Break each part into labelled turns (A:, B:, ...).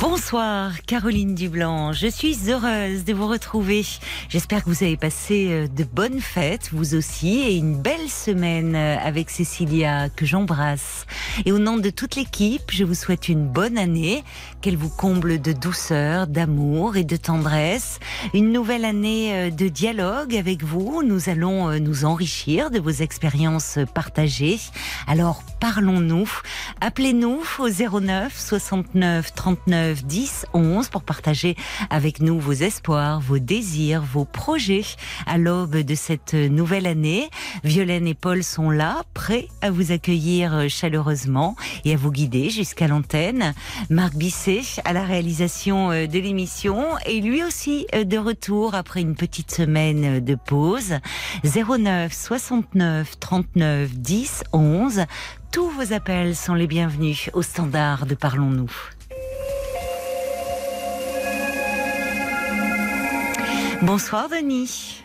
A: Bonsoir Caroline Dublanc, je suis heureuse de vous retrouver. J'espère que vous avez passé euh, de bonnes fêtes, vous aussi, et une belle semaine euh, avec Cécilia que j'embrasse. Et au nom de toute l'équipe, je vous souhaite une bonne année, qu'elle vous comble de douceur, d'amour et de tendresse. Une nouvelle année euh, de dialogue avec vous. Nous allons nous enrichir de vos expériences partagées. Alors parlons-nous. Appelez-nous au 09 69 39 10 11 pour partager avec nous vos espoirs, vos désirs, vos projets à l'aube de cette nouvelle année. Violaine et Paul sont là, prêts à vous accueillir chaleureusement et à vous guider jusqu'à l'antenne. Marc Bisset à la réalisation euh, de l'émission et lui aussi euh, de retour après une petite semaine de pause. 09 69 39 10 11 tous vos appels sont les bienvenus au standard de Parlons-nous. Bonsoir Denis.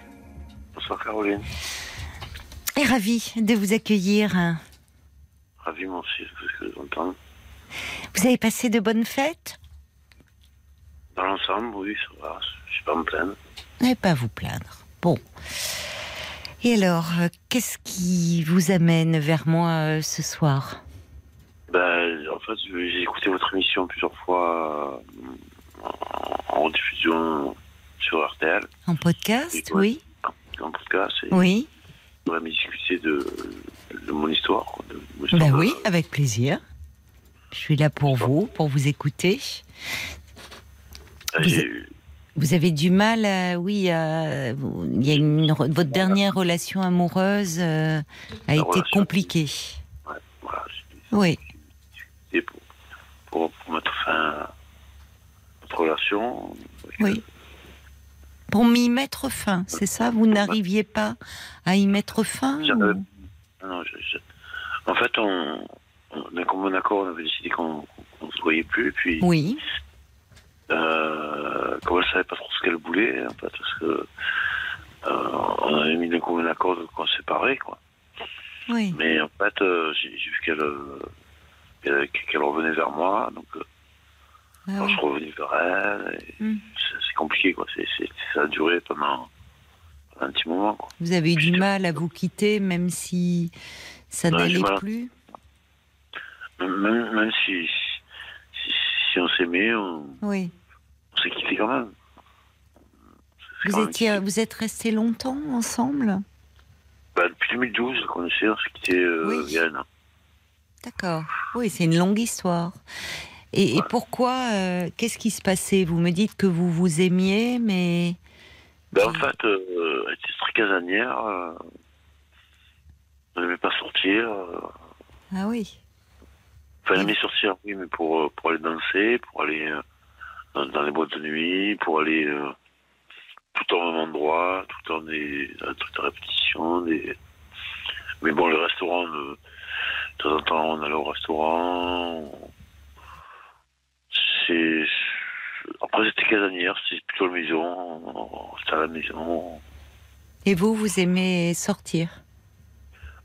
B: Bonsoir Caroline.
A: Et ravi de vous accueillir.
B: Ravi moi aussi de vous entendre.
A: Vous avez passé de bonnes fêtes?
B: Dans l'ensemble, oui, ça va. Je suis pas me plaindre.
A: Ne pas vous plaindre. Bon. Et alors, euh, qu'est-ce qui vous amène vers moi euh, ce soir?
B: Ben, En fait, j'ai écouté votre émission plusieurs fois euh, en rediffusion sur RTL.
A: En podcast, oui.
B: En podcast. Et
A: oui.
B: On va discuter de, de, mon histoire.
A: ben oui, avec plaisir. Je suis là pour vous, pour vous écouter.
B: Ah,
A: vous, vous, avez du mal, à, oui, à, il y a une, votre dernière relation amoureuse euh, a été compliquée.
B: Ouais, voilà,
A: oui.
B: Pour, pour, pour, mettre fin à notre relation.
A: Oui. Pour m'y mettre fin, c'est ça? Vous n'arriviez pas à y mettre fin
B: ou... Non, je, je... En fait, on, on, comme un accord, on avait décidé qu'on ne se voyait plus. Puis,
A: oui.
B: Euh, comme elle savait pas trop ce qu'elle voulait, en fait, parce que euh, on avait mis d'un commun accord qu'on se séparait, quoi.
A: Oui.
B: Mais en fait, euh, j'ai vu qu'elle qu qu'elle revenait vers moi, donc
A: ah
B: je revenais vers elle.
A: Mm.
B: C'est compliqué, quoi. C est, c est, ça a duré pendant, pendant un petit moment, quoi.
A: Vous avez eu du mal à vous quitter, même si ça n'allait plus?
B: Même, même si, si, si on s'aimait, on,
A: Oui.
B: on s'est quitté quand même. Quand
A: Vous,
B: même
A: étiez, vous êtes restés longtemps ensemble?
B: Bah, depuis 2012, on on s'est quitté euh,
A: Oui. D'accord. Oui, c'est une longue histoire. Et, pourquoi euh, Qu'est-ce qui se passait? Vous me dites que vous vous aimiez, mais
B: Ben, en fait, euh, elle était très casanière. Euh, on n'aimait pas sortir. euh,
A: ah oui.
B: Enfin, elle aimait sortir, oui, mais pour, pour aller danser, pour aller dans, dans les boîtes de nuit, pour aller tout en même endroit, tout en des, trucs de répétition. Des... Mais bon, le restaurant, de temps en temps, on allait au restaurant. on- C'est. Après, c'était casanière, c'était plutôt la maison. on restait à la maison.
A: Et vous, vous aimez sortir?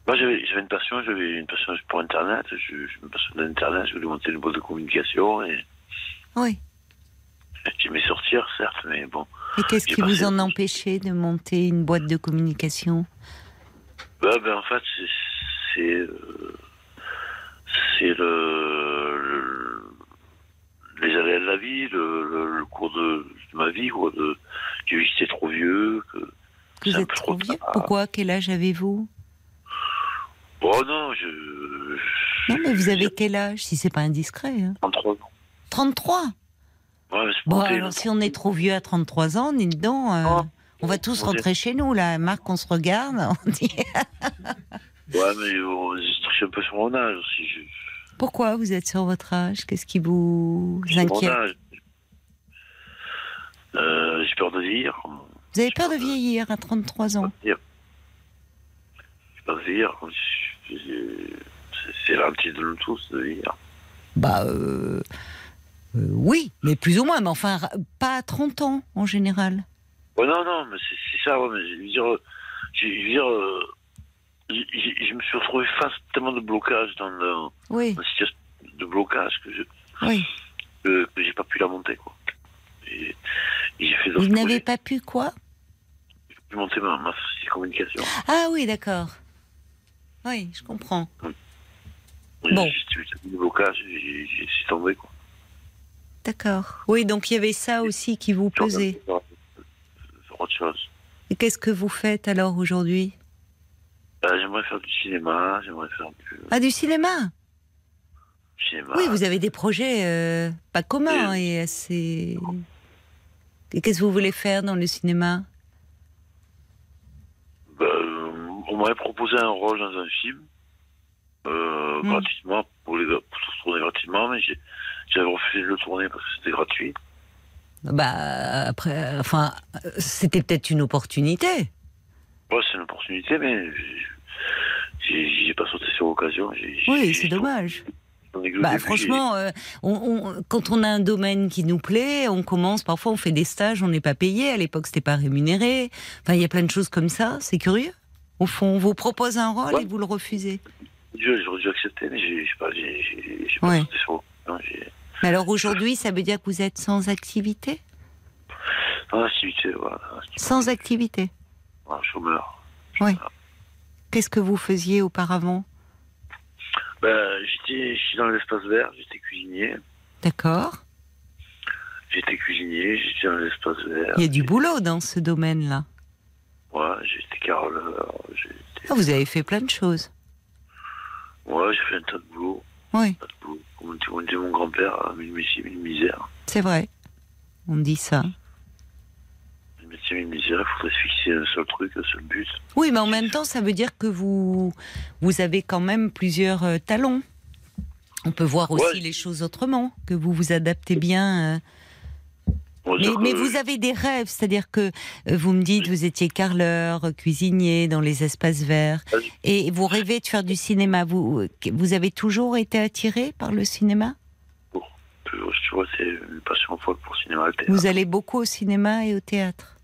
B: Moi, j'avais une passion, j'avais une passion pour Internet. Je, me passionnais d'Internet, je voulais monter une boîte de communication et
A: Oui.
B: j'aimais sortir, certes, mais bon.
A: Et qu'est-ce qui vous en empêchait de monter une boîte de communication?
B: Bah, ben, en fait, c'est- c'est. euh, le- Les aléas de la vie, le, le- le cours de, de ma vie, quoi. De, j'ai vu que j'étais trop vieux. Que,
A: vous êtes trop vieux. Pourquoi? Quel âge avez-vous?
B: Oh non, je.
A: Non, mais vous avez quel âge Si c'est pas indiscret. hein?
B: 33 ans.
A: 33
B: Ouais, mais c'est
A: Bon, alors si on est trop vieux à 33 ans, donc, euh,
B: Oh.
A: on va tous rentrer chez nous, là. Marc, on se regarde, on dit
B: Ouais, mais euh, je un peu sur mon âge aussi. Je,
A: Pourquoi vous êtes sur votre âge? Qu'est-ce qui vous inquiète?
B: Euh, j'ai peur de vieillir.
A: Vous avez peur de vieillir à 33 ans?
B: J'ai peur de vieillir. C'est l'anti de nous tous de vieillir.
A: Bah, euh, euh, oui, mais plus ou moins, mais enfin, pas à 30 ans en général.
B: Ouais, non, non, mais c'est ça, ouais, mais je veux dire, euh, je je veux dire, je me suis retrouvé face à tellement de blocages dans le,
A: Oui,
B: dans la situation de blocage que je
A: oui.
B: que, que j'ai pas pu la monter, quoi. Et, et j'ai fait
A: Vous n'avez pas pu quoi?
B: J'ai pu monter ma, communication.
A: Ah oui, d'accord. Oui, je comprends.
B: Et
A: Bon.
B: J'ai et j'ai tombé, quoi.
A: D'accord. Oui, donc il y avait ça aussi qui vous pesait.
B: Autre chose.
A: Et qu'est-ce que vous faites alors aujourd'hui?
B: Euh, j'aimerais faire du cinéma, j'aimerais faire du
A: Ah, du cinéma
B: cinéma.
A: Oui, vous avez des projets euh, pas communs et assez. Et qu'est-ce que vous voulez faire dans le cinéma?
B: Bah, euh, on m'avait proposé un rôle dans un film, euh,
A: Hmm.
B: gratuitement, pour, les, pour se tourner gratuitement, mais j'ai- j'avais refusé de le tourner parce que c'était gratuit.
A: Bah, après, enfin, c'était peut-être une opportunité.
B: Ouais, c'est une opportunité, mais j'ai- pas sauté sur l'occasion.
A: Oui, c'est dommage. Bah, franchement, euh, on- on- quand on a un domaine qui nous plaît, on commence, parfois on fait des stages, on n'est pas payé, à l'époque c'était pas rémunéré. Enfin, il y a plein de choses comme ça, c'est curieux. Au fond, on vous propose un rôle
B: Ouais.
A: et vous le refusez.
B: J'aurais dû accepter, mais j'ai pas, j'ai- pas
A: Ouais.
B: sauté sur
A: Mais alors aujourd'hui, ça veut dire que vous êtes sans activité?
B: Dans l'activité, voilà.
A: Sans activité
B: voilà, chômeur.
A: Oui. Qu'est-ce que vous faisiez auparavant
B: Ben, j'étais dans l'espace vert, j'étais cuisinier.
A: D'accord.
B: J'étais cuisinier, j'étais dans l'espace vert.
A: Il y a du boulot dans ce domaine-là.
B: Ouais, j'étais caroleur.
A: Ah, vous avez fait plein de choses.
B: Ouais, j'ai fait un tas de boulot.
A: Oui,
B: Un tas de boulot. Comme comme dit mon grand-père, métiers, mille misères.
A: c'est vrai. On dit ça.
B: Mille misères, il faudrait se fixer un seul truc, un seul but.
A: Oui, mais en même temps, ça veut dire que vous, vous avez quand même plusieurs euh, talents. On peut voir aussi
B: Ouais.
A: les choses autrement, que vous vous adaptez bien. euh. Mais,
B: que-
A: vous avez des rêves, c'est-à-dire que euh, vous me dites, vous étiez carreleur, euh, cuisinier dans les espaces verts, et vous rêvez de faire du cinéma. Vous, vous avez toujours été attiré par le cinéma?
B: Toujours, tu vois, c'est une passion folle pour le cinéma et le théâtre.
A: Vous allez beaucoup au cinéma et au théâtre?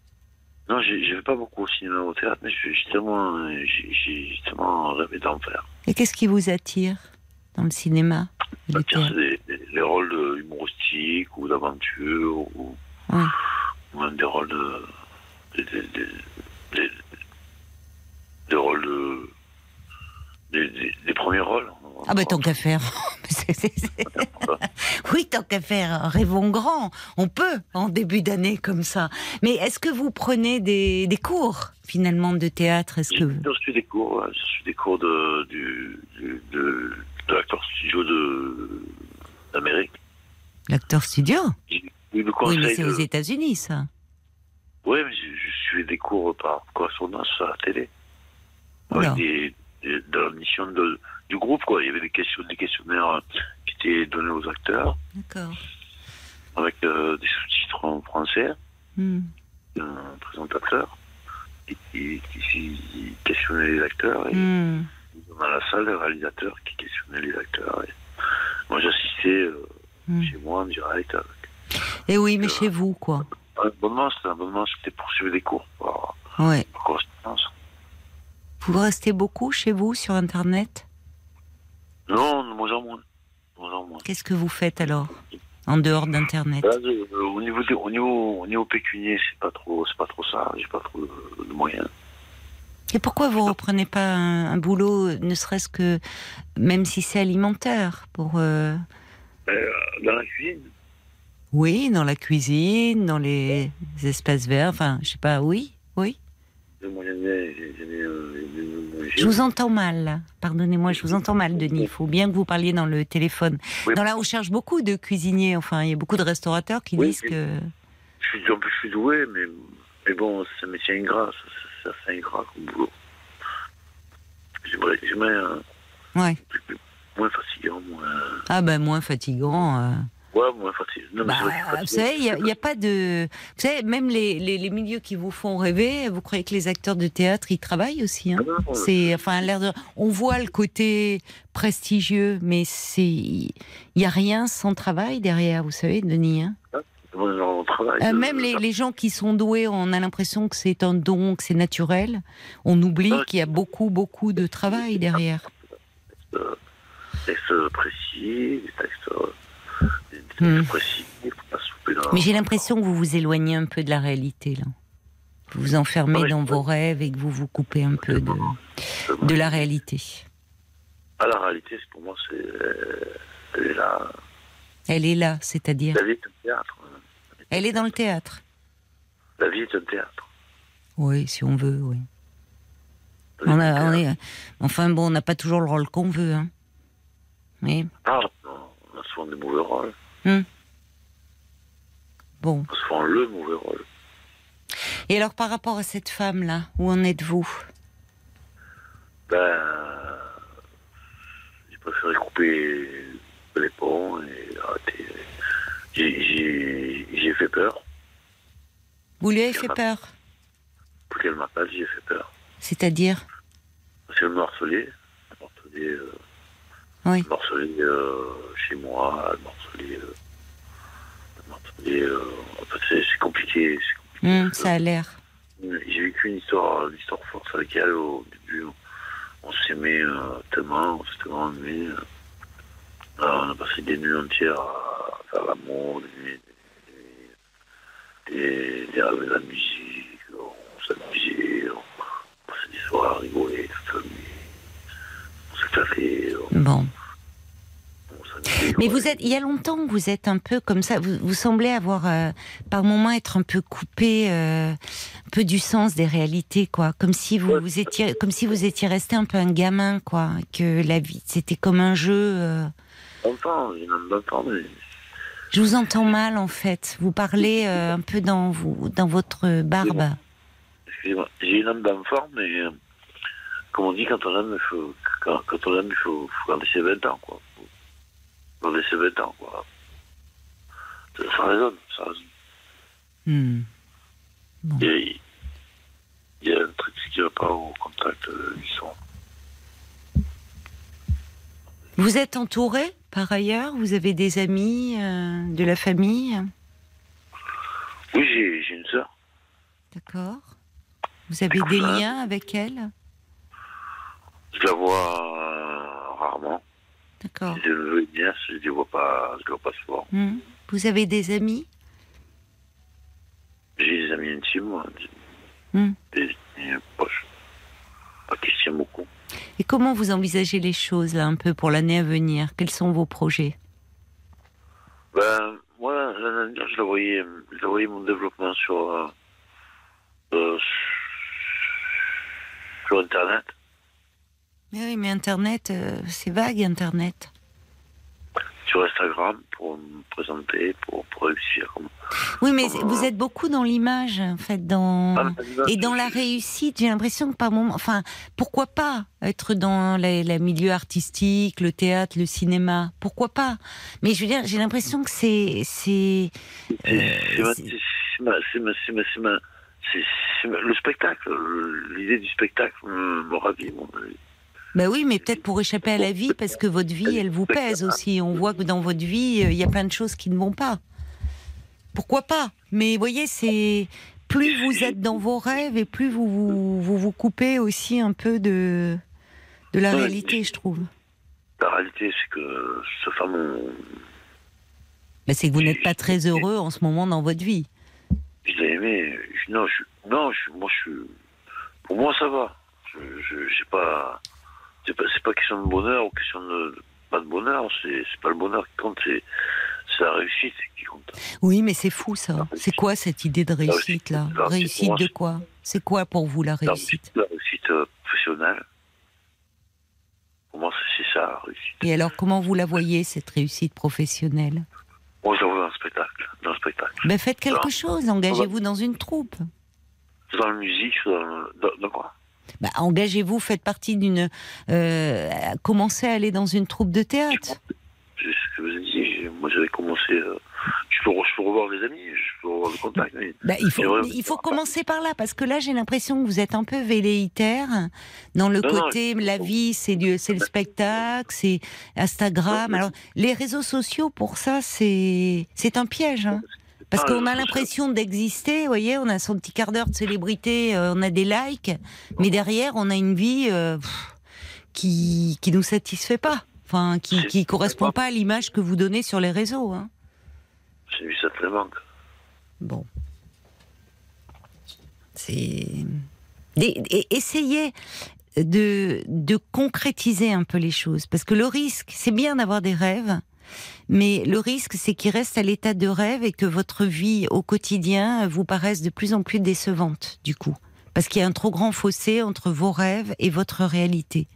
B: Non, je vais pas beaucoup au cinéma au théâtre, mais j'ai justement, justement rêvé d'en faire.
A: Et qu'est-ce qui vous attire dans le cinéma le
B: Tiens, des, des- les rôles humoristiques ou d'aventure ou,
A: Ouais.
B: ou même des rôles de. des, des, rôles de. Des premiers rôles.
A: Ah bah tant qu'à faire. Oui, tant qu'à faire, rêvons grand. On peut en début d'année comme ça. Mais est-ce que vous prenez des, des cours finalement de théâtre? Est-ce que
B: j'ai reçu des cours, j'ai reçu des cours de, du, du- de, de l'acteur studio de d'Amérique.
A: l'acteur studio? Oui, mais c'est
B: de-
A: aux États-Unis ça.
B: Oui, mais je, je suivais des cours par correspondance à la télé. Avec des, des- de la mission de, du groupe, quoi. Il y avait des, questions, des questionnaires euh, qui étaient donnés aux acteurs,
A: D'accord.
B: avec euh, des sous-titres en français,
A: Hmm.
B: un présentateur, qui, qui, qui- qui questionnait les acteurs, et
A: Hmm.
B: dans la salle, le réalisateur qui questionnait les acteurs. Et moi, j'assistais euh,
A: Hmm.
B: chez moi en direct. Avec
A: Et Eh oui, mais chez vous quoi.
B: un abonnement, c'était un abonnement, c'était pour suivre des cours par,
A: Ouais.
B: par correspondance.
A: Vous restez beaucoup chez vous sur Internet?
B: Non, de moins en moins. Moins moins.
A: Qu'est-ce que vous faites alors en dehors d'Internet
B: Là, euh, au niveau au niveau au niveau pécunier, c'est pas trop c'est pas trop ça. J'ai pas trop de, de moyens.
A: Et pourquoi vous reprenez pas un, un boulot, ne serait-ce que même si c'est alimentaire, pour euh,
B: Euh, dans la cuisine,
A: oui, dans la cuisine, dans les espaces verts, enfin, je sais pas, oui, oui.
B: des-
A: Je vous entends mal. Pardonnez-moi, je vous entends mal, Denis. Il faut bien que vous parliez dans le téléphone.
B: Oui.
A: Dans la recherche, beaucoup de cuisiniers. Enfin, il y a beaucoup de restaurateurs qui
B: Oui,
A: disent que.
B: Je suis je suis doué, mais mais bon, c'est un métier ingrat, ça, c'est ingrat comme boulot. J'aimerais un
A: Ouais.
B: moins fatigant, moins
A: Ah ben moins fatigant. euh.
B: Ouais, facile. Non,
A: Bah, vous savez, il n'y a, pas de. Vous savez, même les, les, les milieux qui vous font rêver, vous croyez que les acteurs de théâtre, ils travaillent aussi hein
B: Ah
A: C'est, enfin, l'air de. On voit le côté prestigieux, mais c'est. Il n'y a rien sans travail derrière, vous savez, Denis. hein
B: Moi, on travaille.
A: Euh,
B: euh,
A: même les, les gens qui sont doués, on a l'impression que c'est un don, que c'est naturel. On oublie qu'il y a beaucoup, beaucoup de travail derrière.
B: textes précis, des textes,
A: Hmm.
B: précis, il faut pas se louper dans-
A: Mais j'ai l'impression que vous vous éloignez un peu de la réalité, là. Vous vous enfermez
B: Ah
A: dans vos rêves et que vous vous coupez un peu de, de la réalité.
B: Ah, la réalité, pour moi, c'est. Elle est là.
A: Elle est là, c'est-à-dire.
B: La vie est un théâtre.
A: Elle est dans le théâtre.
B: La vie est un théâtre.
A: Oui, si on veut, oui. On a- on est- enfin bon, on n'a pas toujours le rôle qu'on veut. Hein. Mais
B: Ah, non, on a souvent des mauvais rôles.
A: Bon.
B: On a souvent le mauvais rôle.
A: Et alors par rapport à cette femme-là, où en êtes-vous?
B: Ben. J'ai préféré couper les ponts et arrêter. J'ai- fait peur.
A: Vous lui avez fait peur?
B: Pour qu'elle m'appelle, j'ai fait peur.
A: C'est-à-dire?
B: Parce qu'elle m'a harcelé. Elle m'a harcelé, euh,
A: Oui.
B: harcelé, euh, chez moi. Elle m'a euh, euh, c'est compliqué. c'est compliqué.
A: Hum, Ça a l'air.
B: J'ai vécu une histoire, une histoire forte avec elle au début. On s'aimait euh, tellement, on s'est tellement aimé. Alors, on a passé des nuits entières à faire l'amour, des nuits, des, nuits, des, des rêves de la musique. On s'amusait, on passait des soirs à rigoler toute la nuit. On s'éclatait, on,
A: Bon. Mais vous êtes, il y a longtemps que vous êtes un peu comme ça. Vous, vous semblez avoir, euh, par moments, être un peu coupé, euh, un peu du sens des réalités, quoi. Comme si vous, vous étiez, comme si vous étiez resté un peu un gamin, quoi. Que la vie, c'était comme un jeu. euh.
B: D'enfant, j'ai une âme d'enfant, mais
A: Je vous entends mal, en fait. Vous parlez euh, un peu dans vous, dans votre barbe.
B: excusez-moi, j'ai une âme d'enfant, mais comme on dit, quand on aime, il faut, quand, quand on aime, il faut, faut garder ses 20 ans, quoi. Faut garder ses 20 ans, quoi. Ça, ça résonne, ça résonne.
A: Hmm.
B: Il y a, il y a un truc qui ne va pas au contact euh, du son.
A: Vous êtes entouré, par ailleurs? Vous avez des amis, euh, de la famille?
B: Oui, j'ai j'ai une sœur.
A: D'accord. Vous avez des liens avec elle?
B: Je la vois euh, rarement.
A: D'accord.
B: Des neveux et nièces, je ne vois pas, je vois pas souvent.
A: Hmm. Vous avez des amis?
B: J'ai des amis intimes, moi,
A: Hmm.
B: des amis proches. Pas qui se tiennent beaucoup.
A: Et comment vous envisagez les choses, là, un peu pour l'année à venir? Quels sont vos projets?
B: Ben, moi, l'année dernière, je voyais, je voyais mon développement sur, euh, euh, sur Internet.
A: Mais Oui, mais Internet, euh, c'est vague, Internet.
B: sur Instagram pour me présenter, pour, pour réussir.
A: Oui, mais vous êtes beaucoup dans l'image, en fait, dans...
B: Ah, mais là,
A: Et dans la réussite, j'ai l'impression que par moment, enfin, pourquoi pas être dans le milieu artistique, le théâtre, le cinéma, pourquoi pas? Mais je veux dire, j'ai l'impression que c'est, c'est,
B: c'est- le spectacle, le- l'idée du spectacle me, me ravit. mon avis.
A: Bah oui, mais peut-être pour échapper à la vie, parce que votre vie, elle vous pèse aussi. On voit que dans votre vie, euh, il y a plein de choses qui ne vont pas. Pourquoi pas? Mais vous voyez, c'est plus vous êtes dans vos rêves et plus vous vous, vous, vous coupez aussi un peu de de la
B: Ouais.
A: réalité, je trouve.
B: La réalité, c'est que ce on-
A: Bah, c'est que vous n'êtes pas très heureux en ce moment dans votre vie.
B: je l'ai aimé. Non, je, non je, moi, je suis. Pour moi, ça va. Je, j'ai pas. C'est pas, pas question de bonheur ou question de. Pas de bonheur, c'est, pas le bonheur qui compte, c'est, la réussite qui compte.
A: Oui, mais c'est fou ça. C'est quoi cette idée de réussite là?
B: réussite,
A: Réussite
B: pour moi,
A: de quoi? C'est quoi pour vous la réussite
B: La réussite euh, professionnelle. Pour moi, c'est, ça, la réussite.
A: Et alors, comment vous la voyez cette réussite professionnelle?
B: Moi, je la vois dans le spectacle. Dans le spectacle.
A: ben, Faites quelque chose, engagez-vous dans une troupe.
B: Dans la musique, dans quoi?
A: Ben, engagez-vous, faites partie d'une. Euh, commencez à aller dans une troupe de théâtre.
B: C'est ce que je dit. j'ai- moi j'avais commencé. euh, je, peux, je peux revoir des amis, je peux revoir le contact. mais-
A: Bah, il, faut, il faut commencer par là, parce que là, j'ai l'impression que vous êtes un peu velléitaire dans le
B: Non, non,
A: côté, la vie, c'est le spectacle, c'est Instagram. Alors, les réseaux sociaux, pour ça, c'est c'est un piège. hein. Parce
B: Ah,
A: qu'on a l'impression d'exister, vous voyez, on a son petit quart d'heure de célébrité, euh, on a des likes, mais derrière, on a une vie euh, pff, qui qui nous satisfait pas, enfin, qui qui correspond pas à l'image que vous donnez sur les réseaux. Hein.
B: J'ai vu ça très manque.
A: Bon. C'est. Essayez de, de concrétiser un peu les choses. Parce que le risque, c'est bien d'avoir des rêves, mais le risque, c'est qu'il reste à l'état de rêve et que votre vie au quotidien vous paraisse de plus en plus décevante, du coup. Parce qu'il y a un trop grand fossé entre vos rêves et votre réalité.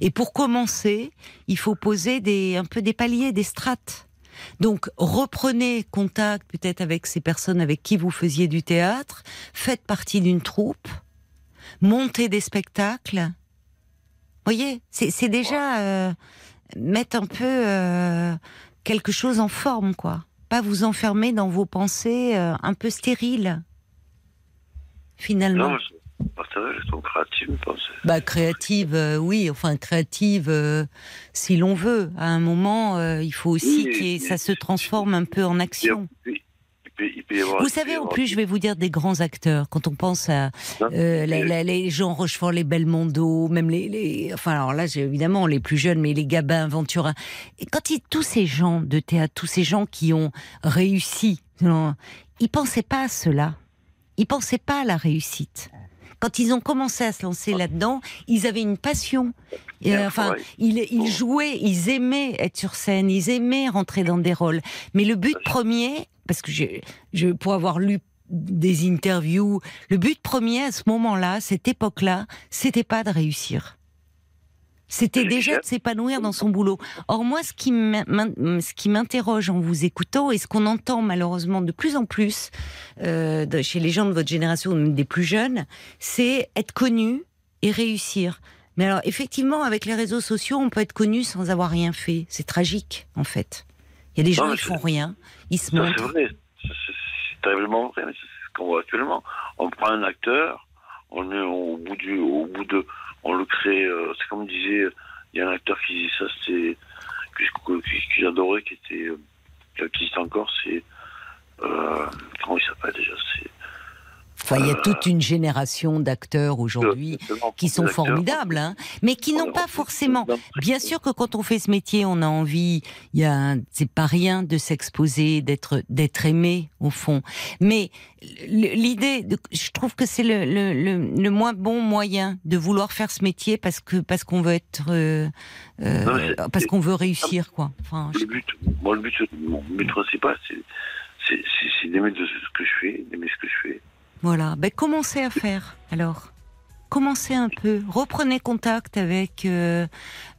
A: Et pour commencer, il faut poser un peu des paliers, des strates. Donc, reprenez contact peut-être avec ces personnes avec qui vous faisiez du théâtre, faites partie d'une troupe, montez des spectacles. Voyez, c'est c'est déjà euh, mettre un peu euh, quelque chose en forme, quoi. Pas vous enfermer dans vos pensées euh, un peu stériles, finalement.
B: Non, je je pense.
A: Bah créative, euh, oui, enfin créative, euh, si l'on veut. À un moment, euh, il faut aussi
B: Oui,
A: que ça se transforme un peu en action.
B: Il peut, il peut y avoir.
A: Vous savez, en plus, je vais vous dire des grands acteurs. Quand on pense à euh, la-
B: mais-
A: la- les Jean Rochefort, les Belmondo, même les, les- enfin alors là, j'ai évidemment les plus jeunes, mais les Gabin, Ventura. Et quand il, tous ces gens de théâtre, tous ces gens qui ont réussi, non, ils pensaient pas à cela. Ils pensaient pas à la réussite. Quand ils ont commencé à se lancer là-dedans, ils avaient une passion. Et, euh, enfin, ils, ils jouaient, ils aimaient être sur scène, ils aimaient rentrer dans des rôles. Mais le but premier, parce que je, je pour avoir lu des interviews, le but premier à ce moment-là, cette époque-là, c'était pas de réussir. C'était déjà de s'épanouir dans son boulot. Or moi, ce qui m'interroge en vous écoutant et ce qu'on entend malheureusement de plus en plus euh, chez les gens de votre génération, même des plus jeunes, c'est être connu et réussir. Mais alors effectivement, avec les réseaux sociaux, on peut être connu sans avoir rien fait. C'est tragique en fait. Il y a des gens qui font rien, ils se
B: c'est
A: montrent.
B: vrai. C'est- C'est c'est terriblement vrai, mais c'est ce qu'on voit actuellement. On prend un acteur, on est au bout du, au bout de, on le crée. euh, c'est comme disait, il y a un acteur qui disait ça, c'est que, que- que j'adorais, qui était, euh, qui existe encore, c'est euh, comment il s'appelle déjà, c'est
A: Enfin, il y a toute une génération d'acteurs aujourd'hui qui sont formidables, hein, mais qui n'ont pas forcément. Bien sûr que quand on fait ce métier, on a envie, il y a, c'est pas rien de s'exposer, d'être, d'être aimé au fond. Mais l'idée, je trouve que c'est le, le, le, le moins bon moyen de vouloir faire ce métier parce que parce qu'on veut être, euh, euh,
B: Non,
A: parce qu'on veut réussir, quoi. Enfin, je-
B: Le but, moi, le but, mon but principal, c'est, c'est, c'est, c'est d'aimer ce que je fais, d'aimer ce que je fais.
A: Voilà, ben commencez à faire alors. Commencez un peu, reprenez contact avec euh,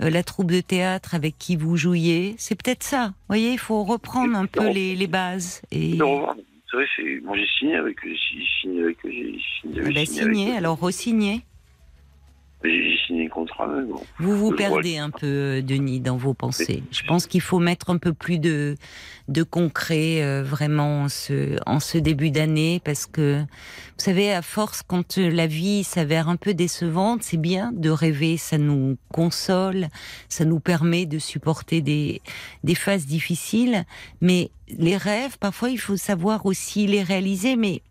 A: euh, la troupe de théâtre avec qui vous jouiez. C'est peut-être ça. Vous voyez, il faut reprendre un peu les, les bases. Et
B: revoir. C'est vrai, c'est, moi j'ai signé avec eux, j'ai signé avec eux, j'ai signé, j'avais
A: ben,
B: signé avec
A: alors re-signez.
B: J'ai j'ai signé un contrat, mais bon.
A: Vous vous perdez un peu, euh, Denis, dans vos pensées. Je pense qu'il faut mettre un peu plus de, de concret euh, vraiment en ce, en ce début d'année parce que, vous savez, à force, quand euh, la vie s'avère un peu décevante, c'est bien de rêver, ça nous console, ça nous permet de supporter des, des phases difficiles, mais les rêves, parfois, il faut savoir aussi les réaliser, mais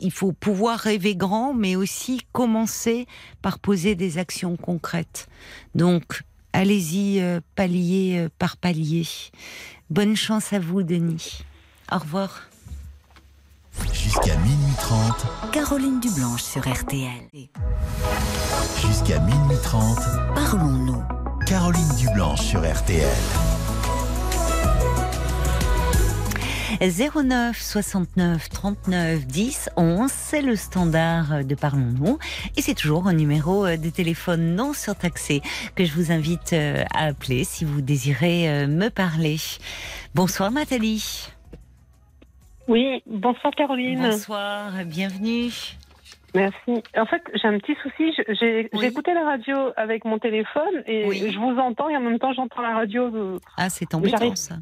A: il faut pouvoir rêver grand, mais aussi commencer par poser des actions concrètes. Donc, allez-y euh, palier euh, par palier. Bonne chance à vous, Denis. Au revoir.
C: Jusqu'à minuit 30,
D: Caroline Dublanche sur RTL.
C: jusqu'à minuit 30,
D: Parlons-nous.
C: Caroline Dublanche sur RTL.
A: 09 69 39 10 11, c'est le standard de Parlons-nous. Et c'est toujours un numéro euh, de téléphone non surtaxé que je vous invite euh, à appeler si vous désirez euh, me parler. Bonsoir Nathalie.
E: Oui, bonsoir Caroline.
A: Bonsoir, bienvenue.
E: Merci. En fait, j'ai un petit souci. J'ai
A: Oui.
E: écouté la radio avec mon téléphone et
A: Oui.
E: je vous entends et en même temps j'entends la radio.
A: Ah, c'est embêtant ça.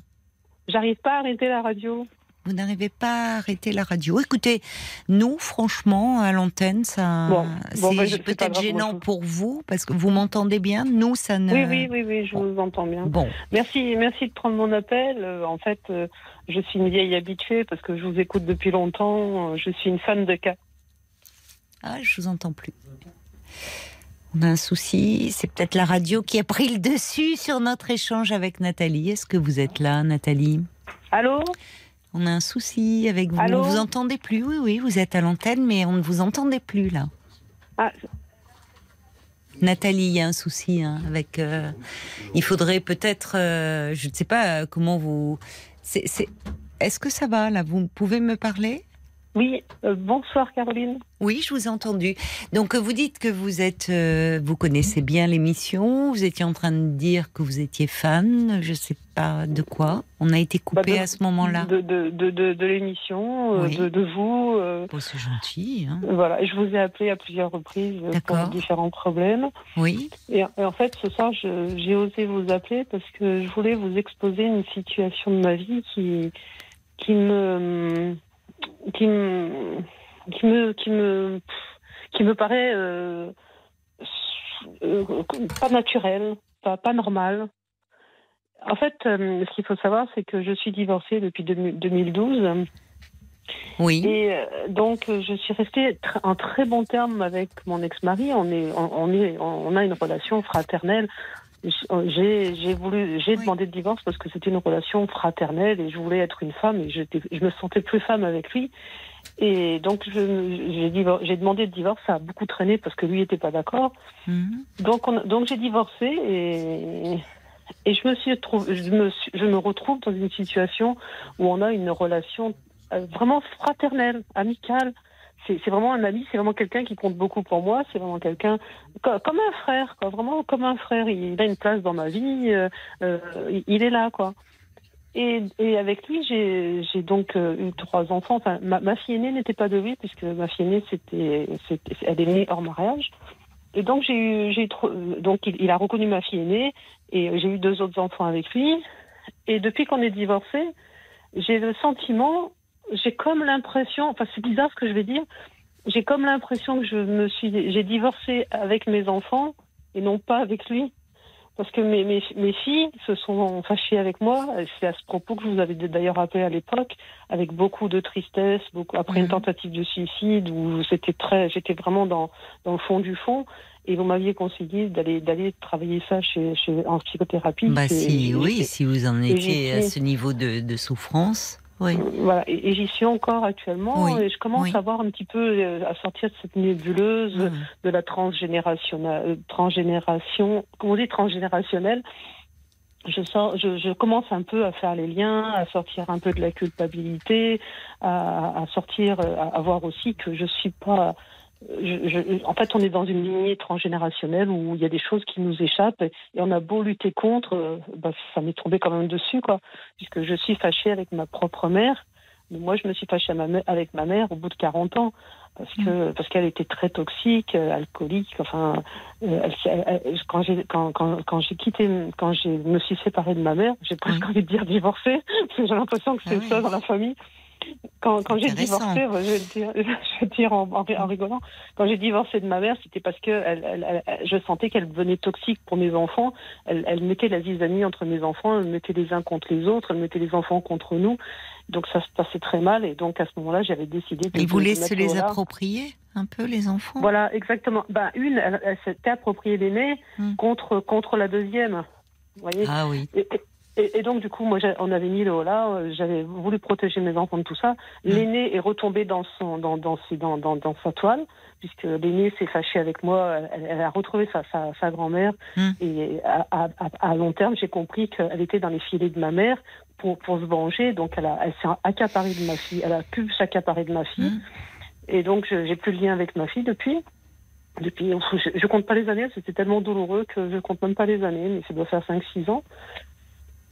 E: J'arrive pas à arrêter la radio.
A: Vous n'arrivez pas à arrêter la radio. Écoutez, nous, franchement, à l'antenne, ça,
E: Bon, bon,
A: c'est
E: bah, pas
A: peut-être gênant pour vous parce que vous m'entendez bien. Nous, ça ne.
E: Oui, oui, oui, oui, je vous entends bien.
A: Bon,
E: Merci, merci de prendre mon appel. Euh, en fait, euh, je suis une vieille habituée parce que je vous écoute depuis longtemps. Euh, Je suis une fan de cas.
A: ah, je vous entends plus. On a un souci. C'est peut-être la radio qui a pris le dessus sur notre échange avec Nathalie. Est-ce que vous êtes là, Nathalie?
E: Allô?
A: On a un souci avec vous.
E: Allô?
A: On ne vous entendez plus. Oui, oui, vous êtes à l'antenne, mais on ne vous entendait plus là.
E: Ah,
A: Nathalie, il y a un souci hein, avec. euh, il faudrait peut-être, euh, je ne sais pas comment vous. Est-ce que ça va là? Vous pouvez me parler?
E: Oui, euh, bonsoir Caroline.
A: Oui, je vous ai entendu. Donc euh, vous dites que vous êtes, euh, vous connaissez bien l'émission. Vous étiez en train de dire que vous étiez fan. Je ne sais pas de quoi. On a été coupé
E: Bah, de-
A: à ce moment-là.
E: De, de, de, l'émission,
A: Oui.
E: de, vous. euh,
A: Oh, c'est gentil. hein.
E: voilà, je vous ai appelé à plusieurs reprises pour différents problèmes.
A: Oui.
E: Et, et en fait, ce soir, j'ai osé vous appeler parce que je voulais vous exposer une situation de ma vie qui, qui me, qui me, qui me, qui me, qui me paraît euh, euh, pas naturelle, pas, pas normale. En fait, euh, ce qu'il faut savoir, c'est que je suis divorcée depuis 2000 2012.
A: Oui.
E: Et donc, je suis restée en très bon terme avec mon ex-mari. On est, on est, on a une relation fraternelle. J'ai, j'ai voulu, j'ai
A: Oui.
E: demandé le divorce parce que c'était une relation fraternelle et je voulais être une femme et j'étais, je me sentais plus femme avec lui. Et donc, j'ai, demandé le divorce. Ça a beaucoup traîné parce que lui n'était pas d'accord.
A: Mhm.
E: Donc, on- donc j'ai divorcé et, et je me suis je me, je me retrouve dans une situation où on a une relation euh, vraiment fraternelle, amicale. C'est vraiment un ami, c'est vraiment quelqu'un qui compte beaucoup pour moi. C'est vraiment quelqu'un co- comme un frère, vraiment comme un frère. Il a une place dans ma vie. euh, euh, il- est là, quoi. Et, avec lui, j'ai donc euh, eu trois enfants. Enfin, ma, fille aînée n'était pas de lui puisque ma fille aînée, elle est née hors mariage. Et donc eu, donc il, il a reconnu ma fille aînée et j'ai eu deux autres enfants avec lui. Et depuis qu'on est divorcés, j'ai le sentiment, j'ai comme l'impression, enfin c'est bizarre ce que je vais dire, j'ai comme l'impression que je me suis, j'ai divorcé avec mes enfants et non pas avec lui. Parce que mes, mes, mes filles se sont fâchées avec moi. C'est à ce propos que je vous avais d'ailleurs appelé à l'époque, avec beaucoup de tristesse, beaucoup après une
A: Mhm.
E: tentative de suicide où c'était très, j'étais vraiment dans, dans le fond du fond. Et vous m'aviez conseillé d'aller d'aller travailler ça chez, chez en psychothérapie.
A: Bah si, oui, si vous en étiez à ce niveau de, de souffrance, oui.
E: Voilà, et, et j'y suis encore actuellement,
A: Oui,
E: et je commence
A: oui.
E: à voir un petit peu euh, à sortir de cette nébuleuse
A: Mhm.
E: de la transgénération, euh, transgénération, comment on dit transgénérationnelle. Je, sors, je, je commence un peu à faire les liens, à sortir un peu de la culpabilité, à, à sortir, euh, à, à voir aussi que je suis pas. Je, je- en fait, on est dans une lignée transgénérationnelle où il y a des choses qui nous échappent et, on a beau lutter contre, euh, bah, ça m'est tombé quand même dessus, quoi, puisque je suis fâchée avec ma propre mère. Mais moi, je me suis fâchée avec ma mère au bout de 40 ans parce que parce qu'elle était très toxique, euh, alcoolique. Enfin, euh, elle elle- quand j'ai quand, quand, quand j'ai quitté, quand je me suis séparée de ma mère, j'ai presque envie de dire divorcée. parce que j'ai l'impression que c'est
A: Ah oui.
E: ça dans la famille. Quand, quand j'ai divorcé, je vais le dire, je vais le dire en, en, en rigolant, quand j'ai divorcé de ma mère, c'était parce que elle, elle, elle- elle- je sentais qu'elle devenait toxique pour mes enfants. Elle, mettait la zizanie entre mes enfants, elle mettait les uns contre les autres, elle mettait les enfants contre nous. Donc ça se passait très mal et donc à ce moment-là, j'avais décidé de.
A: Voulait
E: de
A: se les approprier un peu, les enfants?
E: Voilà, exactement. Ben, une, elle, s'était appropriée l'aînée
A: Hmm.
E: contre, contre la deuxième. Vous voyez
A: Ah oui.
E: et, et- et donc, du coup, moi, on avait mis le holà, euh, j'avais voulu protéger mes enfants de tout ça.
A: Mm.
E: L'aîné est retombé dans, son, dans, dans, dans, sa toile, puisque l'aîné s'est fâché avec moi. Elle, elle a retrouvé sa, sa, sa grand-mère.
A: Mm.
E: Et à, à, à- à long terme, j'ai compris qu'elle était dans les filets de ma mère pour, pour se venger. Donc, elle, a- elle s'est accaparée de ma fille. Elle a pu s'accaparer de ma fille.
A: Mm.
E: Et donc, je- j'ai plus de lien avec ma fille depuis. Depuis, je, je compte pas les années, c'était tellement douloureux que je compte même pas les années, mais ça doit faire 5-6 ans.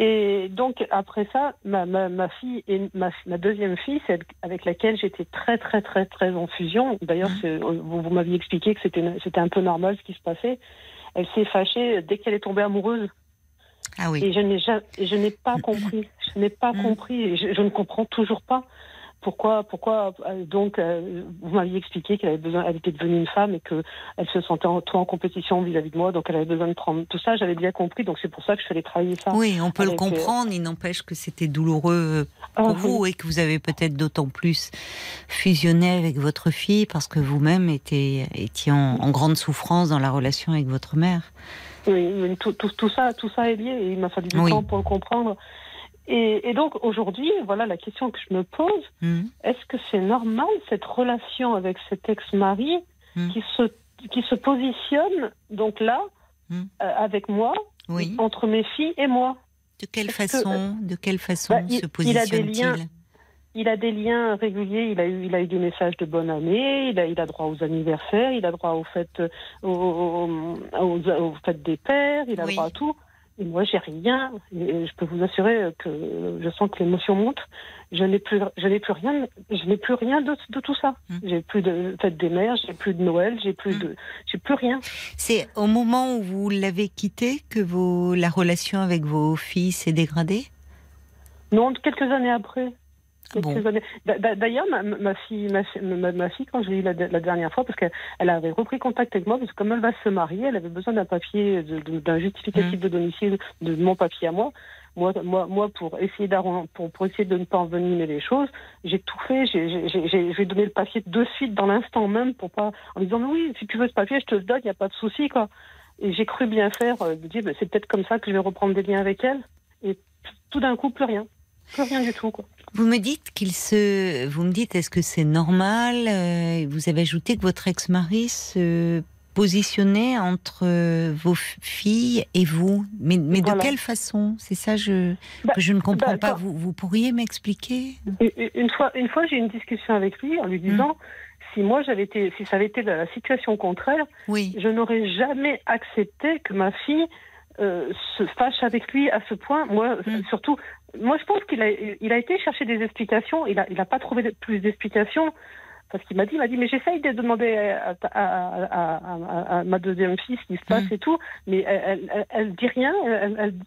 E: Et donc, après ça, ma, ma, ma fille et ma, ma deuxième fille, celle avec laquelle j'étais très, très, très, très en fusion. D'ailleurs, c'est- vous, vous m'aviez expliqué que c'était c'était un peu normal ce qui se passait. Elle s'est fâchée dès qu'elle est tombée amoureuse.
A: Ah oui.
E: Et je n'ai je n'ai pas compris. Je n'ai pas
A: Mm.
E: compris. Et je, je ne comprends toujours pas pourquoi. Pourquoi euh, donc euh, vous m'aviez expliqué qu'elle avait besoin. Elle était devenue une femme et que elle se sentait en, trop en compétition vis-à-vis de moi. Donc elle avait besoin de prendre tout ça. J'avais bien compris. Donc c'est pour ça que je allée travailler ça.
A: Oui, on peut le
E: Avec, euh,
A: comprendre. Il n'empêche que c'était douloureux
E: Ah,
A: pour
E: oui.
A: vous et que vous avez peut-être d'autant plus fusionné avec votre fille parce que vous-même étiez, étiez en, en grande souffrance dans la relation avec votre mère.
E: Oui, oui, tout, tout, tout ça, tout ça est lié et il m'a fallu du
A: Oui.
E: temps pour le comprendre. Et, et donc aujourd'hui, voilà la question que je me pose
A: Hmm.
E: est-ce que c'est normal cette relation avec cet ex-mari
A: Hmm.
E: qui se qui se positionne donc là
A: Hmm.
E: euh, avec moi
A: Oui.
E: entre mes filles et moi?
A: De quelle
E: que-
A: façon, de quelle façon
E: Bah, il-
A: se positionne-t-il?
E: Il a des liens réguliers, il a eu, il a eu des messages de bonne année, il a, il a droit aux anniversaires, il a droit aux fêtes, euh, aux, aux, aux- aux fêtes des pères, il a
A: Oui.
E: droit à tout. Et moi, j'ai rien. Et je peux vous assurer que je sens que l'émotion monte. Je n'ai plus, je n'ai plus rien, je n'ai plus rien de, de tout ça.
A: Mm.
E: J'ai plus de fête des mères, j'ai plus de Noël, j'ai plus
A: Mm.
E: de, j'ai plus rien.
A: C'est au moment où vous l'avez quitté que vos, la relation avec vos filles s'est dégradée?
E: Non, quelques années après.
A: Bon
E: D'ailleurs, ma, ma fille, ma, fi- ma, ma fille, quand je l'ai eu la, la dernière fois, parce qu'elle elle avait repris contact avec moi, parce que comme elle va se marier, elle avait besoin d'un papier, de- de- d'un justificatif
A: Mm.
E: de domicile, de mon papier à moi. Moi, moi, moi pour essayer pour, pour essayer de ne pas envenimer les choses, j'ai tout fait. J'ai, donné le papier de suite, dans l'instant même, pour pas, en lui disant, mais oui, si tu veux ce papier, je te le donne, il n'y a pas de souci, quoi. Et j'ai cru bien faire, euh, me dire, ben, c'est peut-être comme ça que je vais reprendre des liens avec elle. Et tout d'un coup, plus rien. Plus rien du tout, quoi.
A: Vous me dites qu'il se, vous me dites, est-ce que c'est normal euh, Vous avez ajouté que votre ex-mari se positionnait entre euh, vos filles et vous, mais, mais de quelle façon? C'est ça je,
E: Bah,
A: que je ne comprends
E: bah,
A: pas.
E: quand-
A: Vous, vous pourriez m'expliquer?
E: Une fois, une fois, j'ai eu une discussion avec lui en lui disant si moi j'avais été, si ça avait été la situation contraire,
A: Oui.
E: je n'aurais jamais accepté que ma fille euh, se fâche avec lui à ce point. Moi,
A: Mm.
E: surtout, moi je pense qu'il a, il a été chercher des explications. Il a, il a pas trouvé plus d'explications. Parce qu'il m'a dit, il m'a dit, mais j'essaye de demander à, à- à- à- à- à ma deuxième fille ce qui se passe
A: Mm.
E: et tout, mais elle, elle, dit rien,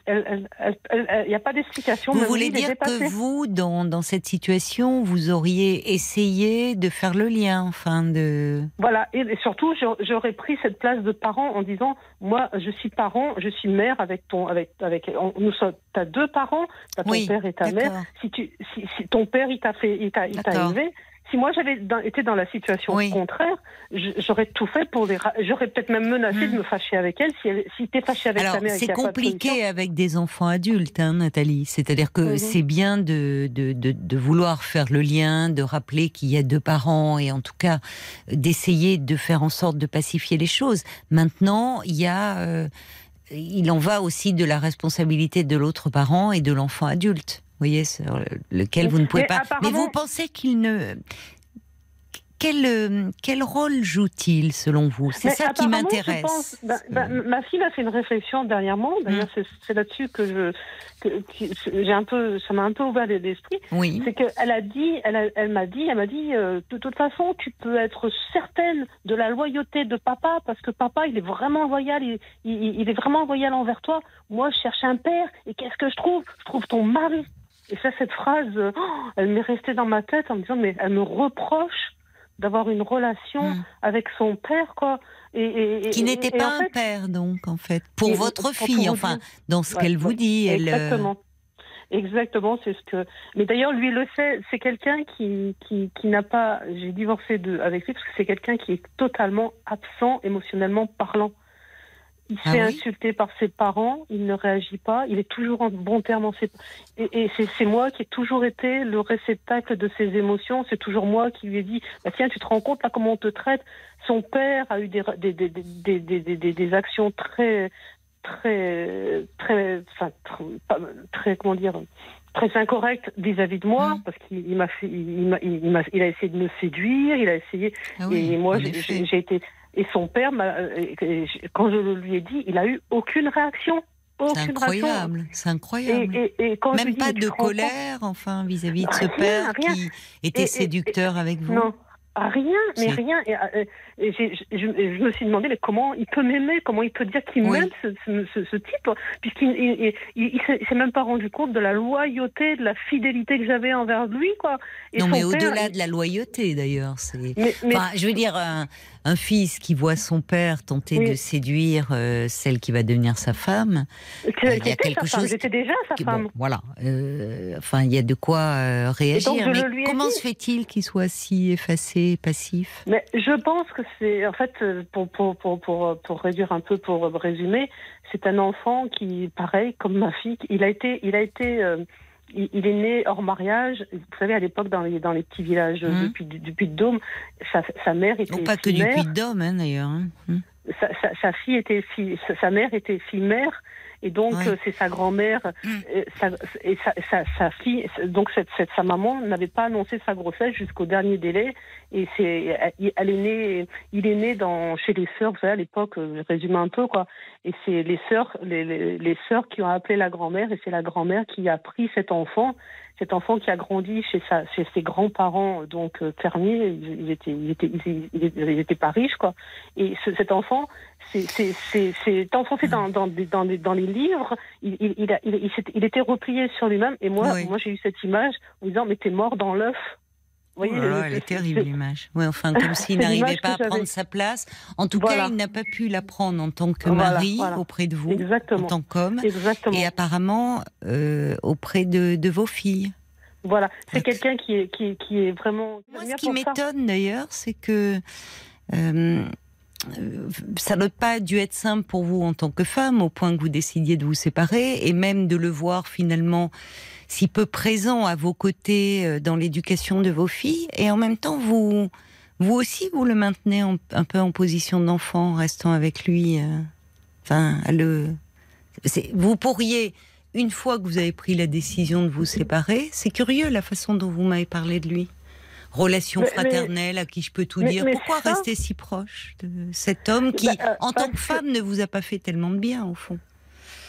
E: il n'y a pas d'explication.
A: Vous voulez dire que vous, dans, dans cette situation, vous auriez essayé de faire le lien, enfin de.
E: Voilà, et et surtout, j'a- j'aurais pris cette place de parent en disant, moi, je suis parent, je suis mère avec ton, avec, avec, on- nous sommes, t'as deux parents, t'as ton
A: Oui,
E: père et ta mère. Si tu, si, si ton père, il t'a fait, il t'a, élevé. Si moi j'avais été dans la situation
A: Oui.
E: contraire, j'aurais tout fait pour les, ra- j'aurais peut-être même menacé
A: Hmm.
E: de me fâcher avec elle si elle, si t'es fâché avec
A: Alors,
E: ta mère.
A: c'est
E: de
A: compliqué avec des enfants adultes, hein, Nathalie. C'est-à-dire que c'est bien de, de, de, de vouloir faire le lien, de rappeler qu'il y a deux parents et en tout cas d'essayer de faire en sorte de pacifier les choses. Maintenant, il y a, euh, il en va aussi de la responsabilité de l'autre parent et de l'enfant adulte. Vous voyez, sur lequel vous ne pouvez
E: Mais
A: pas. Mais vous pensez qu'il ne. Quel, euh, quel rôle joue-t-il selon vous? C'est ça qui m'intéresse.
E: bah, bah, ma fille m'a fait une réflexion dernièrement. D'ailleurs,
A: Mm.
E: c'est- là-dessus que je, j'ai un peu, ça m'a un peu ouvert l'esprit.
A: Oui.
E: C'est qu'elle a dit, elle, a- elle m'a dit, elle m'a dit, euh, de toute façon, tu peux être certaine de la loyauté de papa parce que papa, il est vraiment loyal, il, il- il est vraiment loyal envers toi. Moi, je cherche un père et qu'est-ce que je trouve? Je trouve ton mari. Et ça, cette phrase, euh, oh, elle m'est restée dans ma tête en me disant, mais elle me reproche d'avoir une relation
A: Mm.
E: avec son père, quoi. Et, et- et-
A: Qui n'était pas un
E: fait-
A: père, donc, en fait. Pour votre fille, enfin, dans ce
E: Ouais,
A: qu'elle vous dit. Elle, euh,
E: Exactement. Exactement, c'est ce que. Mais d'ailleurs, lui le sait. C'est quelqu'un qui qui, qui n'a pas. J'ai divorcé de avec lui parce que c'est quelqu'un qui est totalement absent émotionnellement parlant. Il
A: Ah oui
E: insulter par ses parents, il ne réagit pas, il est toujours en bon terme en ses... Et, et c'est, moi qui ai toujours été le réceptacle de ses émotions, c'est toujours moi qui lui ai dit, bah, tiens, tu te rends compte là comment on te traite Son père a eu des, des, des, des, des, des, actions très, très, très, enfin, très, comment dire, très incorrectes vis-à-vis de moi,
A: Mm.
E: parce qu'il il m'a fait, il, il m'a, il, m'a- il a essayé de me séduire, il a essayé,
A: ah oui,
E: et moi, j'ai été. Et son père, euh, quand je le lui ai dit, il a eu aucune réaction.
A: C'est
E: Aucune
A: incroyable, c'est incroyable.
E: Et, et, et quand je lui
A: Même
E: dis,
A: pas de colère, enfin, vis-à-vis de ce
E: Rien,
A: père
E: rien.
A: qui était séducteur avec vous.
E: Non, Rien, mais rien. Et, euh, je, je me suis demandé mais comment il peut m'aimer, comment il peut dire qu'il
A: Oui.
E: m'aime ce, ce, ce- ce type, puisqu'il il, il, il- s'est- même pas rendu compte de la loyauté, de la fidélité que j'avais envers lui, quoi. Et
A: non, mais au-delà de la loyauté, d'ailleurs. C'est.
E: mais, mais-
A: Enfin, je veux dire, un, un fils qui voit son père tenter
E: Oui.
A: de séduire euh, celle qui va devenir sa femme,
E: c'est-
A: il y a quelque chose
E: J'étais déjà sa
A: qui-
E: femme.
A: bon, voilà. Euh, enfin, il y a de quoi euh, réagir. mais comment se fait-il qu'il soit si effacé, passif?
E: Mais je pense que c'est, en fait, pour, pour, pour, pour, pour réduire un peu, pour résumer, c'est un enfant qui, pareil, comme ma fille, il a été, il a été, euh, il, il est né hors mariage. Vous savez, à l'époque, dans les, dans les petits villages
A: Mhm.
E: du, Puy- du Puy-de-Dôme, sa, sa mère était
A: Ou pas que du. Puy-de-Dôme, hein, d'ailleurs. hein. Hum.
E: sa, sa, sa fille était fille, sa, mère était fille-mère. Et donc,
A: Ouais.
E: euh, c'est sa grand-mère
A: Mm.
E: euh, sa, et sa, sa, sa fille. Donc, cette, cette, sa maman n'avait pas annoncé sa grossesse jusqu'au dernier délai. Et c'est, elle, elle est née, il est né dans, chez les sœurs. Vous savez, à l'époque, euh, je résume un peu, quoi. Et c'est les sœurs, les, les, les sœurs qui ont appelé la grand-mère. Et c'est la grand-mère qui a pris cet enfant. Cet enfant qui a grandi chez, sa, chez ses grands-parents, donc euh, fermiers, ils, ils étaient, ils étaient, ils, ils- ils étaient pas riches, quoi. Et ce- cet enfant, c'est enfoncé dans, dans, dans, les- dans les livres. Il, il, il, a- il, il il était replié sur lui-même. Et moi,
A: Oui.
E: moi j'ai eu cette image en disant Mais t'es mort dans l'œuf. Vous
A: Oh là elle est terrible l'image. Ouais, enfin, comme s'il n'arrivait pas à prendre sa place. En tout
E: Voilà.
A: cas, il n'a pas pu la prendre en tant que mari
E: voilà.
A: auprès de vous, en tant qu'homme, et apparemment euh, auprès de, de vos filles.
E: Voilà. C'est quelqu'un qui est, qui, est- qui est vraiment.
A: Moi, ce qui m'étonne d'ailleurs, c'est que euh, ça n'a pas dû être simple pour vous en tant que femme, au point que vous décidiez de vous séparer, et même de le voir finalement si peu présent à vos côtés euh, dans l'éducation de vos filles, et en même temps, vous, vous aussi, vous le maintenez en- un peu en position d'enfant, en restant avec lui. euh, Enfin, le, vous pourriez, une fois que vous avez pris la décision de vous séparer, c'est curieux la façon dont vous m'avez parlé de lui. Relation
E: Mais-
A: fraternelle à qui je peux tout
E: mais-
A: dire. Pourquoi
E: ça-
A: rester si proche de cet homme qui,
E: Bah, euh,
A: en tant que
E: que-
A: femme, ne vous a pas fait tellement de bien au fond,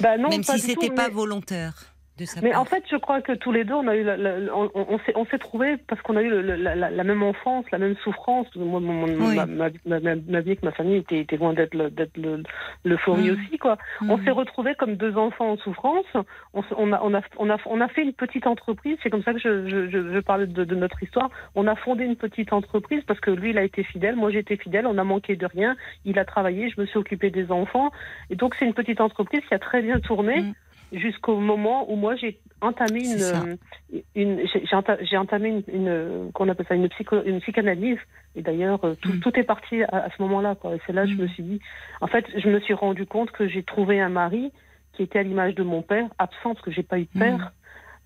E: Bah non,
A: même si c'était pas volontaire de sa
E: Mais
A: part.
E: en fait, je crois que tous les deux, on a eu, la- la- on, on- on s'est, trouvés parce qu'on a eu le- le- la, la- la même enfance, la même souffrance. Moi, mon-
A: Oui.
E: ma, ma, ma, vie avec ma famille était, était loin d'être, le- le, l'euphorie
A: Mm.
E: aussi, quoi. On
A: Mhm.
E: s'est retrouvés comme deux enfants en souffrance. On, on, a, on, a, on, a, on a fait une petite entreprise. C'est comme ça que je, je, je, je parlais de, de notre histoire. On a fondé une petite entreprise parce que lui, il a été fidèle. Moi, été fidèle. On a manqué de rien. Il a travaillé. Je me suis occupée des enfants. Et donc, c'est une petite entreprise qui a très bien tourné
A: Mm.
E: Jusqu'au moment où moi, j'ai entamé une, euh, une j'ai, j'ai enta- j'ai entamé une, une euh, qu'on appelle ça une psycho, une psychanalyse et d'ailleurs euh, tout,
A: Mm.
E: tout est parti à, à ce moment-là quoi et c'est là que je
A: Mm.
E: me suis dit en fait je me suis rendu compte que j'ai trouvé un mari qui était à l'image de mon père absent parce que j'ai pas eu de
A: Mm.
E: père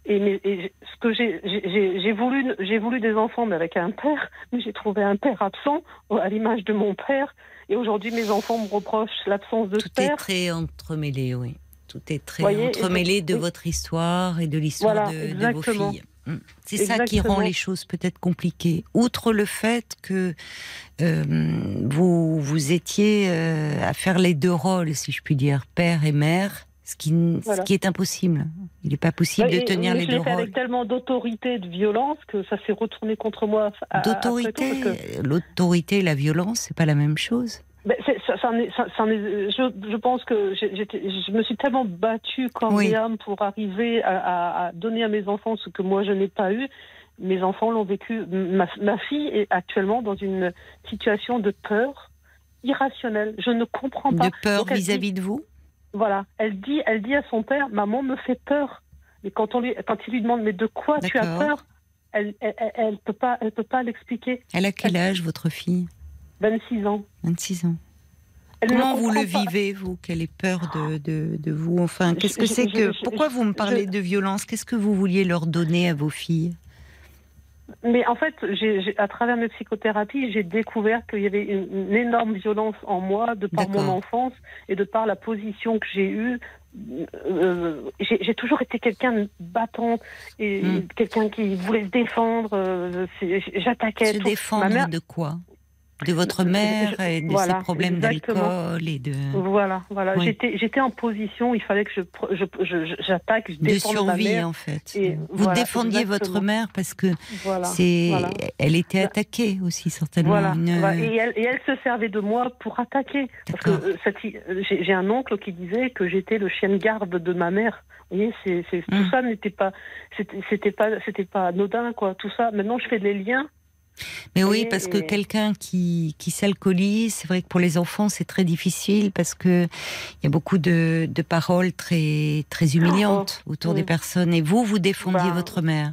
E: et, mais, et j'ai- ce que j'ai voulu j'ai voulu des enfants mais avec un père mais j'ai trouvé un père absent à l'image de mon père et aujourd'hui mes enfants me reprochent l'absence de ce
A: Tout est
E: père
A: très entremêlé, oui. Tout est très
E: Voyez,
A: entremêlé de votre histoire et de l'histoire
E: Voilà,
A: de, de vos filles. Mm. C'est ça qui rend les choses peut-être compliquées. Outre le fait que euh, vous, vous étiez euh, à faire les deux rôles, si je puis dire, père et mère, ce qui, ce
E: Voilà.
A: qui est impossible. Il n'est pas possible de tenir les deux
E: fait
A: rôles.
E: avec tellement d'autorité et de violence que ça s'est retourné contre moi.
A: D'autorité,
E: que-
A: l'autorité et la violence, c'est pas la même chose.
E: Ben, ça, ça ça- je, je pense que je me suis tellement battue corps
A: Oui.
E: pour arriver à, à- à donner à mes enfants ce que moi je n'ai pas eu. Mes enfants l'ont vécu. Ma, ma fille est actuellement dans une situation de peur irrationnelle. Je ne comprends pas.
A: De peur
E: elle
A: vis-à-vis de vous?
E: Voilà, elle dit, elle dit à son père, maman me fait peur. Mais quand on lui, quand il lui demande, mais de quoi tu as peur? Elle, elle, elle, elle elle peut pas l'expliquer.
A: Elle a quel âge, votre fille?
E: 26 ans.
A: 26 ans.
E: Elle
A: Comment vous le
E: pas.
A: vivez, vous Quelle est peur de, de, de vous? Enfin, qu'est-ce que c'est que.
E: je-
A: Pourquoi vous me parlez
E: je-
A: de violence? Qu'est-ce que vous vouliez leur donner à vos filles?
E: Mais en fait, à travers mes psychothérapies, j'ai découvert qu'il y avait une, une énorme violence en moi de par mon enfance et de par la position que j'ai eue. Euh, j'ai, j'ai toujours été quelqu'un de battante et
A: Mm.
E: quelqu'un qui voulait se défendre. euh, j'attaquais.
A: Se
E: tout.
A: défendre
E: Ma mère,
A: de quoi? De votre mère et de
E: voilà,
A: ses problèmes d'alcool et de,
E: Voilà, voilà.
A: Oui.
E: J'étais, j'étais en position. Il fallait que je, pr- je, je- je- j'attaque,
A: de
E: ma
A: survie
E: mère.
A: en fait.
E: et
A: Vous
E: voilà,
A: défendiez votre mère parce que
E: Voilà.
A: c'est, elle était
E: Bah,
A: attaquée aussi certainement. Une-
E: voilà. Et, elle, et elle se servait de moi pour attaquer. Parce que euh, euh, j'ai un oncle qui disait que j'étais le chien de garde de ma mère. Vous voyez, c'est, tout ça n'était pas, c'était, pas, c'était pas anodin, quoi. Tout ça. Maintenant, je fais les liens.
A: Mais oui, parce que quelqu'un qui, qui s'alcoolise, c'est vrai que pour les enfants, c'est très difficile parce que il y a beaucoup de, de paroles très, très humiliantes autour
E: oui.
A: des personnes. Et vous, vous défendiez
E: Bah,
A: votre mère.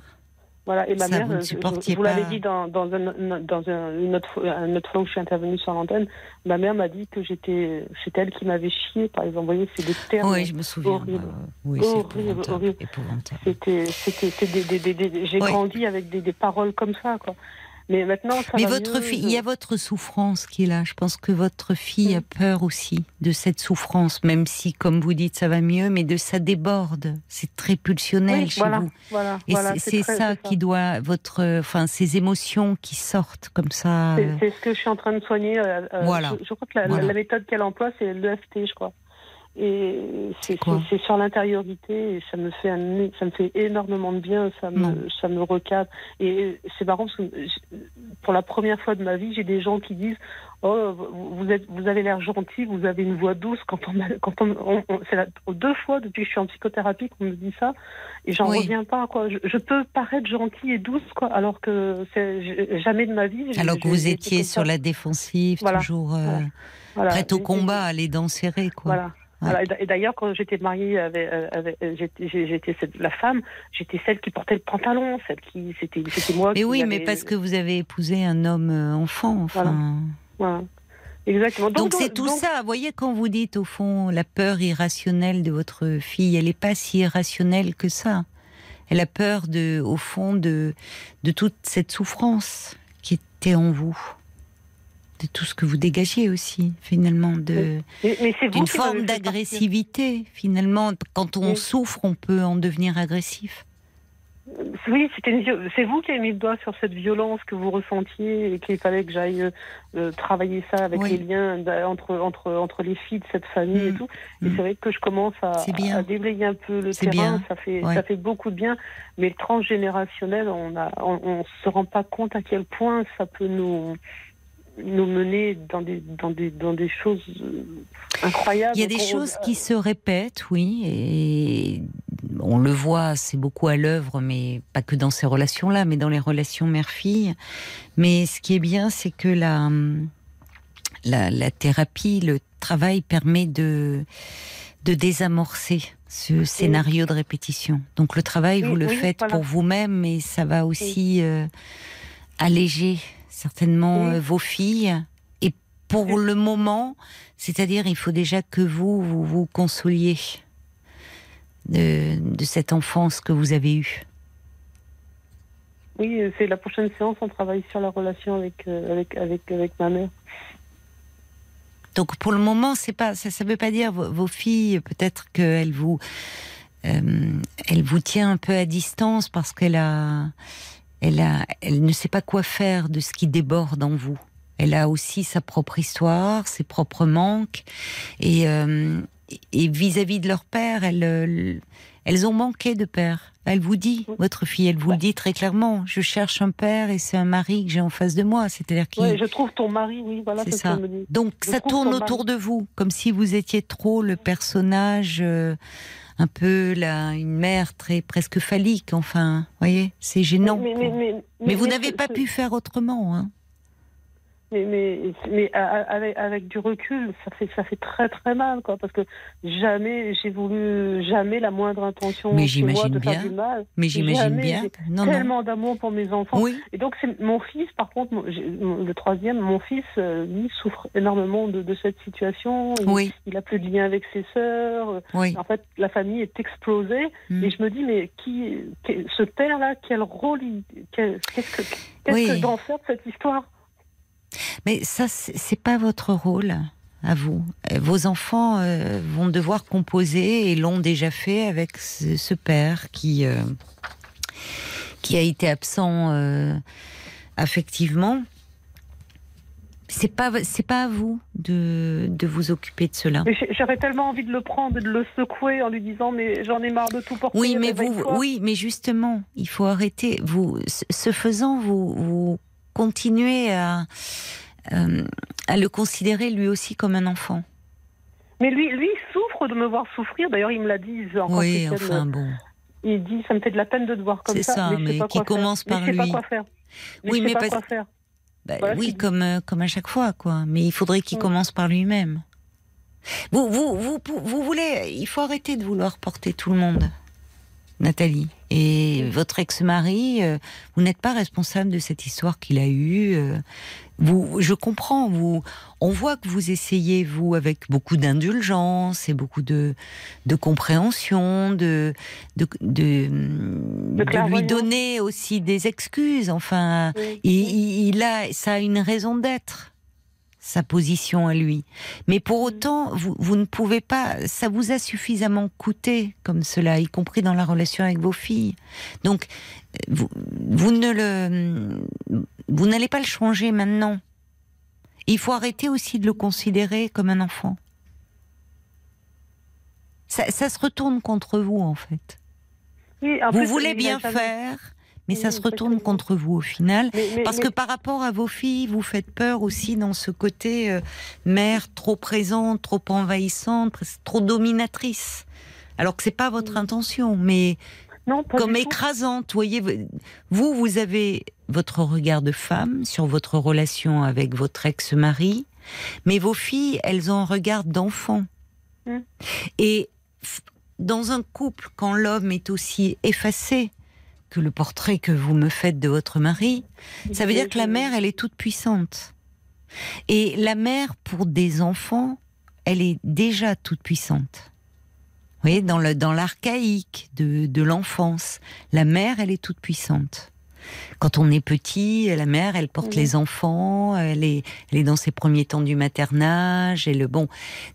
E: Voilà. Et ma
A: Ça,
E: mère,
A: vous
E: je vous
A: pas.
E: dit dans, dans, un, dans un, une, autre, fois- une autre fois où je suis intervenue sur l'antenne, ma mère m'a dit que j'étais, c'était elle qui m'avait chié, par exemple. Vous voyez, c'est des termes.
A: Oui, je me souviens.
E: horrible.
A: bah, oui, c'est
E: Horrible,
A: épouvantable.
E: horrible.
A: épouvantable.
E: C'était, c'était, c'est j'ai
A: Oui.
E: grandi avec des, des paroles comme ça, quoi. Mais maintenant, ça
A: Mais
E: va
A: votre
E: mieux,
A: fille,
E: je-
A: il y a votre souffrance qui est là. Je pense que votre fille a peur aussi de cette souffrance, même si, comme vous dites, ça va mieux, mais de ça déborde. C'est très pulsionnel
E: Oui,
A: chez
E: voilà,
A: vous.
E: voilà,
A: Et
E: voilà,
A: c'est ça qui doit votre, enfin, ces émotions qui sortent comme ça.
E: C'est
A: euh,
E: ce que je suis en train de soigner. euh, euh,
A: Voilà.
E: Je, je crois que la, la méthode qu'elle emploie, c'est l'EFT, je crois. Et c'est sur l'intériorité et ça me fait un, ça me fait énormément de bien, ça
A: Non.
E: me, ça me recadre. Et c'est marrant parce que pour la première fois de ma vie, j'ai des gens qui disent Oh, vous êtes, vous avez l'air gentil, vous avez une voix douce. Quand on, quand on, on- on- c'est deux fois depuis que je suis en psychothérapie qu'on me dit ça, et j'en
A: Oui.
E: reviens pas. Quoi. Je, je peux paraître gentille et douce, quoi, alors que c'est jamais de ma vie.
A: alors que vous étiez sur
E: ça.
A: la défensive,
E: Voilà.
A: toujours euh,
E: Voilà. Voilà.
A: prête au
E: et-
A: combat, les dents serrées, quoi.
E: Voilà. Et d'a- Et d'ailleurs, quand j'étais mariée avec, euh, avec euh, j'étais, la femme, j'étais celle qui portait le pantalon, celle qui, c'était, moi.
A: Mais
E: qui
A: oui, mais parce que vous avez épousé un homme euh, enfant, enfin.
E: Voilà. Exactement.
A: Donc c'est tout
E: donc-
A: ça. Vous voyez, quand vous dites au fond la peur irrationnelle de votre fille, elle n'est pas si irrationnelle que ça. Elle a peur de, au fond de, de toute cette souffrance qui était en vous, de tout ce que vous dégagiez aussi finalement, de d'une forme d'agressivité finalement. Quand on
E: Oui.
A: souffre, on peut en devenir agressif.
E: Oui, une viol- c'est vous qui avez mis le doigt sur cette violence que vous ressentiez et qu'il fallait que j'aille euh, euh, travailler ça avec
A: Oui.
E: les liens d'a- entre, entre, entre les filles de cette famille et
A: Mm.
E: tout. Et
A: Mm.
E: c'est vrai que je commence à, à déblayer un peu le terrain.
A: bien.
E: Ça fait,
A: Ouais.
E: ça fait beaucoup de bien. Mais le transgénérationnel, on on, on se rend pas compte à quel point ça peut nous nous mener dans des dans des dans des choses euh, incroyables.
A: Il y a des choses qui se répètent, oui, et on le voit, c'est beaucoup à l'œuvre, mais pas que dans ces relations-là, mais dans les relations mère-fille. Mais ce qui est bien, c'est que la, la, la thérapie, le travail permet de, de désamorcer ce scénario de répétition. Donc le travail,
E: Oui,
A: vous le
E: oui,
A: faites
E: voilà.
A: pour vous-même, mais ça va aussi euh, alléger certainement
E: Oui.
A: euh, vos filles. Et pour le moment, c'est-à-dire, il faut déjà que vous vous, vous consoliez de, de cette enfance que vous avez eue.
E: Oui, euh, c'est la prochaine séance. On travaille sur la relation avec euh, avec avec avec ma mère.
A: Donc pour le moment, c'est pas ça. Ça veut pas dire vos, vos filles. Peut-être qu'elle vous, euh, elle vous tient un peu à distance parce qu'elle a, elle a, elle ne sait pas quoi faire de ce qui déborde en vous. Elle a aussi sa propre histoire, ses propres manques, et euh, et vis-à-vis de leur père, elles, euh, elles ont manqué de père. Elle vous dit,
E: Oui.
A: votre fille, elle vous le dit très clairement. Je cherche un père et c'est un mari que j'ai en face de moi. C'est-à-dire qu'il
E: Ouais, je trouve ton mari, oui, voilà,
A: C'est
E: c'est ce
A: ça.
E: qu'elle me dit.
A: donc
E: Je
A: ça tourne autour
E: mari.
A: de vous, comme si vous étiez trop le personnage, euh, un peu la, une mère très presque phallique. Enfin, voyez, c'est gênant.
E: Mais, mais, mais, mais-
A: Mais vous n'avez pas pu faire autrement. Hein.
E: Mais, mais, mais avec, avec du recul, ça fait, ça fait très très mal, quoi, parce que jamais j'ai voulu, jamais la moindre intention
A: Mais j'imagine
E: de faire
A: bien.
E: du mal.
A: Mais j'imagine bien. Non.
E: Tellement d'amour pour mes enfants.
A: Oui,
E: Et donc, c'est mon fils, par contre, mon- le troisième, mon fils, euh, lui, souffre énormément de, de cette situation. Il,
A: oui,
E: il a plus de lien avec ses sœurs.
A: oui.
E: En fait, la famille est explosée.
A: Mm.
E: Et je me dis, mais qui, ce père-là, quel rôle, il- quel- qu'est-ce que, qu'est-ce que faire de cette histoire?
A: Mais ça, c'est pas votre rôle à vous. Euh, Vos enfants euh, vont devoir composer et l'ont déjà fait avec ce, ce père qui euh, qui a été absent euh, affectivement. c'est pas c'est pas à vous de, de vous occuper de cela.
E: J'aurais tellement envie de le prendre de le secouer en lui disant mais j'en ai marre de tout porter.
A: Oui, mais vous, oui, mais justement, il faut arrêter. Vous, ce- ce faisant, vous, vous continuez à, euh, à le considérer lui aussi comme un enfant.
E: Mais lui, lui souffre de me voir souffrir. D'ailleurs, il me l'a dit. genre,
A: oui, enfin bon.
E: Il dit ça me fait de la peine de te voir comme
A: C'est
E: ça.
A: ça,
E: mais,
A: mais qui commence
E: Mais
A: par
E: je sais pas
A: lui.
E: quoi faire. Mais
A: Oui,
E: je sais
A: mais
E: pas
A: parce-
E: quoi faire.
A: Bah
E: Voilà,
A: oui, comme, euh, comme à chaque fois, quoi. Mais il faudrait qu'il
E: Mm.
A: commence par lui-même. Vous, vous, vous voulez, il faut arrêter de vouloir porter tout le monde, Nathalie. Et votre ex-mari, euh, vous n'êtes pas responsable de cette histoire qu'il a eue. euh, vous, je comprends. Vous, on voit que vous essayez, vous, avec beaucoup d'indulgence et beaucoup de, de compréhension, de, de, de, de lui donner aussi des excuses. Enfin,
E: Oui.
A: il- il a, ça a une raison d'être, sa position à lui. Mais pour autant, vous, vous ne pouvez pas, ça vous a suffisamment coûté comme cela, y compris dans la relation avec vos filles. Donc, vous, vous ne le, vous n'allez pas le changer maintenant. Il faut arrêter aussi de le considérer comme un enfant. Ça, ça se retourne contre vous, en fait.
E: Oui, en
A: Vous
E: plus,
A: voulez bien faire, mais ça
E: Oui,
A: se retourne contre vous au final.
E: Mais- mais-
A: Parce que par rapport à vos filles, vous faites peur aussi dans ce côté euh, mère trop présente, trop envahissante, trop dominatrice. Alors que c'est pas votre intention, mais
E: non,
A: comme écrasante. Voyez, vous, vous avez votre regard de femme sur votre relation avec votre ex-mari, mais vos filles, elles ont un regard d'enfant.
E: Mm.
A: Et dans un couple, quand l'homme est aussi effacé que le portrait que vous me faites de votre mari, ça veut dire que la mère, elle est toute puissante. Et la mère, pour des enfants, elle est déjà toute puissante. Vous voyez, dans l'archaïque de, de l'enfance, la mère, elle est toute puissante. Quand on est petit, la mère, elle porte
E: Oui.
A: les enfants, elle est, elle est dans ses premiers temps du maternage et le bon.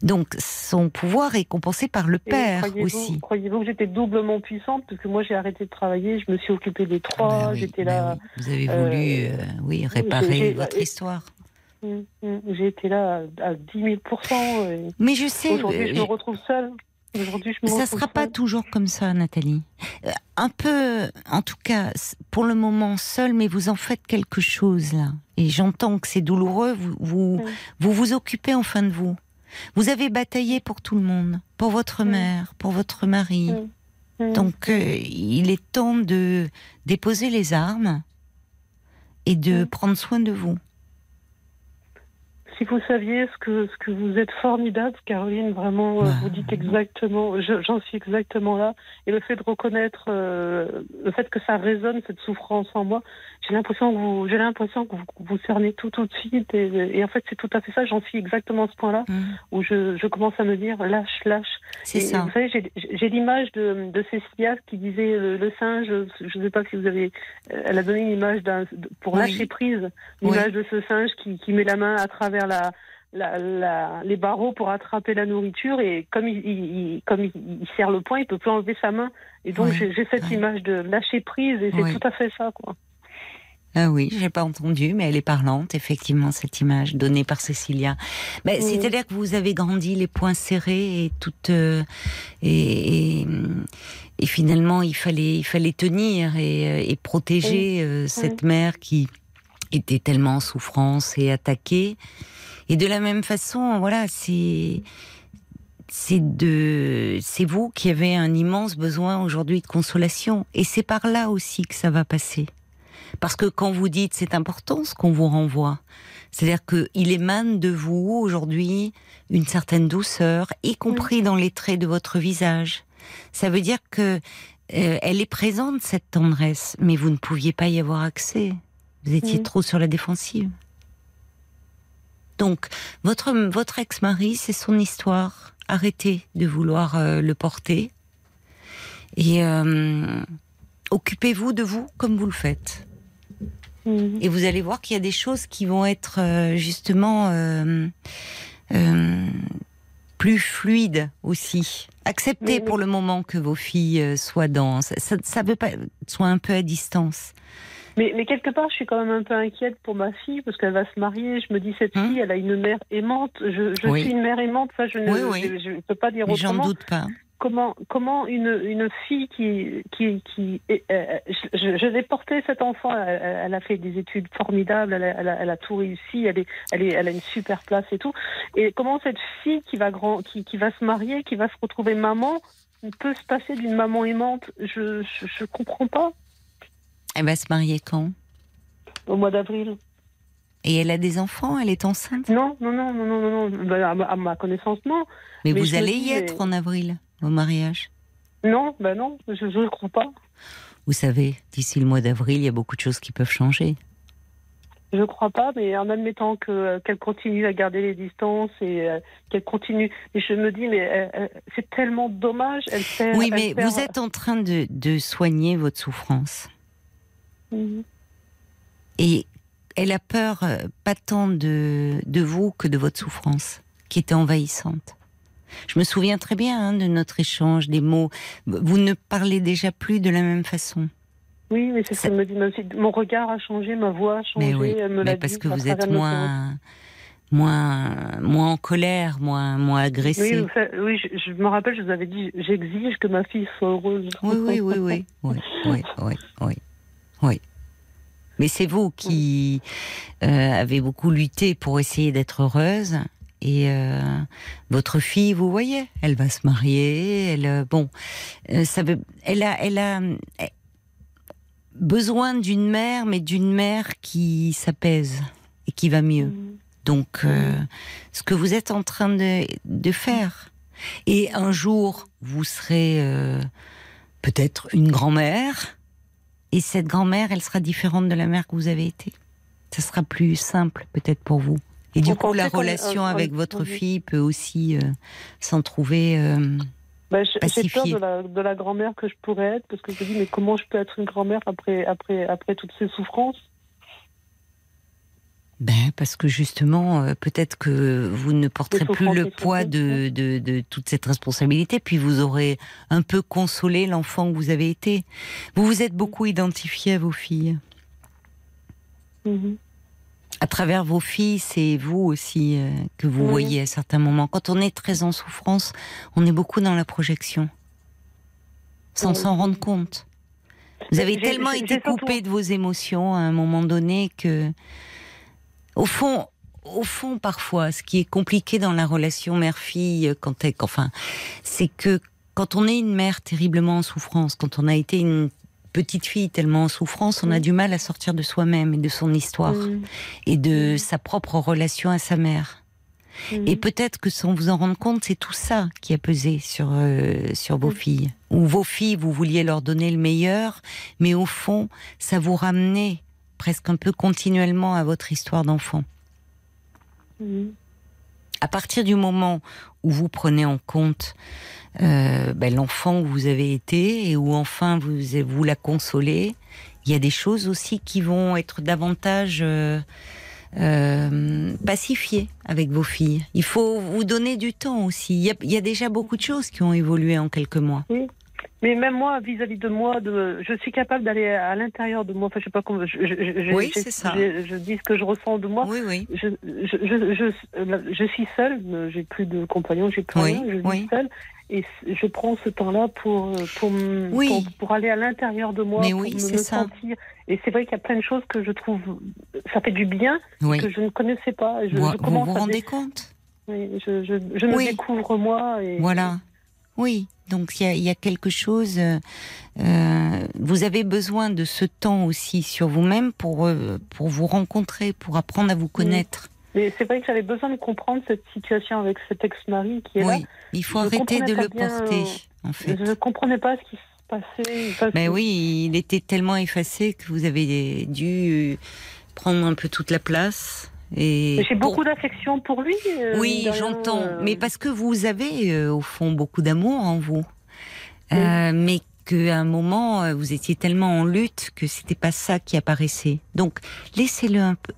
A: Donc son pouvoir est compensé par le
E: Et
A: père aussi.
E: Croyez-vous que j'étais doublement puissante? Parce que moi j'ai arrêté de travailler, je me suis occupée des trois,
A: Ben oui,
E: j'étais
A: ben
E: là,
A: oui. Vous avez
E: euh,
A: voulu, euh, oui, réparer votre
E: et-
A: histoire.
E: Hum, hum, j'ai été là à, à 10 000 et
A: Mais je sais.
E: Aujourd'hui, je me
A: euh,
E: retrouve seule. Aujourd'hui, je me
A: Ça
E: retrouve
A: sera pas toujours comme ça, Nathalie. Euh, Un peu, en tout cas, pour le moment seul, mais vous en faites quelque chose là. Et j'entends que c'est douloureux. Vous, vous,
E: Oui.
A: vous vous occupez enfin de vous. Vous avez bataillé pour tout le monde, pour votre
E: Oui.
A: mère, pour votre mari.
E: Oui.
A: Donc, euh, il est temps de déposer les armes et de prendre soin de vous.
E: Si vous saviez ce que, ce que vous êtes formidable, Caroline, vraiment, euh, vous dites exactement, je- j'en suis exactement là. Et le fait de reconnaître, euh, le fait que ça résonne, cette souffrance en moi, j'ai l'impression que vous, j'ai l'impression que vous, vous cernez tout tout de suite. Et, et en fait, c'est tout à fait ça. J'en suis exactement à ce point-là
A: Hum,
E: où je, je commence à me dire lâche, lâche.
A: C'est
E: Et
A: ça.
E: Vous savez, j'ai- j'ai l'image de, de Cécilia qui disait le, le singe. Je ne sais pas si vous avez. euh, Elle a donné une image d'un pour
A: Oui.
E: lâcher prise,
A: Oui.
E: l'image de ce singe qui, qui met la main à travers la, la, la- les barreaux pour attraper la nourriture et comme il, il- il- comme il, il serre le poing, il peut plus enlever sa main. Et donc
A: Oui.
E: j'ai j'ai cette
A: Oui.
E: image de lâcher prise et c'est
A: Oui.
E: tout à fait ça, quoi.
A: Ah oui, j'ai pas entendu, mais elle est parlante, effectivement, cette image donnée par Cécilia. Mais
E: Oui.
A: C'est-à-dire que vous avez grandi les poings serrés et tout, euh, et, et, et finalement il fallait, il fallait tenir et, euh, et protéger euh, cette mère qui était tellement en souffrance et attaquée. Et de la même façon, voilà, c'est c'est de c'est vous qui avez un immense besoin aujourd'hui de consolation et c'est par là aussi que ça va passer. Parce que quand vous dites c'est important ce qu'on vous renvoie, c'est-à-dire qu'il émane de vous aujourd'hui une certaine douceur, y compris dans les traits de votre visage. Ça veut dire que euh, elle est présente cette tendresse, mais vous ne pouviez pas y avoir accès. Vous étiez trop sur la défensive. Donc votre votre ex-mari, c'est son histoire. Arrêtez de vouloir euh, le porter et euh, occupez-vous de vous comme vous le faites.
E: Mhm.
A: Et vous allez voir qu'il y a des choses qui vont être euh, justement euh, euh, plus fluides aussi. Acceptez pour le moment que vos filles euh, soient dans. Ça, ça, veut pas soient un peu à distance.
E: Mais, mais quelque part, je suis quand même un peu inquiète pour ma fille parce qu'elle va se marier. Je me dis, cette
A: Hum.
E: fille, elle a une mère aimante. Je, je
A: Oui.
E: suis une mère aimante, ça, je ne
A: Oui, oui.
E: je- je peux pas dire
A: Mais J'en
E: autrement.
A: doute pas.
E: Comment, comment une, une fille qui. qui, qui euh, je je, l'ai portée, cet enfant. Elle, a fait des études formidables, elle a, elle a, elle a tout réussi, elle, est, elle, est, elle a une super place et tout. Et comment cette fille qui va, grand, qui, qui va se marier, qui va se retrouver maman, peut se passer d'une maman aimante? Je ne comprends pas.
A: Elle va se marier quand?
E: Au mois d'avril.
A: Et elle a des enfants? Elle est enceinte?
E: Non, non, non, non, non, non, non. Ben, à, ma, connaissance, non.
A: Mais,
E: Mais
A: vous allez y être en avril, au mariage.
E: Non, ben non, je ne crois pas.
A: Vous savez, d'ici le mois d'avril, il y a beaucoup de choses qui peuvent changer.
E: Je ne crois pas, mais en admettant que euh, qu'elle continue à garder les distances et euh, qu'elle continue. Et je me dis, mais euh, c'est tellement dommage. Elle perd.
A: Oui, mais
E: perd-
A: vous êtes en train de, de soigner votre souffrance.
E: Mhm.
A: Et elle a peur, pas tant de, de vous que de votre souffrance, qui était envahissante. Je me souviens très bien hein, de notre échange, des mots. Vous ne parlez déjà plus de la même façon.
E: Oui, mais c'est ce qu'elle me dit. Mon regard a changé, ma voix a changé.
A: Mais oui,
E: elle me
A: mais
E: l'a
A: parce
E: dit
A: que vous êtes moins, moins, moins en colère, moins, moins
E: Oui, oui je, je me rappelle, je vous avais dit, j'exige que ma fille soit heureuse.
A: Oui, oui, oui, oui, oui, oui, oui, oui, oui. Mais c'est vous qui euh, avez beaucoup lutté pour essayer d'être heureuse. Et euh, votre fille, vous voyez, elle va se marier. Elle, euh, bon, euh, ça veut, elle a, elle a besoin d'une mère, mais d'une mère qui s'apaise et qui va mieux.
E: Mhm.
A: Donc, euh, ce que vous êtes en train de, de faire. Et un jour, vous serez euh, peut-être une grand-mère. Et cette grand-mère, elle sera différente de la mère que vous avez été. Ça sera plus simple, peut-être pour vous. Et du coup, la relation avec votre fille peut aussi euh, s'en trouver. euh,
E: Ben, j'ai- peur de la, de la grand-mère que je pourrais être, parce que je me dis, mais comment je peux être une grand-mère après, après, après toutes ces souffrances?
A: Ben, parce que justement, euh, peut-être que vous ne porterez plus le poids de, de, de toute cette responsabilité, puis vous aurez un peu consolé l'enfant que vous avez été. Vous vous êtes beaucoup identifié à vos filles.
E: Mhm.
A: À travers vos filles, c'est vous aussi euh, que vous
E: Oui.
A: voyez à certains moments. Quand on est très en souffrance, on est beaucoup dans la projection, sans
E: Oui.
A: s'en rendre compte. Vous avez tellement été coupé de vos émotions à un moment donné que, au fond, au fond, parfois, ce qui est compliqué dans la relation mère-fille, quand elle, enfin, c'est que quand on est une mère terriblement en souffrance, quand on a été une petite fille tellement en souffrance, on a
E: Mm.
A: du mal à sortir de soi-même et de son histoire
E: Mhm.
A: et de
E: Mm.
A: sa propre relation à sa mère. Et peut-être que sans vous en rendre compte, c'est tout ça qui a pesé sur euh, sur vos
E: Mm.
A: filles. Ou vos filles, vous vouliez leur donner le meilleur, mais au fond, ça vous ramenait presque un peu continuellement à votre histoire d'enfant. À partir du moment où vous prenez en compte euh, ben, l'enfant que vous avez été et où enfin vous vous la consolez, il y a des choses aussi qui vont être davantage euh, euh, pacifiées avec vos filles. Il faut vous donner du temps aussi. Il y, a, il y a déjà beaucoup de choses qui ont évolué en quelques mois.
E: Mais même moi, vis-à-vis de moi, de, je suis capable d'aller à l'intérieur de moi. Enfin, je sais pas comment. Je, je, je-
A: Oui, c'est ça.
E: Je, dis ce que je ressens de moi.
A: Oui, oui.
E: Je, je, suis seule. J'ai plus de compagnons. J'ai plus
A: Oui,
E: rien. Je
A: oui.
E: seule. Et je prends ce temps-là pour pour,
A: Oui.
E: pour pour aller à l'intérieur de moi,
A: Mais
E: pour
A: oui,
E: me, me
A: ça.
E: sentir. Et c'est vrai qu'il y a plein de choses que je trouve, ça fait du bien que je ne connaissais pas. Je,
A: vous vous, vous rendez compte?
E: Oui, je, je, je me
A: Oui.
E: découvre moi. Et,
A: Voilà. Oui, donc il y a, il y a quelque chose. euh, euh, vous avez besoin de ce temps aussi sur vous-même pour euh, pour vous rencontrer, pour apprendre à vous connaître.
E: Mais c'est vrai que j'avais besoin de comprendre cette situation avec cet ex-mari qui est là.
A: Oui, il faut
E: Je
A: arrêter de le porter,
E: euh,
A: en fait.
E: Je ne comprenais pas ce qui se passait. Enfin,
A: Ben oui, il était tellement effacé que vous avez dû prendre un peu toute la place. Et
E: J'ai
A: pour-
E: beaucoup d'affection pour lui. euh,
A: Oui, j'entends.
E: euh,
A: Mais parce que vous avez, euh, au fond, beaucoup d'amour en vous.
E: Oui.
A: Euh, mais qu'à un moment, vous étiez tellement en lutte que c'était pas ça qui apparaissait. Donc, laissez-le un peu.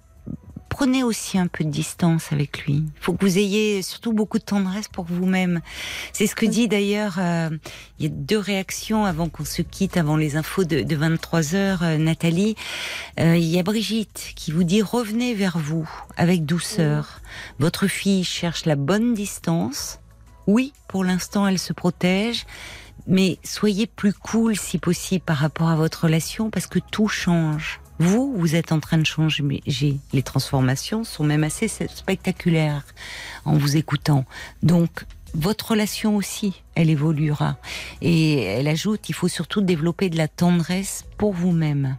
A: Prenez aussi un peu de distance avec lui. Il faut que vous ayez surtout beaucoup de tendresse pour vous-même. C'est ce que dit d'ailleurs, euh, il y a deux réactions avant qu'on se quitte, avant les infos de, 23 heures, euh, Nathalie. Euh, il y a Brigitte qui vous dit revenez vers vous avec douceur. Votre fille cherche la bonne distance. Oui, pour l'instant, elle se protège mais soyez plus cool si possible par rapport à votre relation parce que tout change. Vous, vous êtes en train de changer. Les transformations sont même assez spectaculaires en vous écoutant. Donc, votre relation aussi, elle évoluera. Et elle ajoute, il faut surtout développer de la tendresse pour vous-même.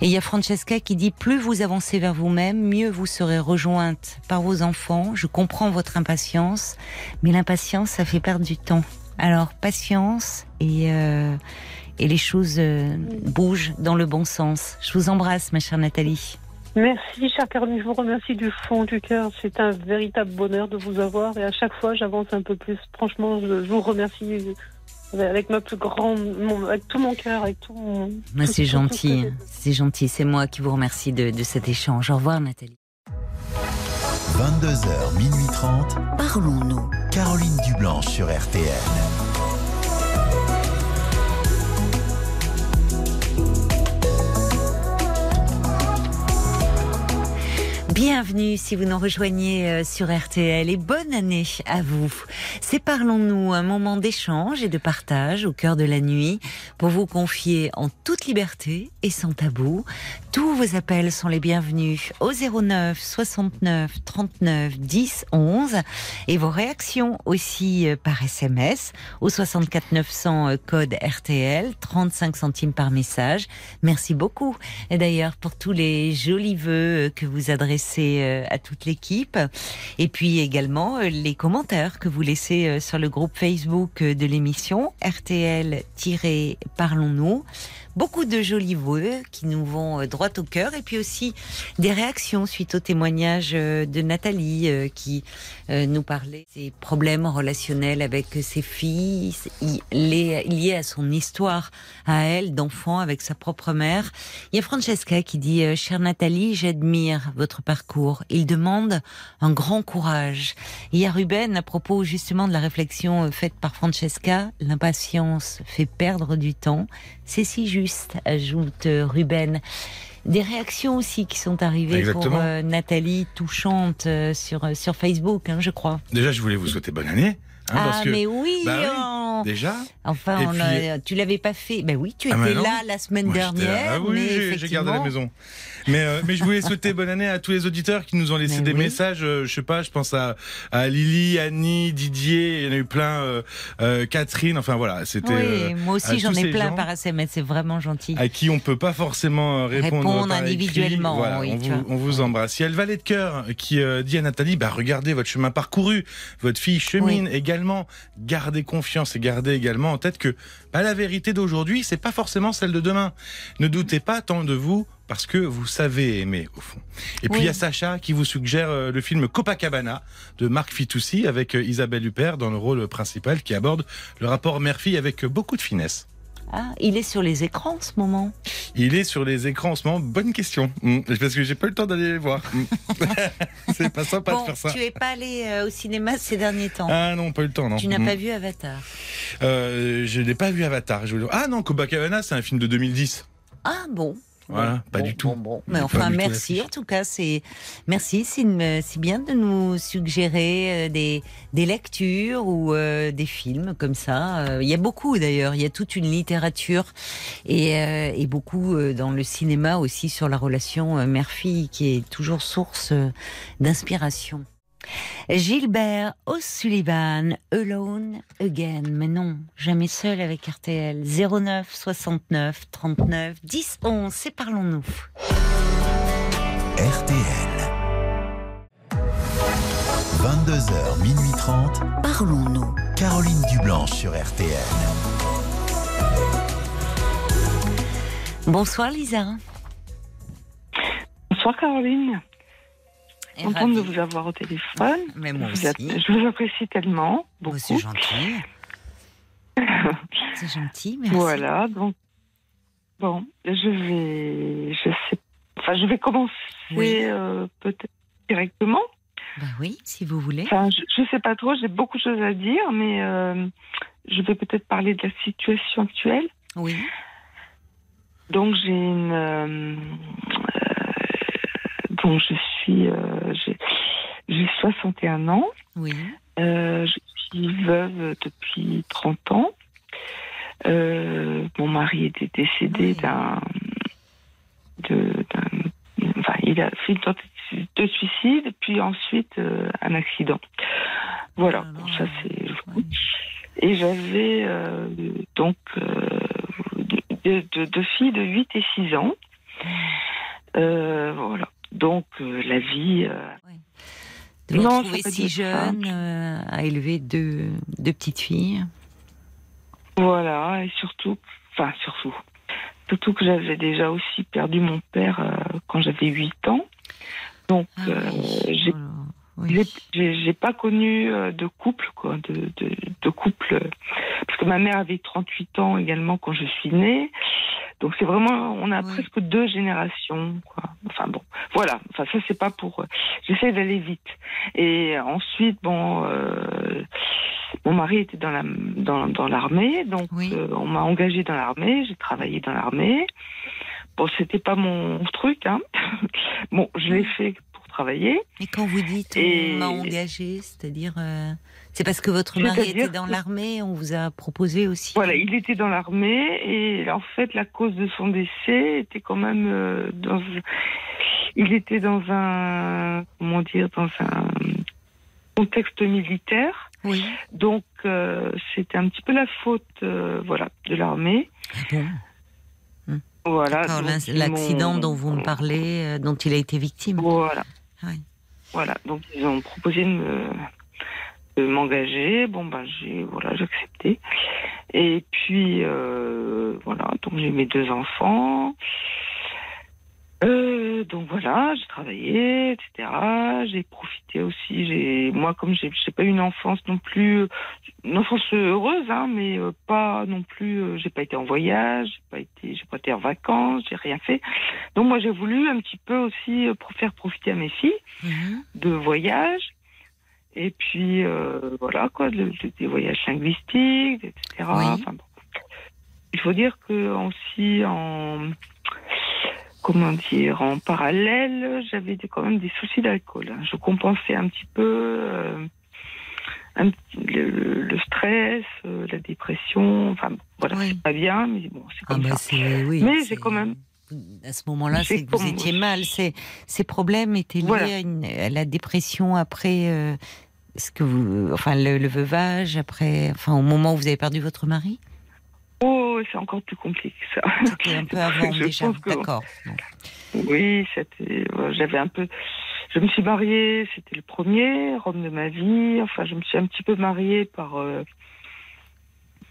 A: Et il y a Francesca qui dit, plus vous avancez vers vous-même, mieux vous serez rejointe par vos enfants. Je comprends votre impatience, mais l'impatience, ça fait perdre du temps. Alors, patience et, euh, et les choses euh, bougent dans le bon sens. Je vous embrasse, ma chère Nathalie.
E: Merci, chère Caroline. Je vous remercie du fond du cœur. C'est un véritable bonheur de vous avoir. Et à chaque fois, j'avance un peu plus. Franchement, je, vous remercie avec ma plus grande, avec tout mon cœur, avec tout mon.
A: c'est gentil. C'est gentil. C'est moi qui vous remercie de, de cet échange. Au revoir, Nathalie.
C: 22h, minuit 30.
D: Parlons-nous.
C: Caroline Dublanche sur RTN.
A: Bienvenue si vous nous rejoignez euh, sur RTL et bonne année à vous. C'est Parlons-nous, un moment d'échange et de partage au cœur de la nuit pour vous confier en toute liberté et sans tabou. Tous vos appels sont les bienvenus au 09 69 39 10 11 et vos réactions aussi euh, par SMS au 64 900 euh, code RTL 35 centimes par message. Merci beaucoup d'ailleurs pour tous les jolis vœux que vous adressez euh, à toute l'équipe. Et puis également euh, les commentaires que vous laissez euh, sur le groupe Facebook de l'émission RTL-Parlons-nous beaucoup de jolis voeux qui nous vont euh, droit au cœur et puis aussi des réactions suite au témoignage euh, de Nathalie euh, qui nous parlait des problèmes relationnels avec ses filles liés à son histoire à elle d'enfant avec sa propre mère. Il y a Francesca qui dit chère Nathalie, j'admire votre parcours. Il demande un grand courage. il y a Ruben à propos justement de la réflexion faite par Francesca, l'impatience fait perdre du temps. C'est si juste, ajoute euh, Ruben. Des réactions aussi qui sont arrivées pour euh, Nathalie, touchante euh, sur, sur Facebook, hein, je crois.
F: Déjà, je voulais vous souhaiter bonne année.
A: Hein, ah, mais oui,
F: bah Déjà
A: Enfin, on tu l'avais pas fait. Ben oui, tu ah, étais là la semaine dernière.
F: Ah oui, j'ai gardé la maison. Mais, euh, mais je voulais souhaiter bonne année à tous les auditeurs qui nous ont laissé des messages. Euh, je sais pas, je pense à, à Lily, Annie, Didier, il y en a eu plein, euh, euh Catherine, enfin voilà. C'était.
A: Oui, moi aussi j'en ai plein par SMS, c'est vraiment gentil.
F: À qui on peut pas forcément répondre,
A: répondre individuellement.
F: Voilà, on, vous, on, vous, embrasse. Il y a le valet de cœur qui dit à Nathalie, bah regardez votre chemin parcouru, votre fille chemine également. Gardez confiance et gardez également en tête que bah, la vérité d'aujourd'hui, c'est pas forcément celle de demain. Ne doutez pas tant de vous parce que vous savez aimer au fond. Et puis il y a Sacha qui vous suggère euh, le film Copacabana de Marc Fitoussi avec euh, Isabelle Huppert dans le rôle principal qui aborde le rapport mère-fille avec beaucoup de finesse.
A: Ah, il est sur les écrans en ce moment.
F: Il est sur les écrans en ce moment. Bonne question. Hmm, parce que j'ai pas eu le temps d'aller les voir. Hmm. c'est pas sympa de faire ça.
A: Tu es pas allé euh, au cinéma ces derniers temps.
F: Ah non, pas eu le temps, non.
A: Tu n'as hmm. pas vu Avatar.
F: je n'ai pas vu Avatar. Ah non, Copacabana, c'est un film de 2010.
A: Ah bon.
F: Voilà, pas du tout.
A: Mais enfin, merci. En tout cas, c'est merci. C'est bien de nous suggérer euh, des, des lectures ou euh, des films comme ça. Euh, il y a beaucoup d'ailleurs. Il y a toute une littérature et, et beaucoup dans le cinéma aussi sur la relation mère-fille qui est toujours source d'inspiration. Gilbert O'Sullivan, Alone Again. Mais non, jamais seul avec RTL. 09 69 39 10 11. C'est Parlons-nous.
C: RTL. 22h, minuit 30.
D: Parlons-nous.
C: Caroline Dublanche sur RTL.
A: Bonsoir Lisa.
E: Bonsoir Caroline contente de vous avoir au téléphone.
A: Mais moi aussi.
E: Je vous apprécie tellement. Beaucoup.
A: C'est gentil. C'est gentil, merci.
E: Voilà, donc. Bon, je vais. Je sais.
G: enfin, je vais commencer
A: Oui.
G: euh, peut-être directement.
A: Bah oui, si vous voulez.
G: Enfin, je ne sais pas trop, j'ai beaucoup de choses à dire, mais euh, je vais peut-être parler de la situation actuelle.
A: Oui.
G: Donc, j'ai une. euh, je suis. euh, j'ai- j'ai 61 ans.
A: Oui.
G: Euh, je suis veuve depuis 30 ans. Euh, mon mari était décédé
A: Oui.
G: d'un. Enfin, il a fait une tentative de suicide, puis ensuite euh, un accident. Voilà, bon,
A: là.
G: ça c'est.
A: Oui.
G: Et j'avais donc deux, deux- deux filles de 8 et 6 ans. Euh, voilà. Donc euh, la vie. euh,
A: De vous
G: Non,
A: retrouver si jeune euh, à élever deux, deux petites filles.
G: Voilà, et surtout, enfin surtout, surtout que j'avais déjà aussi perdu mon père euh, quand j'avais 8 ans. Donc,
A: Ah
G: euh, j'ai
A: Oh. Oui.
G: j'ai- pas connu euh, de couple, quoi, de, de, de couple, parce que ma mère avait 38 ans également quand je suis née. Donc c'est vraiment, on a
A: Oui.
G: presque deux générations, quoi. Enfin bon, voilà. Enfin ça c'est pas pour. euh, J'essaie d'aller vite. Et ensuite, bon, euh, mon mari était dans la dans, dans l'armée, donc
A: Oui.
G: euh, on m'a engagée dans l'armée. J'ai travaillé dans l'armée. Bon, c'était pas mon truc, hein. bon, je l'ai fait travailler.
A: Et quand vous dites
G: Et-
A: on m'a engagé, c'est-à-dire euh, c'est parce que votre mari était dans
G: que-
A: l'armée, on vous a proposé aussi.
G: Voilà, il était dans l'armée et en fait la cause de son décès était quand même euh, dans il était dans un comment dire dans un contexte militaire
A: Oui.
G: donc euh, c'était un petit peu la faute euh, voilà de l'armée
A: Ah bon?
G: voilà
A: L'accident dont vous me parlez, euh, dont il a été victime.
G: voilà Voilà donc ils ont proposé de me de m'engager. Bon ben j'ai voilà j'ai accepté. Et puis euh, voilà donc j'ai mes deux enfants Euh, donc voilà, j'ai travaillé, etc. J'ai profité aussi. J'ai moi comme j'ai pas eu une enfance non plus, une enfance heureuse, hein, mais euh, pas non plus. euh, j'ai pas été en voyage, j'ai pas été, j'ai pas été en vacances, j'ai rien fait. Donc moi j'ai voulu un petit peu aussi faire profiter à mes filles
A: Mhm.
G: de voyage. Et puis euh, voilà quoi, de- de- des voyages linguistiques, etc.
A: Oui.
G: Enfin, bon. Il faut dire que aussi en comment dire en parallèle, j'avais quand même des soucis d'alcool. Je compensais un petit peu euh, un petit- le, stress, euh, la dépression. Enfin voilà,
A: Oui.
G: c'est pas bien, mais bon, c'est
A: Ah
G: comme
A: bah
G: ça.
A: oui.
G: Mais
A: c'est-
G: j'ai quand même-
A: À ce moment-là,
G: J'ai
A: c'est que vous étiez mal. Ces, ces problèmes étaient liés
G: Voilà.
A: à, une- à la dépression après euh, ce que vous, enfin le, le veuvage, après, enfin au moment où vous avez perdu votre mari?
G: Oh, c'est encore plus compliqué que ça.
A: C'était un peu avant déjà. D'accord.
G: Oui, c'était. euh, J'avais un peu. Je me suis mariée, c'était le premier homme de ma vie. Enfin, je me suis un petit peu mariée par euh,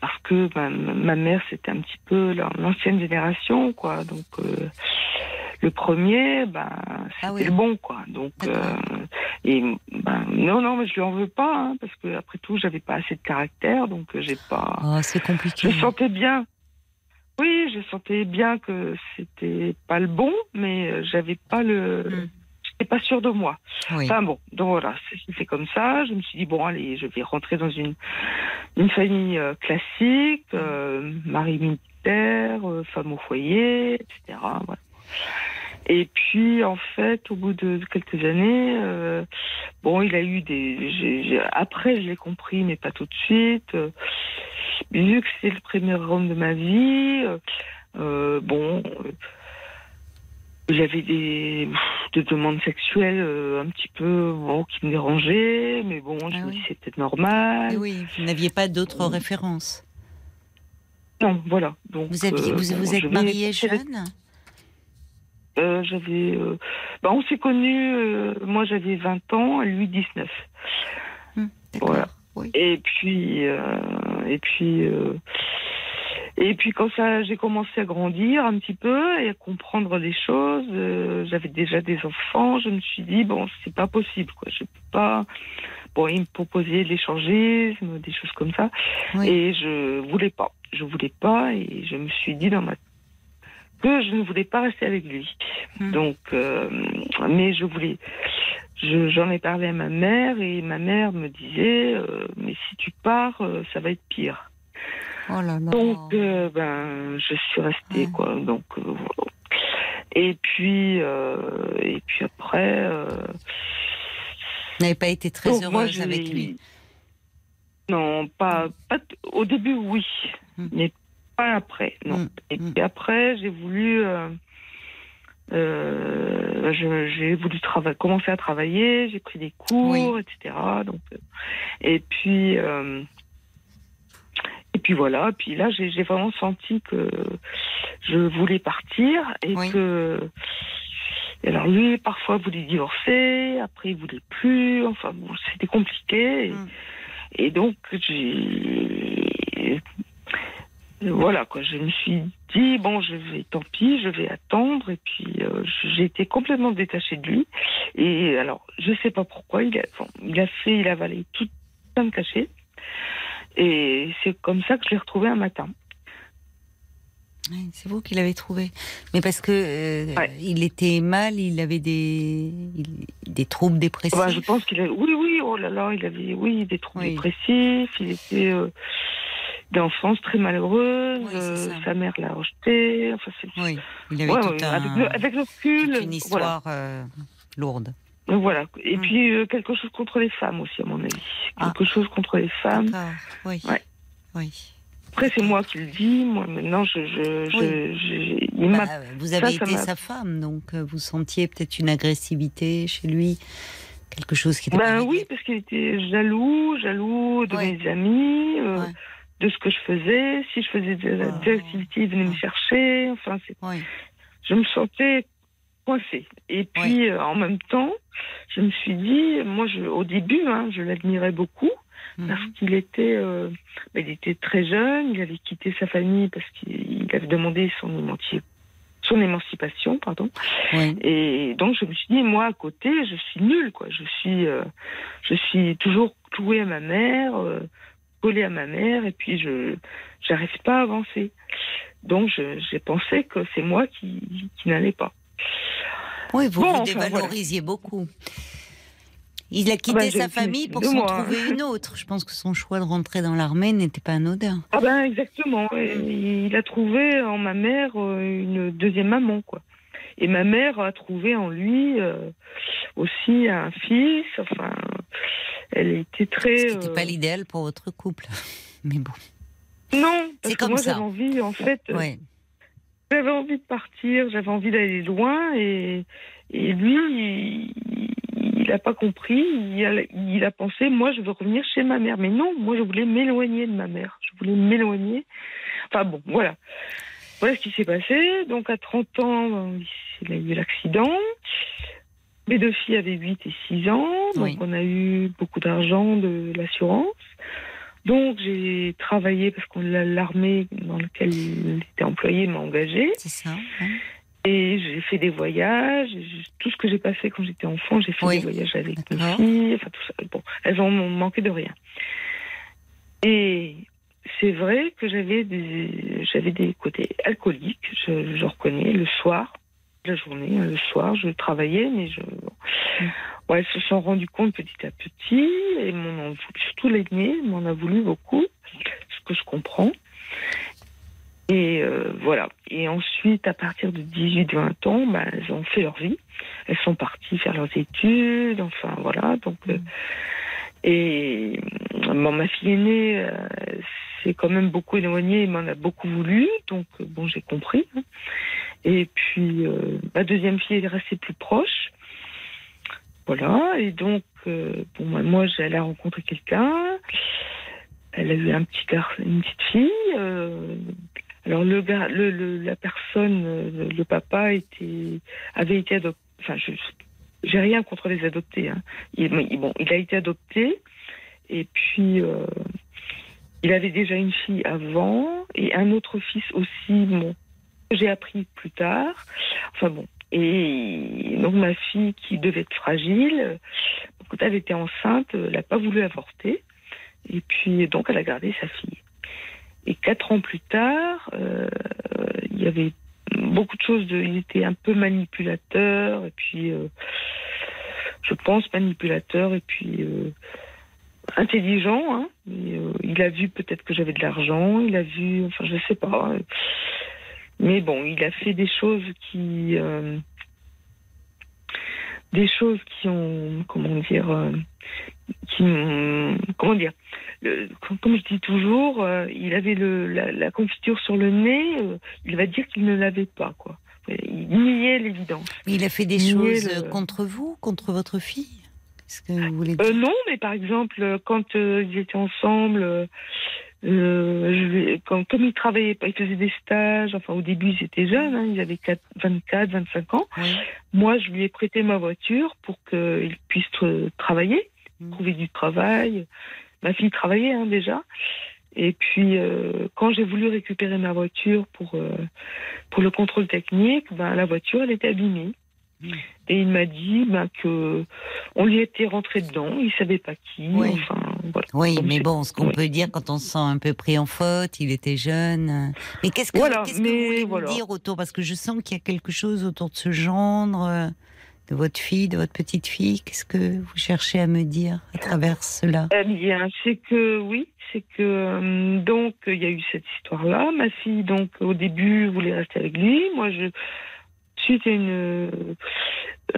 G: parce que ma, ma mère c'était un petit peu la- l'ancienne génération, quoi. Donc euh, le premier, ben c'était
A: Ah oui.
G: le bon, quoi. Donc euh, et ben non, non, mais je lui en veux pas, hein, parce que après tout, j'avais pas assez de caractère, donc euh, j'ai pas.
A: Oh, c'est compliqué.
G: Je sentais bien. Oui, je sentais bien que c'était pas le bon, mais euh, j'avais pas le.
A: Mm.
G: J'étais pas sûre de moi.
A: Oui.
G: Enfin bon, donc voilà, c'est fait comme ça. Je me suis dit bon allez, je vais rentrer dans une une famille euh, classique, euh, mari militaire, euh, femme au foyer, etc. voilà. Et puis en fait, au bout de quelques années, euh, bon, il a eu des. après, je l'ai compris, mais pas tout de suite. Euh, vu que c'est le premier homme de ma vie, euh, bon, euh, il avait des, des demandes sexuelles un petit peu bon, qui me dérangeaient, mais bon, je
A: Ah
G: me
A: oui.
G: dis c'est peut-être normal.
A: Eh oui, vous n'aviez pas d'autres références.
G: Non, voilà. Donc,
A: Vous aviez, vous, vous
G: je
A: êtes
G: vais-
A: marié jeune?
G: Euh, j'avais, euh, bah, on s'est connus, euh, moi j'avais 20 ans, lui 19.
A: D'accord.
G: Voilà.
A: Oui.
G: Et puis, euh, et puis, et puis quand ça, j'ai commencé à grandir un petit peu et à comprendre les choses. j'avais déjà des enfants. Je me suis dit bon, c'est pas possible, quoi. Je peux pas. Bon, il me proposait de l'échangisme, des choses comme ça,
A: Oui.
G: et je voulais pas. Je voulais pas, et je me suis dit dans ma que je ne voulais pas rester avec lui.
A: Hmm.
G: Donc, euh, mais je voulais. je- J'en ai parlé à ma mère et ma mère me disait euh, mais si tu pars, euh, ça va être pire.
A: Oh là là.
G: Donc, ben, je suis restée,
A: Ouais.
G: quoi. Donc, voilà. Et puis, et puis après.
A: Vous n'avez pas été très
G: donc,
A: heureuse avec lui?
G: Non, pas, au début, oui,
A: Mm.
G: mais pas après. Non.
A: Mm,
G: Et
A: mm.
G: puis après, j'ai voulu. euh, euh, j'ai voulu trava- commencer à travailler, j'ai pris des cours, etc. Donc, euh, et puis, euh, et puis voilà. Puis là, j'ai j'ai vraiment senti que je voulais partir et
A: Oui.
G: que. alors lui, parfois, voulait divorcer, après, il voulait plus. Enfin, bon, c'était compliqué. Et,
A: Mm.
G: et donc, j'ai. Voilà, quoi. Je me suis dit, bon, je vais, tant pis, je vais attendre. Et puis, euh, j'ai été complètement détachée de lui. Et alors, je sais pas pourquoi, il a, bon, il a fait, il a avalé tout plein de cachets. Et c'est comme ça que je l'ai retrouvé un matin.
A: C'est vous qui l'avez trouvé. Mais parce que euh,
G: Ouais.
A: il était mal, il avait des, il- des troubles dépressifs.
G: Bah, je pense qu'il a, oui, oui, oh là là, il avait, oui, des troubles
A: Oui.
G: dépressifs. Il était euh, d'enfance très malheureuse.
A: Oui,
G: euh, sa mère l'a rejeté. Enfin,
A: Oui, il avait
G: Ouais,
A: tout
G: ouais,
A: un-
G: avec, le, avec le recul.
A: toute une
G: voilà.
A: histoire euh, lourde.
G: Voilà. Et
A: Mm.
G: puis euh, quelque chose contre les femmes aussi, à mon avis.
A: Ah.
G: Quelque chose contre les femmes.
A: Oui.
G: Ouais.
A: Oui.
G: Après, c'est moi qui le dis. Moi, maintenant, je, je, je,
A: Oui.
G: je- il
A: Bah, vous avez
G: ça
A: été sa femme, donc vous sentiez peut-être une agressivité chez lui, quelque chose qui était
G: Ben oui, parce qu'il était jaloux, jaloux de
A: Ouais.
G: mes amis, euh,
A: Ouais.
G: De ce que je faisais. Si je faisais des,
A: Ouais.
G: des activités, il venait me chercher. Enfin, c'est-
A: Oui.
G: je me sentais coincée. Et puis, euh, en même temps, je me suis dit, moi, je, au début, hein, je l'admirais beaucoup.
A: Mhm.
G: parce qu'il était, euh, il était très jeune, il avait quitté sa famille parce qu'il il avait demandé son, émanci- son émancipation, pardon.
A: Oui.
G: Et donc je me suis dit, moi à côté, je suis nulle, quoi. Je suis, euh, je suis toujours clouée à ma mère, euh, collée à ma mère, et puis je, j'arrive pas à avancer. Donc j'ai pensé que c'est moi qui, qui n'allais pas.
A: Oui, vous
G: Bon,
A: vous
G: enfin,
A: dévalorisiez beaucoup. Il a quitté
G: j'ai
A: sa famille pour s'en trouver une autre. Je pense que son choix de rentrer dans l'armée n'était pas anodin.
G: Ah ben exactement. Et il a trouvé en ma mère euh, une deuxième maman, quoi. Et ma mère a trouvé en lui euh, aussi un fils. Enfin, elle était très.
A: Ce n'était
G: euh,
A: pas l'idéal pour votre couple. Mais bon.
G: Non,
A: C'est
G: parce que
A: comme
G: moi
A: ça.
G: j'avais envie, en fait, euh,
A: Ouais.
G: j'avais envie de partir, j'avais envie d'aller loin, et, et lui, il- il n'a pas compris. Il a, il a pensé, moi, je veux revenir chez ma mère. Mais non, moi, je voulais m'éloigner de ma mère. Je voulais m'éloigner. Enfin bon, voilà. Voilà ce qui s'est passé. Donc à 30 ans, il a eu l'accident. Mes deux filles avaient 8 et 6 ans. Donc
A: Oui.
G: on a eu beaucoup d'argent de l'assurance. Donc j'ai travaillé parce que la- l'armée dans laquelle il était employé m'a engagé.
A: C'est ça. hein.
G: Et j'ai fait des voyages. Tout ce que j'ai passé quand j'étais enfant, j'ai fait
A: Oui.
G: des voyages avec mes filles. Enfin tout ça. Bon, elles ont manqué de rien. Et c'est vrai que j'avais des, j'avais des côtés alcooliques. Je, reconnais le soir, la journée, le soir, je travaillais, mais je, ouais, elles se sont rendues compte petit à petit et voulu, surtout l'aînée m'en a voulu beaucoup, ce que je comprends. Et euh, voilà. Et ensuite, à partir de 18-20 ans, bah, elles ont fait leur vie. Elles sont parties faire leurs études. Enfin, voilà. Donc, euh, et bon, ma fille aînée euh, s'est quand même beaucoup éloignée et m'en a beaucoup voulu. Donc, euh, bon, j'ai compris. hein. Et puis, euh, ma deuxième fille est restée plus proche. Voilà. Et donc, euh, bon, moi, j'allais rencontrer quelqu'un. Elle a eu un petit garçon, une petite fille. euh, alors le, gar- le, la personne, euh, le, papa était, avait été adopté. Enfin, j'ai rien contre les adoptés. Hein. Il, bon, il a été adopté et puis euh, il avait déjà une fille avant et un autre fils aussi. Bon, j'ai appris plus tard. Enfin bon. Et donc ma fille qui devait être fragile, quand elle était enceinte, elle n'a pas voulu avorter. Et puis donc elle a gardé sa fille. Et quatre ans plus tard, euh, il y avait beaucoup de choses. De, il était un peu manipulateur, et puis euh, je pense manipulateur, et puis euh, intelligent. Hein, euh, il a vu peut-être que j'avais de l'argent, il a vu, enfin je sais pas. Mais bon, il a fait des choses qui, des choses qui ont, comment dire, qui, comment dire, le- comme, je dis toujours, euh, il avait le, la, la confiture sur le nez. euh, il va dire qu'il ne l'avait pas, quoi. Il niait l'évidence.
A: Mais il a fait des choses
G: le-
A: contre vous, contre votre fille? Est-ce que vous voulez
G: Euh, non, mais par exemple, quand ils étaient ensemble, je lui- quand, comme ils travaillaient ils faisaient des stages, enfin au début ils étaient jeunes, hein, ils avaient 4, 24, 25 ans.
A: Oui.
G: Moi, je lui ai prêté ma voiture pour qu'il puisse travailler. Trouver du travail. Ma fille travaillait hein, déjà. Et puis, euh, quand j'ai voulu récupérer ma voiture pour, euh, pour le contrôle technique, ben, la voiture, elle était abîmée.
A: Mm.
G: Et il m'a dit ben, que on lui était rentré dedans, il savait pas qui.
A: Oui.
G: Enfin, voilà.
A: Oui,
G: Donc,
A: mais bon, ce qu'on peut dire quand on se sent un peu pris en faute, il était jeune. Mais qu'est-ce que,
G: Voilà,
A: qu'est-ce que vous voulez
G: voilà.
A: dire autour? Parce que je sens qu'il y a quelque chose autour de ce gendre, euh, de votre fille, de votre petite fille. Qu'est-ce que vous cherchez à me dire à travers cela?
G: Eh bien, c'est que oui, c'est que euh, donc il y a eu cette histoire-là. Ma fille, donc au début, voulait rester avec lui. Moi, je suite à une euh,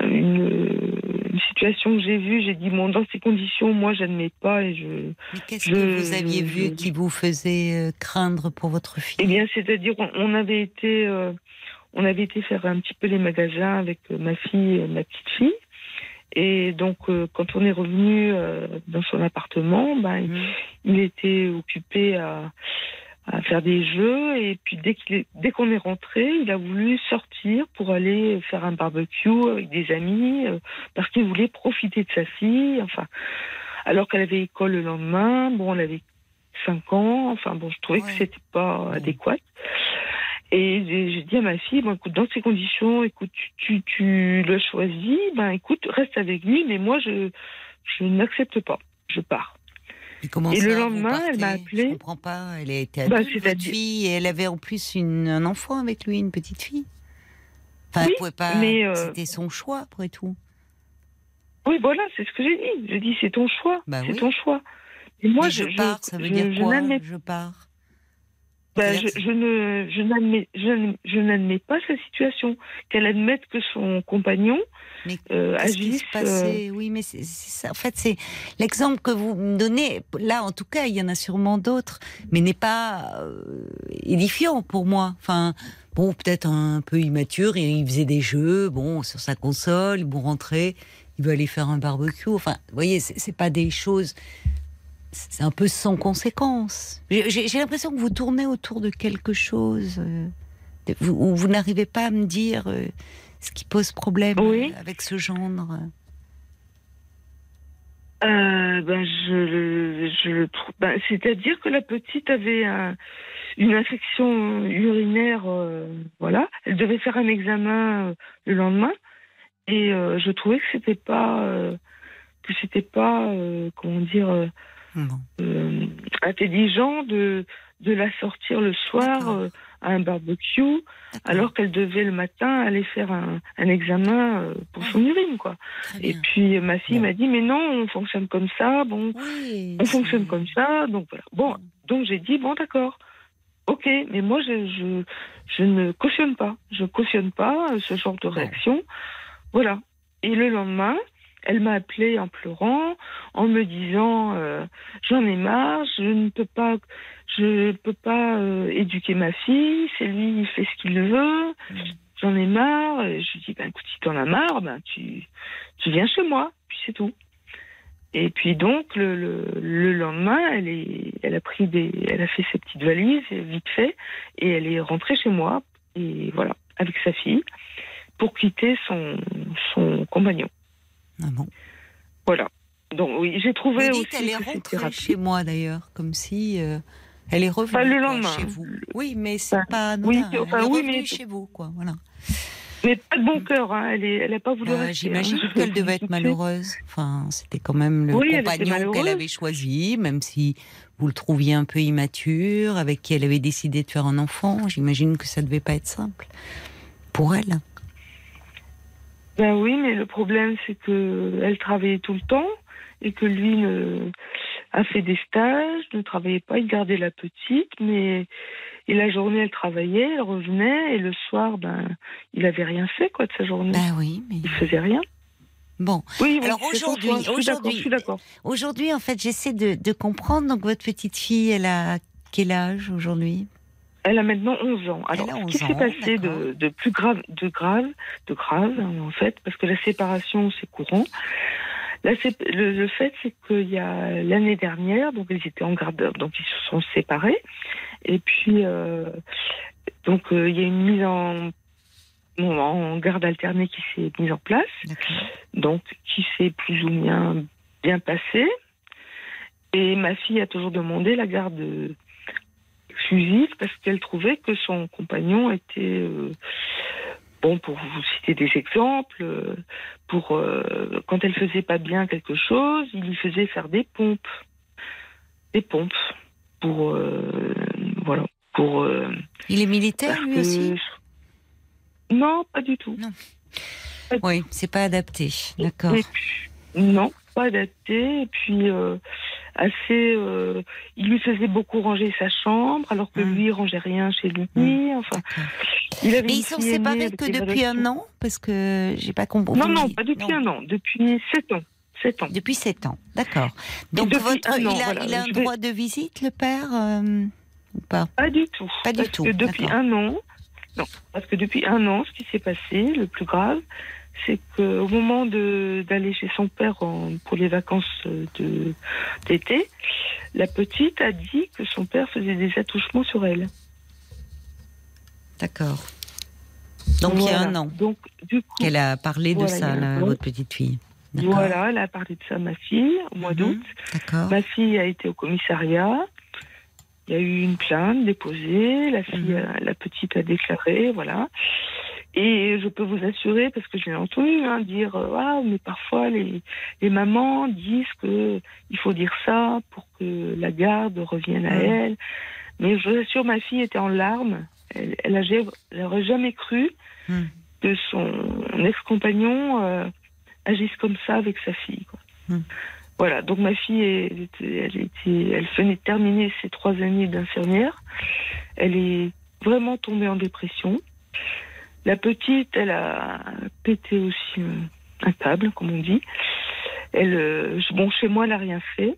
G: une, une situation que j'ai vue, j'ai dit bon, dans ces conditions, moi, j'admets pas et je.
A: Mais qu'est-ce que vous aviez vu
G: je-
A: qui vous faisait euh, craindre pour votre fille?
G: Eh bien, c'est-à-dire, on, on avait été euh, on avait été faire un petit peu les magasins avec euh, ma fille et ma petite fille. Et donc, euh, quand on est revenu euh, dans son appartement, ben,
A: Mhm.
G: il était occupé à, à faire des jeux et puis dès qu'il est- dès qu'on est rentré, il a voulu sortir pour aller faire un barbecue avec des amis euh, parce qu'il voulait profiter de sa fille. Enfin, alors qu'elle avait école le lendemain, bon, elle avait 5 ans. Enfin bon, je trouvais
A: Ouais.
G: que c'était pas adéquat. Et j'ai j'ai dit à ma fille, bon, écoute, dans ces conditions, écoute, tu, tu, tu le choisis, ben écoute, reste avec lui, mais moi je, je n'accepte pas, je pars.
A: Et, comment
G: Et
A: ça,
G: le lendemain, elle m'a appelé.
A: Je comprends pas. Elle était
G: Bah,
A: adulte, votre fille, et elle avait en plus une, un enfant avec lui, une petite fille. Enfin,
G: Oui,
A: elle pouvait pas.
G: mais, euh,
A: C'était son choix, après tout.
G: Oui, voilà, c'est ce que j'ai dit. J'ai dit, c'est ton choix,
A: Bah
G: c'est
A: oui.
G: ton choix. Et moi, je,
A: je, pars, ça veut
G: je-
A: dire
G: je
A: quoi Je pars?
G: Bah, je, ne, je n'admets, je, je n'admets pas sa situation. Qu'elle admette que son compagnon
A: Mais
G: euh, agisse.
A: se passait? Oui, mais c'est c'est ça. En fait, c'est l'exemple que vous me donnez. Là, en tout cas, il y en a sûrement d'autres, mais n'est pas euh, édifiant pour moi. Enfin, bon, peut-être un peu immature. et Il faisait des jeux, bon, sur sa console. Bon, rentrer, il veut aller faire un barbecue. Enfin, vous voyez, c'est c'est pas des choses. C'est un peu sans conséquence. J'ai l'impression que vous tournez autour de quelque chose. euh, vous, où vous n'arrivez pas à me dire euh, ce qui pose problème
G: Oui.
A: euh, avec ce gendre.
G: Euh, ben, je, je. Ben, c'est-à-dire que la petite avait un- une infection urinaire, euh, voilà. Elle devait faire un examen le lendemain, et je trouvais que c'était pas, que c'était pas, comment dire, euh, intelligent de de la sortir le soir euh, à un barbecue, alors qu'elle devait le matin aller faire un, un examen euh, pour son urine, quoi. Et puis ma fille m'a dit mais non, on fonctionne comme ça, bon,
A: Oui,
G: on fonctionne comme ça, donc voilà. Bon, donc j'ai dit bon d'accord, ok, mais moi je, je je ne cautionne pas, je cautionne pas ce genre de réaction, voilà. Et le lendemain, elle m'a appelé en pleurant, en me disant euh, j'en ai marre, je ne peux pas, je peux pas euh, éduquer ma fille, c'est lui il fait ce qu'il veut, j'en ai marre. Et je lui dis ben écoute si t'en as marre, ben tu tu viens chez moi, puis c'est tout. Et puis donc le, le, le lendemain, elle est, elle a pris des, elle a fait ses petites valises vite fait et elle est rentrée chez moi et voilà avec sa fille pour quitter son son compagnon.
A: Ah bon.
G: Voilà. Donc oui, j'ai trouvé
A: Vous
G: aussi
A: elle est rentrée chez moi d'ailleurs, comme si euh, elle est revenue
G: Pas le
A: quoi,
G: lendemain.
A: chez vous. Oui, mais c'est
G: Enfin,
A: pas
G: oui,
A: anodin.
G: enfin,
A: elle est
G: oui,
A: revenue
G: mais-
A: chez vous, quoi. Voilà.
G: Mais pas de bon cœur, hein. elle n'a elle a pas voulu
A: Bah,
G: rester,
A: J'imagine
G: hein.
A: qu'elle devait être malheureuse. Enfin, c'était quand même le
G: Oui,
A: compagnon qu'elle avait choisi, même si vous le trouviez un peu immature, avec qui elle avait décidé de faire un enfant. J'imagine que ça devait pas être simple pour elle.
G: Ben oui, mais le problème, c'est que elle travaillait tout le temps et que lui ne, a fait des stages, ne travaillait pas, il gardait la petite, mais et la journée, elle travaillait, elle revenait, et le soir, ben, il avait rien fait, quoi, de sa journée.
A: Bah oui, mais
G: Il faisait rien.
A: bon.
G: Oui, oui,
A: Alors aujourd'hui-
G: choix, je suis d'accord,
A: aujourd'hui-. Aujourd'hui, en fait, j'essaie de, de comprendre. Donc, votre petite fille, elle a quel âge aujourd'hui?
G: Elle a maintenant 11 ans. Alors,
A: Elle a
G: ce qui
A: 11
G: s'est passé de, de plus grave, de grave, de grave, en fait, parce que la séparation, c'est courant. Le, le fait, c'est qu'il y a l'année dernière, donc ils étaient en garde, donc ils se sont séparés. Et puis, euh, donc, euh, il y a une mise en, en garde alternée qui s'est mise en place, donc qui s'est plus ou moins bien passée. Et ma fille a toujours demandé la garde exclusive parce qu'elle trouvait que son compagnon était, euh, bon, pour vous citer des exemples, euh, pour euh, quand elle faisait pas bien quelque chose, il lui faisait faire des pompes, des pompes pour, voilà, pour.
A: Il est militaire, lui
G: que-
A: aussi?
G: Non, pas du tout.
A: Oui, c'est pas adapté. D'accord.
G: Non, pas adapté. Et puis, euh, assez. euh, il lui faisait beaucoup ranger sa chambre, alors que
A: Mm.
G: lui, il rangeait rien chez lui.
A: Mm.
G: Enfin, il avait
A: Mais ils sont séparés que depuis un an? Parce que j'ai pas compris.
G: Non, non, pas depuis un an, depuis sept ans. Sept ans.
A: Depuis 7 ans, d'accord. Donc votre,
G: an,
A: il a,
G: voilà.
A: il a un
G: vais-
A: droit de visite, le père, euh, ou pas?
G: Pas du tout.
A: Pas du tout,
G: Que depuis un an, non, parce que depuis un an, ce qui s'est passé, le plus grave, c'est qu'au moment de- d'aller chez son père en- pour les vacances d'été, la petite a dit que son père faisait des attouchements sur elle.
A: D'accord. Donc il y a un an
G: Donc, du coup,
A: qu'elle a parlé de
G: Voilà,
A: ça,
G: a un
A: là,
G: an.
A: votre petite fille.
G: Voilà, elle a parlé de ça à ma fille au mois
A: Mhm.
G: d'août. Ma fille a été au commissariat. Il y a eu une plainte déposée. La fille,
A: Mhm.
G: la petite a déclaré, voilà. Et je peux vous assurer, parce que je l'ai entendu hein, dire, ah, mais parfois les, les mamans disent que il faut dire ça pour que la garde revienne à elle. Mais je vous assure, ma fille était en larmes. Elle, elle, a- elle jamais cru
A: Mhm.
G: que son ex-compagnon euh, agisse comme ça avec sa fille. quoi.
A: Mhm.
G: Voilà, donc ma fille, elle, était, elle, était, elle venait de terminer ses trois années d'infirmière. Elle est vraiment tombée en dépression. La petite, elle a pété aussi euh, un câble, comme on dit. Elle, euh, bon, chez moi, elle n'a rien fait,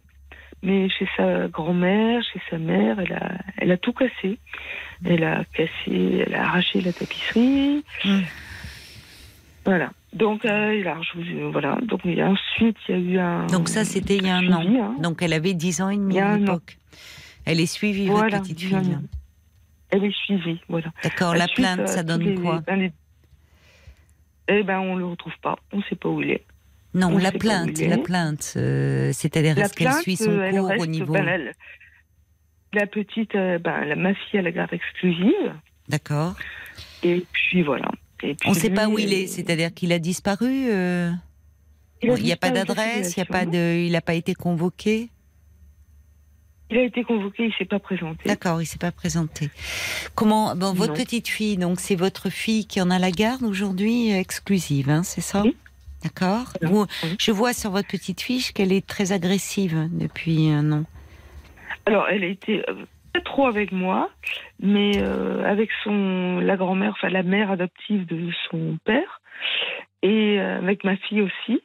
G: mais chez sa grand-mère, chez sa mère, elle a, elle a tout cassé. Elle a cassé, elle a arraché la tapisserie. Voilà. Donc, euh, alors, je vous- voilà. Donc, et ensuite, il y a eu un.
A: Donc ça, c'était il y a un
G: suivi,
A: an.
G: hein.
A: Donc elle avait 10 ans et demi
G: Il y a
A: à
G: un an.
A: l'époque. Elle est suivie,
G: Voilà,
A: votre petite
G: il a
A: fille.
G: Elle est suivie, voilà.
A: D'accord, la plainte,
G: euh,
A: ça donne
G: les-
A: quoi
G: ben, les- Eh ben, on le retrouve pas. On sait pas où il est.
A: Non,
G: on
A: la plainte, la plainte, euh, c'est-à-dire est-ce qu'elle suit son
G: euh, elle
A: cours
G: reste,
A: au niveau...
G: ben, elle- la petite, ben, la, ma fille a la garde exclusive.
A: D'accord.
G: Et puis voilà. Et puis
A: On ne sait pas où il est, c'est-à-dire qu'il a disparu euh,
G: il
A: n'y a pas d'adresse, il n'y a pas
G: circulation.
A: de, il n'a pas été convoqué.
G: Il a été convoqué, il s'est pas présenté.
A: D'accord, il s'est pas présenté. Comment bon, Votre
G: Non.
A: petite fille, donc c'est votre fille qui en a la garde aujourd'hui euh, exclusive, hein, c'est ça
G: Oui.
A: D'accord.
G: Oui.
A: Je vois sur votre petite fiche qu'elle est très agressive depuis un an.
G: Alors, elle a été euh, pas trop avec moi, mais euh, avec son la grand-mère, enfin la mère adoptive de son père, et avec ma fille aussi.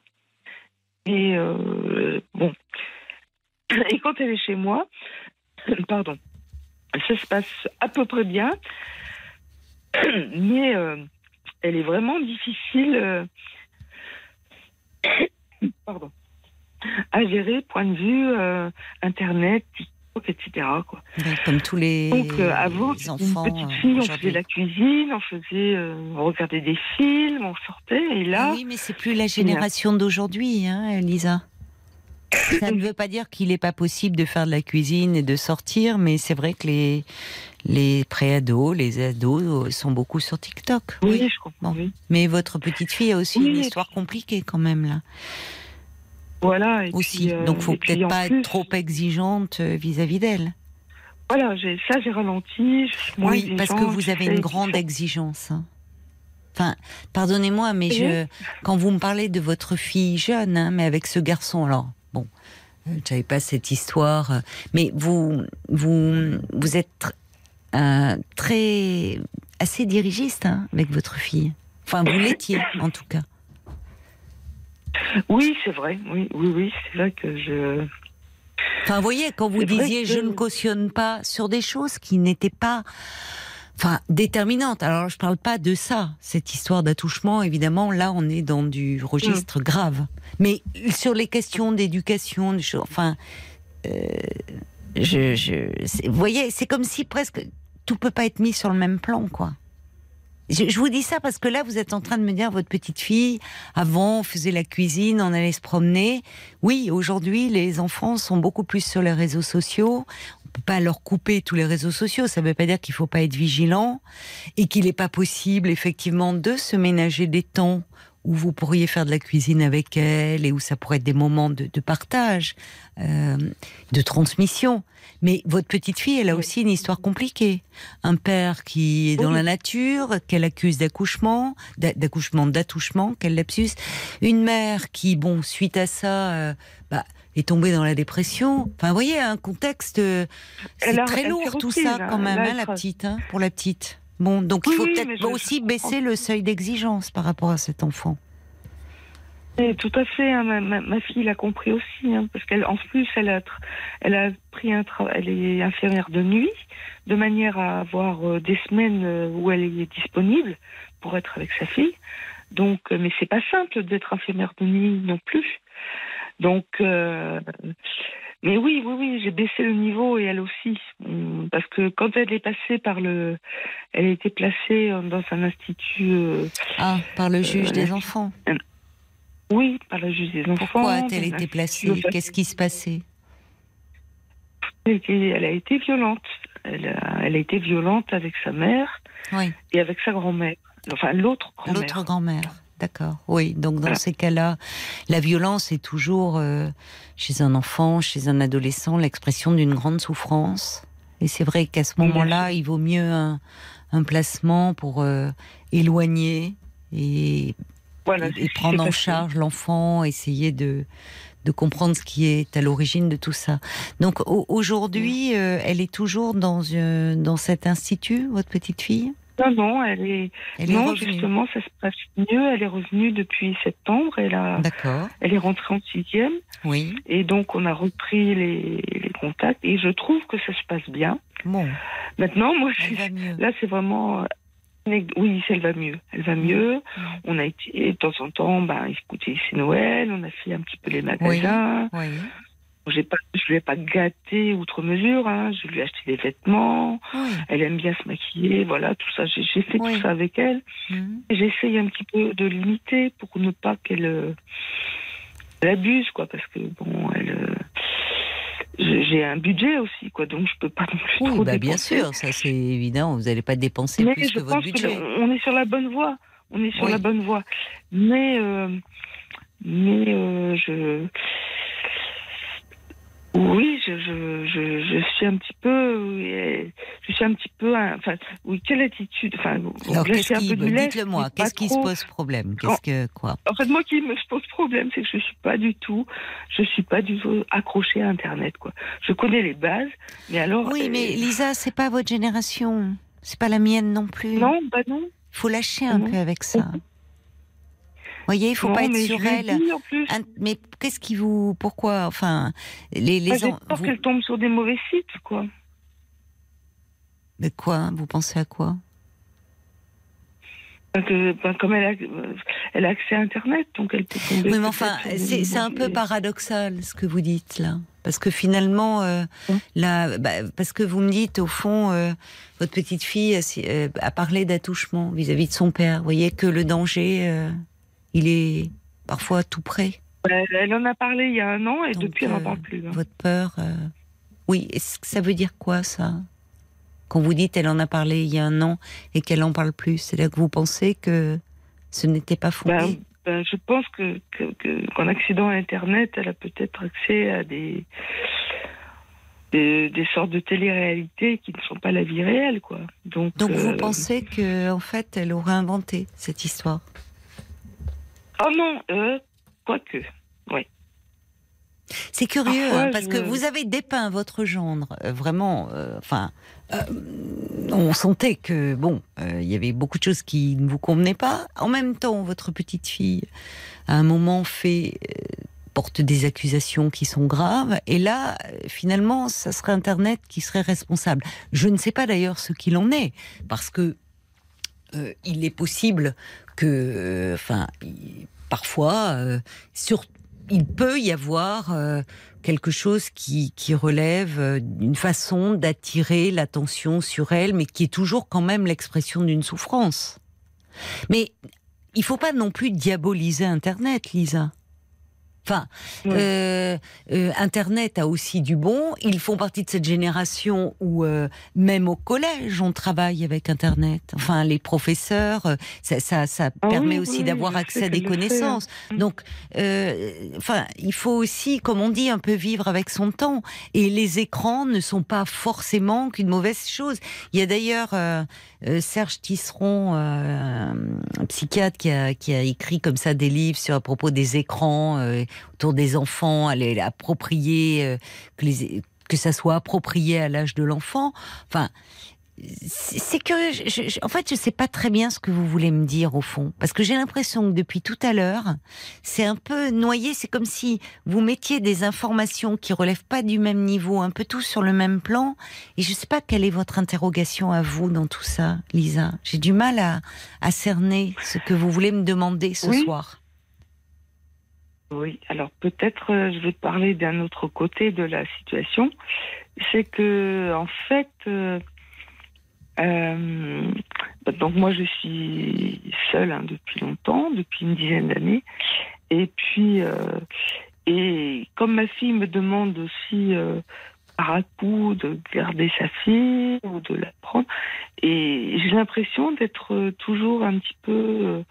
G: Et euh, bon. Et quand elle est chez moi, pardon, ça se passe à peu près bien, mais euh, elle est vraiment difficile. euh, pardon à gérer, point de vue euh, internet, TikTok, etc. Quoi.
A: Comme tous les,
G: Donc avant,
A: les enfants
G: une petite fille, on faisait la cuisine, on faisait, on regardait des films, on sortait, et là,
A: Oui, mais c'est plus la génération d'aujourd'hui, hein, Elisa. Ça ne veut pas dire qu'il n'est pas possible de faire de la cuisine et de sortir, mais c'est vrai que les, les préados, les ados sont beaucoup sur TikTok.
G: Oui, je comprends.
A: Bon.
G: oui.
A: Mais votre petite fille a aussi
G: Oui,
A: une histoire compliquée quand même là.
G: Voilà. Et
A: Aussi.
G: puis, euh,
A: Donc faut peut-être pas
G: plus,
A: être trop exigeante euh, vis-à-vis d'elle.
G: Voilà, ça j'ai ralenti.
A: Oui, parce que vous avez une grande exigence. hein. Enfin, pardonnez-moi, mais je, quand vous me parlez de votre fille jeune, hein, mais avec ce garçon, alors euh, je savais pas cette histoire, euh, mais vous, vous, vous êtes euh, très assez dirigiste hein, avec votre fille. Enfin, vous l'étiez en tout cas.
G: Oui, c'est vrai. Oui, oui, oui, c'est vrai que je.
A: Enfin, vous voyez, quand vous disiez
G: que-
A: je ne cautionne pas sur des choses qui n'étaient pas. Enfin, déterminantes. Alors, je parle pas de ça, cette histoire d'attouchement. Évidemment, là, on est dans du registre
G: Mm.
A: grave. Mais sur les questions d'éducation, enfin, euh, je, vous voyez, c'est comme si presque tout peut pas être mis sur le même plan, quoi. Je, je vous dis ça parce que là, vous êtes en train de me dire, votre petite fille, avant, on faisait la cuisine, on allait se promener. Oui, aujourd'hui, les enfants sont beaucoup plus sur les réseaux sociaux. Peut pas leur couper tous les réseaux sociaux. Ça ne veut pas dire qu'il faut pas être vigilant et qu'il n'est pas possible, effectivement, de se ménager des temps où vous pourriez faire de la cuisine avec elle et où ça pourrait être des moments de, de partage, euh, de transmission. Mais votre petite fille, elle a aussi une histoire compliquée. Un père qui est dans
G: Oui.
A: la nature, qu'elle accuse d'accouchement, d'a- d'accouchement, d'attouchement, quel lapsus. Une mère qui, bon, suite à ça, euh, bah, est tombée dans la dépression. Enfin, vous voyez, un contexte, euh, c'est très lourd tout ça quand même, hein, la petite, hein, pour la petite. Bon, donc
G: Oui,
A: il faut
G: oui,
A: peut-être aussi
G: je
A: baisser le seuil d'exigence par rapport à cet enfant.
G: Et tout à fait. hein, ma, fille l'a compris aussi, hein, parce qu'elle, en plus, elle a, elle a pris un travail. Elle est infirmière de nuit, de manière à avoir euh, des semaines euh, où elle est disponible pour être avec sa fille. Donc, euh, mais c'est pas simple d'être infirmière de nuit non plus. Donc, euh, mais oui, oui, oui, j'ai baissé le niveau et elle aussi, Hum, parce que quand elle est passée par le, elle a été placée euh, dans un institut. euh,
A: Ah, par le juge
G: Euh,
A: des enfants.
G: oui, par le juge des enfants.
A: Pourquoi a-t-elle été placée Qu'est-ce qui se passait?
G: Elle, était- elle a été violente. Elle a, elle a été violente avec sa mère
A: Oui,
G: et avec sa grand-mère. Enfin, l'autre grand-mère.
A: l'autre grand-mère. D'accord. Oui, donc dans
G: Voilà.
A: ces cas-là, la violence est toujours euh, chez un enfant, chez un adolescent, l'expression d'une grande souffrance. Et c'est vrai qu'à ce moment-là, il vaut mieux un, un placement pour euh, éloigner et
G: Voilà,
A: prendre en charge l'enfant, essayer de, de comprendre ce qui est à l'origine de tout ça. Donc au- aujourd'hui, euh, elle est toujours dans, euh, dans cet institut, votre petite fille?
G: Non, non, elle est.
A: Elle est
G: non,
A: revenue.
G: justement, ça se passe mieux. Elle est revenue depuis septembre. Elle a,
A: D'accord,
G: elle est rentrée en sixième
A: oui.
G: et donc on a repris les, les contacts et je trouve que ça se passe bien.
A: Bon,
G: Maintenant, moi, je- là, c'est vraiment. euh, Oui, elle va mieux. Elle va mieux. On a été de temps en temps, ben, écoutez, c'est Noël. On a fait un petit peu les magasins.
A: Oui,
G: J'ai pas, je lui ai pas gâté outre mesure. Hein. Je lui ai acheté des vêtements.
A: oui.
G: Elle aime bien se maquiller. Voilà, tout ça. J'ai fait
A: Oui.
G: tout ça avec elle.
A: Mhm.
G: J'essaye un petit peu de limiter pour ne pas qu'elle euh, abuse, quoi, parce que bon, elle. euh, j'ai un budget aussi, quoi, donc je peux pas non plus
A: Oui,
G: trop
A: bah, bien sûr, ça c'est évident, vous n'allez pas dépenser
G: Mais
A: plus
G: je
A: que votre budget.
G: qu'on est sur la bonne voie. On est sur la bonne voie. Mais, euh, mais euh, je. Oui, je, je, je, je suis un petit peu, euh, je suis un petit peu, enfin, oui, quelle attitude, enfin,
A: Alors qu'est-ce
G: un
A: qui,
G: peu lest,
A: dites-le-moi, qu'est-ce qui se pose problème? Qu'est-ce que quoi?
G: En fait, moi qui me pose problème, c'est que je suis pas du tout, je suis pas du tout accrochée à Internet, quoi. Je connais les bases, mais alors.
A: Oui,
G: euh,
A: mais Lisa, c'est pas votre génération, c'est pas la mienne non plus.
G: Non, bah non.
A: Il faut lâcher un
G: Non.
A: peu avec ça. Voyez, il faut
G: non,
A: pas être sur elle. Un- mais qu'est-ce qui vous, pourquoi, enfin, les les
G: Bah, J'ai peur
A: vous-
G: qu'elle tombe sur des mauvais sites, quoi.
A: mais quoi Vous pensez à quoi?
G: Que, ben, comme elle a, euh, elle a accès à Internet, donc elle peut tomber.
A: Oui, mais enfin, c'est un peu paradoxal ce que vous dites là. Parce que finalement, euh, là, bah, parce que vous me dites, au fond, euh, votre petite fille a, euh, a parlé d'attouchement vis-à-vis de son père. Vous voyez que le danger, euh, il est parfois tout près.
G: Elle, elle en a parlé il y a un an et
A: Donc,
G: depuis, elle n'en
A: euh,
G: parle plus. hein.
A: Votre peur. euh, Oui, ça veut dire quoi ça? Quand vous dites elle en a parlé il y a un an et qu'elle en parle plus, c'est là que vous pensez que ce n'était pas fondé
G: Ben, ben, je pense que que- que- qu'en accédant à Internet, elle a peut-être accès à des, des des sortes de télé-réalités qui ne sont pas la vie réelle, quoi. Donc,
A: Donc vous
G: euh,
A: pensez que en fait elle aurait inventé cette histoire?
G: Oh non, euh, quoique.
A: C'est curieux
G: Parfois,
A: hein, parce que vous avez dépeint votre gendre euh, vraiment. euh, Enfin, euh, on sentait que bon, euh, il y avait beaucoup de choses qui ne vous convenaient pas. En même temps, votre petite fille, à un moment, fait porte des accusations qui sont graves. Et là, finalement, ça serait Internet qui serait responsable. Je ne sais pas d'ailleurs ce qu'il en est parce que il est possible que, enfin, parfois, euh, sur il peut y avoir euh, quelque chose qui, qui relève euh, d'une façon d'attirer l'attention sur elle, mais qui est toujours quand même l'expression d'une souffrance. Mais il faut pas non plus diaboliser Internet, Lisa. Enfin, euh, euh, Internet a aussi du bon. Ils font partie de cette génération où euh, même au collège on travaille avec Internet. Enfin, les professeurs, ça, ça, ça
G: Ah
A: permet
G: oui,
A: aussi
G: oui,
A: d'avoir accès à des
G: fait,
A: connaissances.
G: hein.
A: Donc, enfin, il faut aussi, comme on dit, un peu vivre avec son temps. Et les écrans ne sont pas forcément qu'une mauvaise chose. Il y a d'ailleurs Serge Tisseron, euh, un psychiatre, qui a, qui a écrit comme ça des livres sur à propos des écrans euh, autour des enfants, à les approprier, euh, que, que ça soit approprié à l'âge de l'enfant. Enfin. C'est. Je- je- je- en fait, je sais pas très bien ce que vous voulez me dire au fond, parce que j'ai l'impression que depuis tout à l'heure, c'est un peu noyé. C'est comme si vous mettiez des informations qui relèvent pas du même niveau, un peu tous sur le même plan. Et je sais pas quelle est votre interrogation à vous dans tout ça, Lisa. J'ai du mal à, à cerner ce que vous voulez me demander ce
G: Oui.
A: soir.
G: Oui, alors peut-être euh, je vais te parler d'un autre côté de la situation. C'est que, en fait, euh, euh, donc moi je suis seule hein, depuis longtemps, depuis une dizaine d'années. Et puis, euh, et comme ma fille me demande aussi euh, par à coup de garder sa fille ou de la prendre, et j'ai l'impression d'être toujours un petit peu.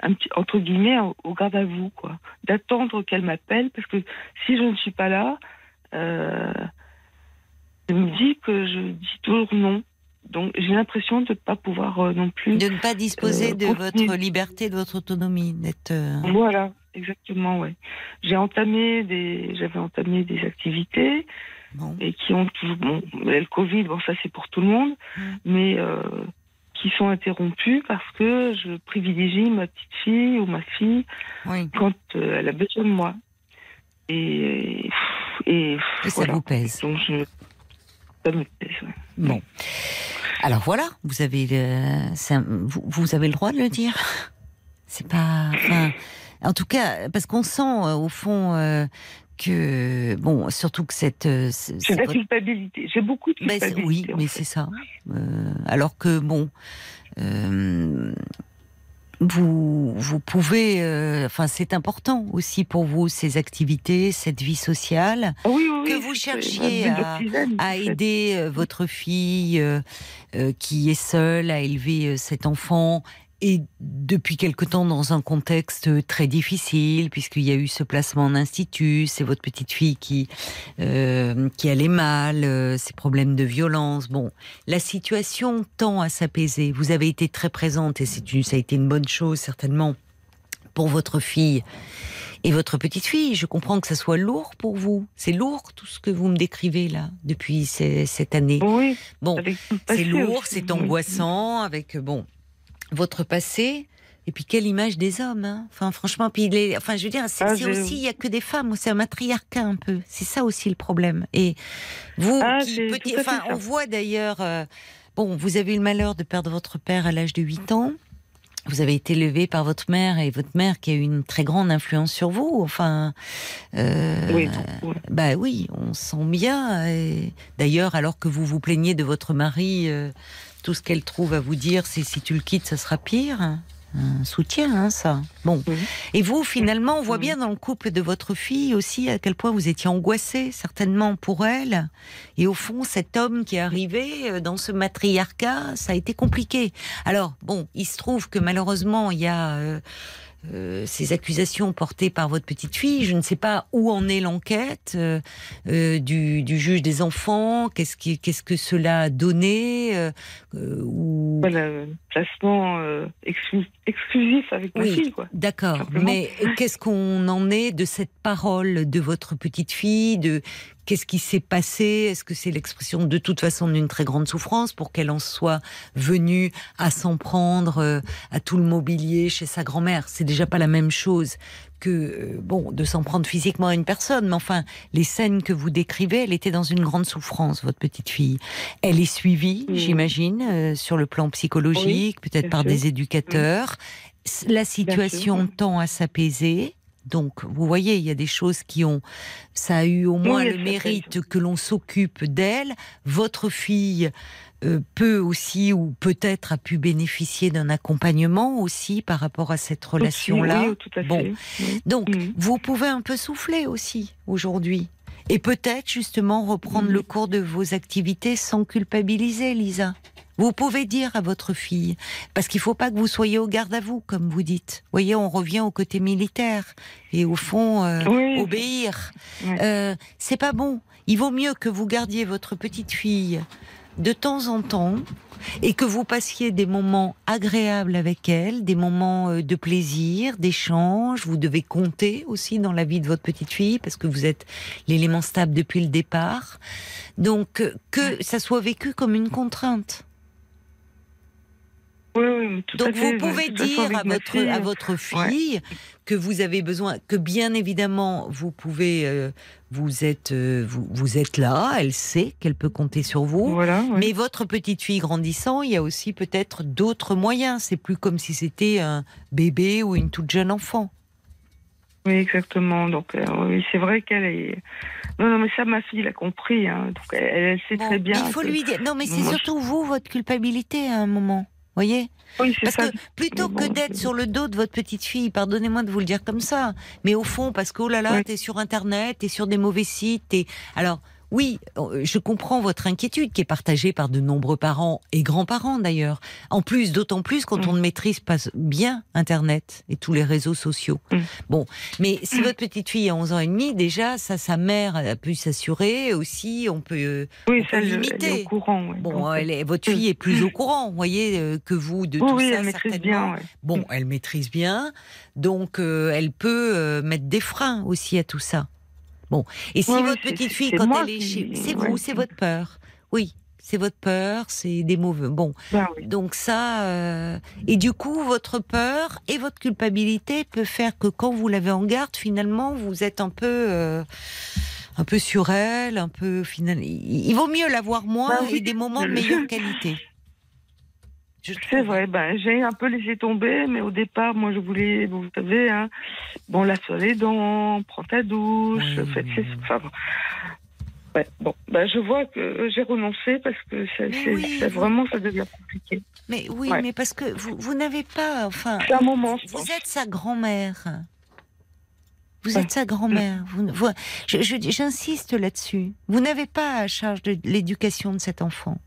G: un petit, entre guillemets, au garde à vous, quoi. D'attendre qu'elle m'appelle, parce que si je ne suis pas là, je me dis que je dis toujours non. Donc j'ai l'impression de ne pas pouvoir euh, non plus.
A: De ne pas disposer
G: Euh,
A: de votre liberté, de votre autonomie, d'être. euh,
G: Voilà, exactement, ouais. J'ai entamé des, j'avais entamé des activités
A: bon.
G: et qui ont toujours, bon, le Covid, bon ça c'est pour tout le monde,
A: Mm.
G: mais qui sont interrompues parce que je privilégie ma petite fille ou ma fille
A: Oui.
G: quand elle a besoin de moi. Et, et,
A: Et ça
G: voilà.
A: vous pèse.
G: Donc je,
A: Bon. Alors voilà, vous avez le, c'est un- vous, vous avez le droit de le dire. C'est pas, enfin, en tout cas, parce qu'on sent euh, au fond euh, que, bon, surtout que cette, euh, ce-
G: J'ai
A: c'est
G: de la culpabilité. J'ai beaucoup de culpabilité.
A: oui, mais c'est ça. Euh, alors que bon, euh, vous vous pouvez, euh, enfin, c'est important aussi pour vous ces activités, cette vie sociale.
G: Oui, oui,
A: que vous cherchiez à- aider euh, votre fille euh, euh, qui est seule à élever euh, cet enfant et depuis quelque temps dans un contexte très difficile puisqu'il y a eu ce placement en institut, c'est votre petite fille qui euh, qui allait mal, euh, ces problèmes de violence. Bon, la situation tend à s'apaiser. Vous avez été très présente et c'est une, ça a été une bonne chose certainement pour votre fille et votre petite fille. Je comprends que ça soit lourd pour vous. C'est lourd tout ce que vous me décrivez là depuis ces- cette année.
G: Oui,
A: Bon, c'est lourd, c'est angoissant avec bon votre passé. Et puis quelle image des hommes, hein Enfin franchement, puis les, enfin je veux dire, c'est
G: Ah,
A: aussi il y a que des femmes, c'est un matriarcat un peu. C'est ça aussi le problème. Et vous,
G: Ah,
A: qui, petit, enfin on voit d'ailleurs, euh, bon, vous avez eu le malheur de perdre votre père à l'âge de 8 ans. Vous avez été élevé par votre mère et votre mère qui a eu une très grande influence sur vous. Enfin, euh,
G: Oui,
A: bah oui, on sent bien. D'ailleurs, alors que vous vous plaignez de votre mari, euh, tout ce qu'elle trouve à vous dire, c'est si tu le quittes, ça sera pire. un soutien, hein, ça. Bon. Et vous, finalement, on voit bien dans le couple de votre fille aussi à quel point vous étiez angoissé, certainement pour elle. Et au fond, cet homme qui est arrivé euh, dans ce matriarcat, ça a été compliqué. Alors, bon, il se trouve que malheureusement, il y a euh, euh, ces accusations portées par votre petite fille. Je ne sais pas où en est l'enquête euh, euh, du, du juge des enfants. Qu'est-ce qui, qu'est-ce que cela a donné euh, ou...
G: Voilà, placement euh, exclu- exclusif avec ma
A: Oui.
G: fille, quoi.
A: D'accord, mais qu'est-ce qu'on en est de cette parole de votre petite fille De qu'est-ce qui s'est passé? Est-ce que c'est l'expression de toute façon d'une très grande souffrance pour qu'elle en soit venue à s'en prendre euh, à tout le mobilier chez sa grand-mère? C'est déjà pas la même chose que euh, bon de s'en prendre physiquement à une personne, mais enfin les scènes que vous décrivez, elle était dans une grande souffrance, votre petite fille. Elle est suivie, j'imagine, euh, sur le plan psychologique, peut-être par
G: sûr.
A: des éducateurs. La situation tend à s'apaiser. Donc, vous voyez, il y a des choses qui ont, ça a eu au moins
G: Oui,
A: le mérite que l'on s'occupe d'elle. Votre fille euh, peut aussi, ou peut-être a pu bénéficier d'un accompagnement aussi par rapport à cette relation-là.
G: Oui, tout à fait.
A: Bon. Donc,
G: Mhm.
A: vous pouvez un peu souffler aussi aujourd'hui. Et peut-être justement reprendre
G: Mhm.
A: le cours de vos activités sans culpabiliser, Lisa. Vous pouvez dire à votre fille, parce qu'il faut pas que vous soyez au garde à vous, comme vous dites. Vous voyez, on revient au côté militaire et au fond euh,
G: Oui.
A: obéir. Euh, c'est pas bon. Il vaut mieux que vous gardiez votre petite fille de temps en temps et que vous passiez des moments agréables avec elle, des moments euh, de plaisir, d'échange. Vous devez compter aussi dans la vie de votre petite fille parce que vous êtes l'élément stable depuis le départ. Donc euh, que ça soit vécu comme une contrainte.
G: Oui, tout à
A: Donc
G: fait,
A: vous pouvez dire à votre
G: fille,
A: à votre fille que vous avez besoin, que bien évidemment vous pouvez, euh, vous êtes euh, vous, vous êtes là, elle sait qu'elle peut compter sur vous.
G: Voilà.
A: Mais votre petite fille grandissant, il y a aussi peut-être d'autres moyens. C'est plus comme si c'était un bébé ou une toute jeune enfant.
G: Oui, exactement. Donc, euh, oui, c'est vrai qu'elle est. Non, non, mais ça, ma fille l'a compris. Hein. Donc, elle, elle sait
A: Bon,
G: très bien.
A: il faut
G: que-
A: lui dire. Non, mais c'est
G: je-
A: surtout vous, votre culpabilité à un moment. Voyez
G: Oui,
A: Parce
G: ça.
A: que plutôt que d'être sur le dos de votre petite fille, pardonnez-moi de vous le dire comme ça, mais au fond, parce que oh là là,
G: Oui.
A: t'es sur Internet, t'es sur des mauvais sites, t'es... Alors, oui, euh, je comprends votre inquiétude qui est partagée par de nombreux parents et grands-parents d'ailleurs. En plus, d'autant plus quand
G: Mm.
A: on ne maîtrise pas bien Internet et tous les réseaux sociaux.
G: Mm.
A: Bon, mais si votre petite fille a 11 ans et demi, déjà, ça, sa mère a pu s'assurer aussi, on peut... euh,
G: Oui,
A: on
G: ça,
A: peut
G: elle, elle
A: limiter.
G: est au courant. ouais.
A: Bon, elle est- votre fille est plus au courant, vous voyez, euh, que vous de
G: oui,
A: tout
G: oui,
A: ça
G: elle maîtrise bien. ouais.
A: Bon, elle maîtrise bien, donc euh, elle peut euh, mettre des freins aussi à tout ça. Bon, et si votre
G: c'est-
A: petite
G: c'est-
A: fille,
G: c'est
A: quand elle est
G: qui-
A: chez, c'est
G: ouais.
A: vous, c'est votre peur. Oui, c'est votre peur, c'est des mauvais. Bon,
G: Ben oui.
A: donc ça, euh, et du coup, votre peur et votre culpabilité peut faire que quand vous l'avez en garde, finalement, vous êtes un peu. euh, un peu sur elle, un peu final. Il vaut mieux l'avoir moins
G: Bah oui.
A: et des moments de meilleure qualité.
G: C'est vrai, ben, j'ai un peu laissé tomber, mais au départ, moi, je voulais, vous savez, hein, bon, la sur les dents, prends ta douche,
A: Oui,
G: faites
A: oui,
G: enfin, bon. Ouais, bon, ben, je vois que j'ai renoncé parce que ça,
A: oui, vous-
G: vraiment, ça devient compliqué.
A: Mais oui,
G: Ouais.
A: mais parce que vous, vous n'avez pas, enfin,
G: C'est un moment,
A: vous êtes sa grand-mère. Vous êtes sa grand-mère. Vous, vous- je- j'insiste là-dessus. Vous n'avez pas à charge de l'éducation de cet enfant.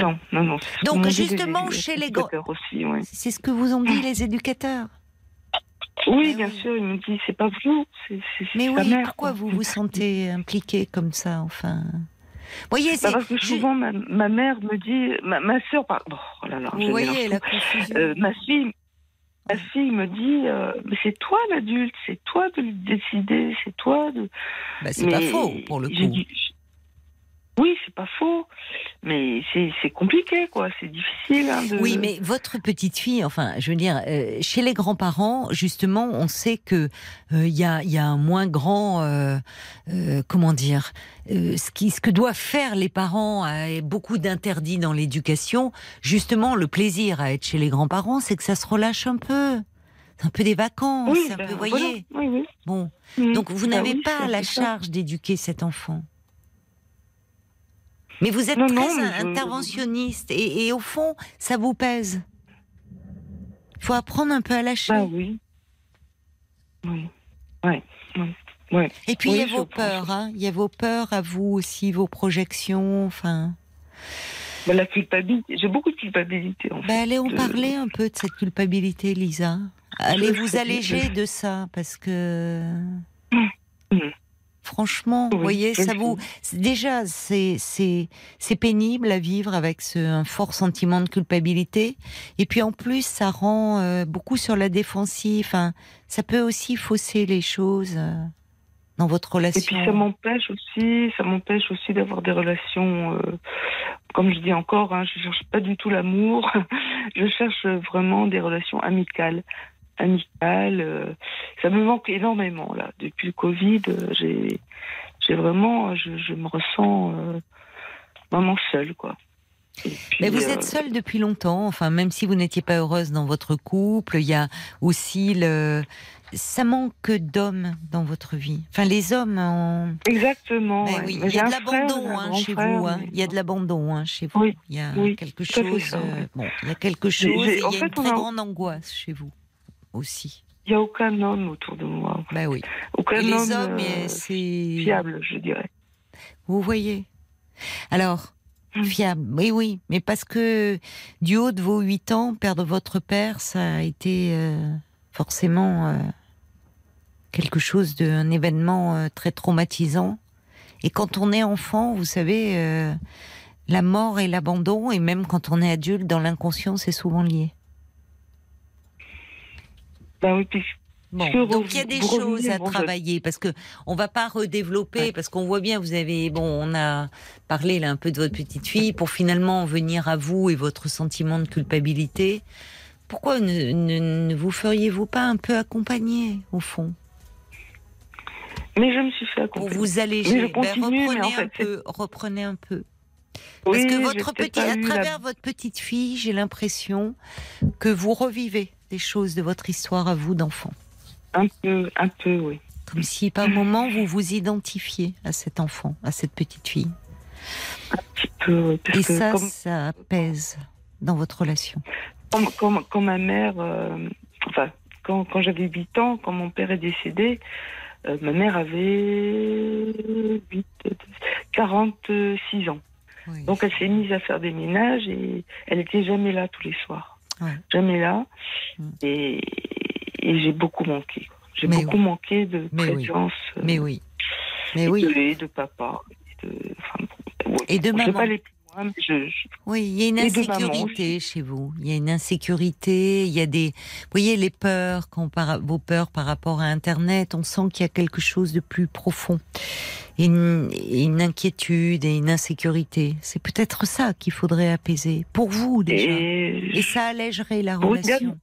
G: Non, non, non.
A: Donc,
G: dit
A: justement, chez
G: les
A: grands-
G: ouais.
A: C'est ce que vous ont dit les éducateurs.
G: Oui,
A: Mais
G: bien
A: oui.
G: sûr, ils me disent, c'est pas vous, c'est
A: Mais oui,
G: mère.
A: pourquoi
G: quoi.
A: vous vous sentez impliqué comme ça, enfin? Voyez,
G: Bah, parce que souvent, ma, ma mère me dit, ma, ma soeur, pardon, oh là là, je
A: Vous voyez la.
G: Euh, ma fille, ma fille me dit, euh, mais c'est toi l'adulte, c'est toi de le décider, c'est toi de.
A: Bah, c'est pas faux pour le coup.
G: Oui, c'est pas faux, mais c'est compliqué, quoi. C'est difficile. hein, de...
A: Oui, mais votre petite fille, enfin, je veux dire, euh, chez les grands-parents, justement, on sait que euh, il y, a, y a un moins grand, euh, euh, comment dire, euh, ce, qui, ce que doivent faire les parents, euh, beaucoup d'interdits dans l'éducation. Justement, le plaisir à être chez les grands-parents, c'est que ça se relâche un peu. C'est un peu des vacances,
G: oui,
A: un
G: ben,
A: peu,
G: voilà.
A: voyez.
G: Oui, oui.
A: Bon,
G: Mm.
A: donc vous
G: Bah
A: n'avez pas la charge d'éduquer cet enfant. Mais vous êtes
G: Non,
A: très
G: non, mais je-
A: interventionniste et, et au fond, ça vous pèse. Il faut apprendre un peu à lâcher.
G: Bah oui. Oui. Ouais. ouais. ouais.
A: Et puis il y a vos peurs, hein. Il y a vos peurs à vous aussi, vos projections, enfin.
G: Bah, la culpabilité. J'ai beaucoup de culpabilité en fait.
A: Ben, allez en
G: de-
A: parler un peu de cette culpabilité, Lisa. Allez
G: Je
A: vous alléger de ça, parce que.
G: Mhm.
A: Franchement, vous voyez, ça
G: sais.
A: vous. Déjà, c'est c'est c'est pénible à vivre avec ce, un fort sentiment de culpabilité. Et puis en plus, ça rend euh, beaucoup sur la défensive. Ça peut aussi fausser les choses euh, dans votre
G: Et
A: relation.
G: puis ça m'empêche aussi, ça m'empêche aussi d'avoir des relations. euh, comme je dis encore, hein, je cherche pas du tout l'amour. je cherche vraiment des relations amicales, amicales. euh, ça me manque énormément là. Depuis le Covid, euh, j'ai, j'ai vraiment, je, je me ressens euh, vraiment seule, quoi. Puis,
A: Mais vous
G: euh,
A: êtes seule depuis longtemps, enfin, même si vous n'étiez pas heureuse dans votre couple, il y a aussi le. Ça manque d'hommes dans votre vie. Enfin, les hommes. en-
G: Exactement.
A: Oui, il y a de
G: frère,
A: l'abandon hein, chez
G: frère,
A: vous. hein.
G: mais
A: Il y a de l'abandon hein, chez vous.
G: Oui,
A: Il y a quelque chose.
G: ça, ouais.
A: Bon, il y a quelque chose. et il y a
G: fait,
A: une très
G: a-
A: grande angoisse chez vous aussi.
G: Il n'y a aucun homme autour de moi.
A: Bah oui.
G: Aucun
A: Et les
G: homme
A: hommes,
G: euh,
A: c'est.
G: fiable, je dirais.
A: Vous voyez Alors,
G: Hmm.
A: fiable, oui, oui, mais parce que du haut de vos huit ans, perdre votre père, ça a été euh, forcément euh, quelque chose d'un événement très traumatisant. Et quand on est enfant, vous savez, la mort et l'abandon, et même quand on est adulte, dans l'inconscient, c'est souvent lié.
G: Ben oui, puis
A: Bon,
G: Que
A: donc il y a des choses à travailler parce que on va pas redévelopper
G: Ouais.
A: parce qu'on voit bien vous avez bon on a parlé là un peu de votre petite fille pour finalement en venir à vous et votre sentiment de culpabilité. Pourquoi ne, ne- ne vous feriez-vous pas un peu accompagner au fond?
G: Mais je me suis fait
A: pour
G: accompagner.
A: vous alléger Ben,
G: continue, mais
A: reprenez
G: en
A: un
G: fait, c'est-
A: peu, reprenez un peu. Parce que votre petit, à
G: la-
A: travers votre petite fille, j'ai l'impression que vous revivez des choses de votre histoire à vous d'enfant.
G: Un peu, un peu, oui.
A: Comme si par moment vous vous identifiez à cet enfant, à cette petite fille.
G: Un petit peu, oui. Parce
A: Et
G: que
A: ça,
G: comme,
A: ça pèse dans votre relation.
G: comme, comme- quand ma mère, euh, enfin, quand, quand j'avais 8 ans, quand mon père est décédé, euh, ma mère avait 8, 46 ans. Donc elle s'est mise à faire des ménages et elle était jamais là tous les soirs.
A: Ouais.
G: Jamais là.
A: Mm.
G: Et, et j'ai beaucoup manqué. J'ai beaucoup manqué de
A: Mais oui.
G: présence. euh,
A: Mais oui. Mais
G: et
A: oui.
G: de, et de papa. Et de, enfin, bon.
A: Et de maman.
G: pas aller je, je-
A: Oui, il y a une insécurité chez vous. Il y a une insécurité, il y a des, vous voyez, les peurs, quand par- vos peurs par rapport à Internet, on sent qu'il y a quelque chose de plus profond. Une, une inquiétude et une insécurité. C'est peut-être ça qu'il faudrait apaiser. Pour vous, déjà. Et,
G: et
A: ça allégerait la relation.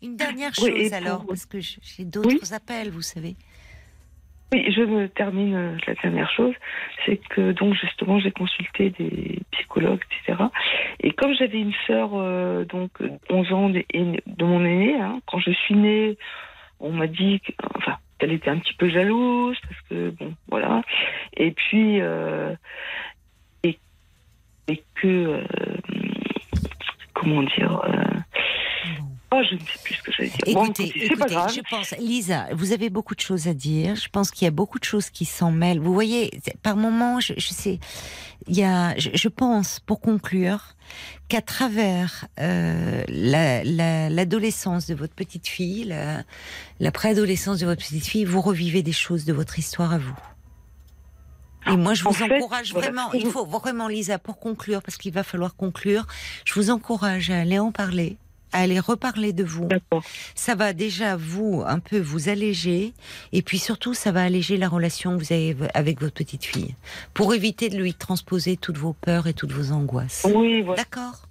A: Une dernière chose alors, parce que j'ai d'autres appels, vous savez.
G: Oui, je termine euh, la dernière chose, c'est que donc justement j'ai consulté des psychologues, etc. Et comme j'avais une sœur euh, donc 11 ans de, de mon aîné, hein, quand je suis née, on m'a dit que, enfin qu'elle était un petit peu jalouse parce que bon voilà. Et puis euh, et, et que euh, comment dire. euh. Oh, je ne sais plus ce que j'allais dire. Bon,
A: Écoutez,
G: pas
A: écoutez,
G: grave.
A: je pense, Lisa, vous avez beaucoup de choses à dire. Je pense qu'il y a beaucoup de choses qui s'en mêlent. Vous voyez, par moments, je, je sais, il y a, je, je pense, pour conclure, qu'à travers euh, la- la- l'adolescence de votre petite fille, la, la préadolescence de votre petite fille, vous revivez des choses de votre histoire à vous. Et moi, je
G: En
A: vous
G: fait,
A: encourage vraiment, il faut vraiment, Lisa, pour conclure, parce qu'il va falloir conclure, je vous encourage à aller en parler, à aller reparler de vous, ça va déjà vous un peu vous alléger. Et puis surtout ça va alléger la relation que vous avez avec votre petite fille. Pour éviter de lui transposer toutes vos peurs et toutes vos angoisses.
G: Oui, voilà.
A: D'accord?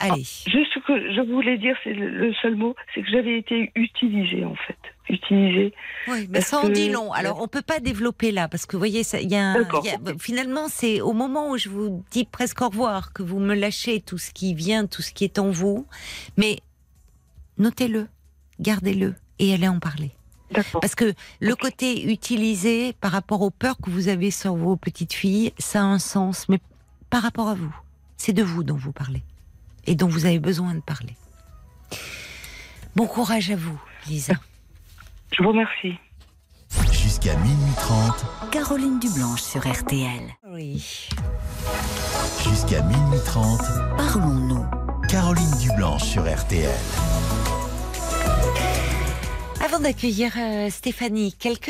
A: Allez.
G: Juste ce que je voulais dire, c'est le, seul mot, c'est que j'avais été utilisée en fait. Utilisée.
A: Oui, mais ça en
G: que-
A: dit long. Alors on peut pas développer là parce que vous voyez il y a, un- y a- finalement c'est au moment où je vous dis presque au revoir que vous me lâchez tout ce qui vient, tout ce qui est en vous, mais notez-le, gardez-le et allez en parler. Parce que le côté utilisé par rapport aux peurs que vous avez sur vos petites filles, ça a un sens, mais par rapport à vous. C'est de vous dont vous parlez et dont vous avez besoin de parler. Bon courage à vous, Lisa.
G: Je vous remercie.
C: Jusqu'à minuit 30,
D: Caroline Dublanche sur RTL.
A: Oui.
C: jusqu'à minuit 30,
D: Parlons-nous.
C: Caroline Dublanche sur RTL.
A: Avant d'accueillir euh, Stéphanie, quelques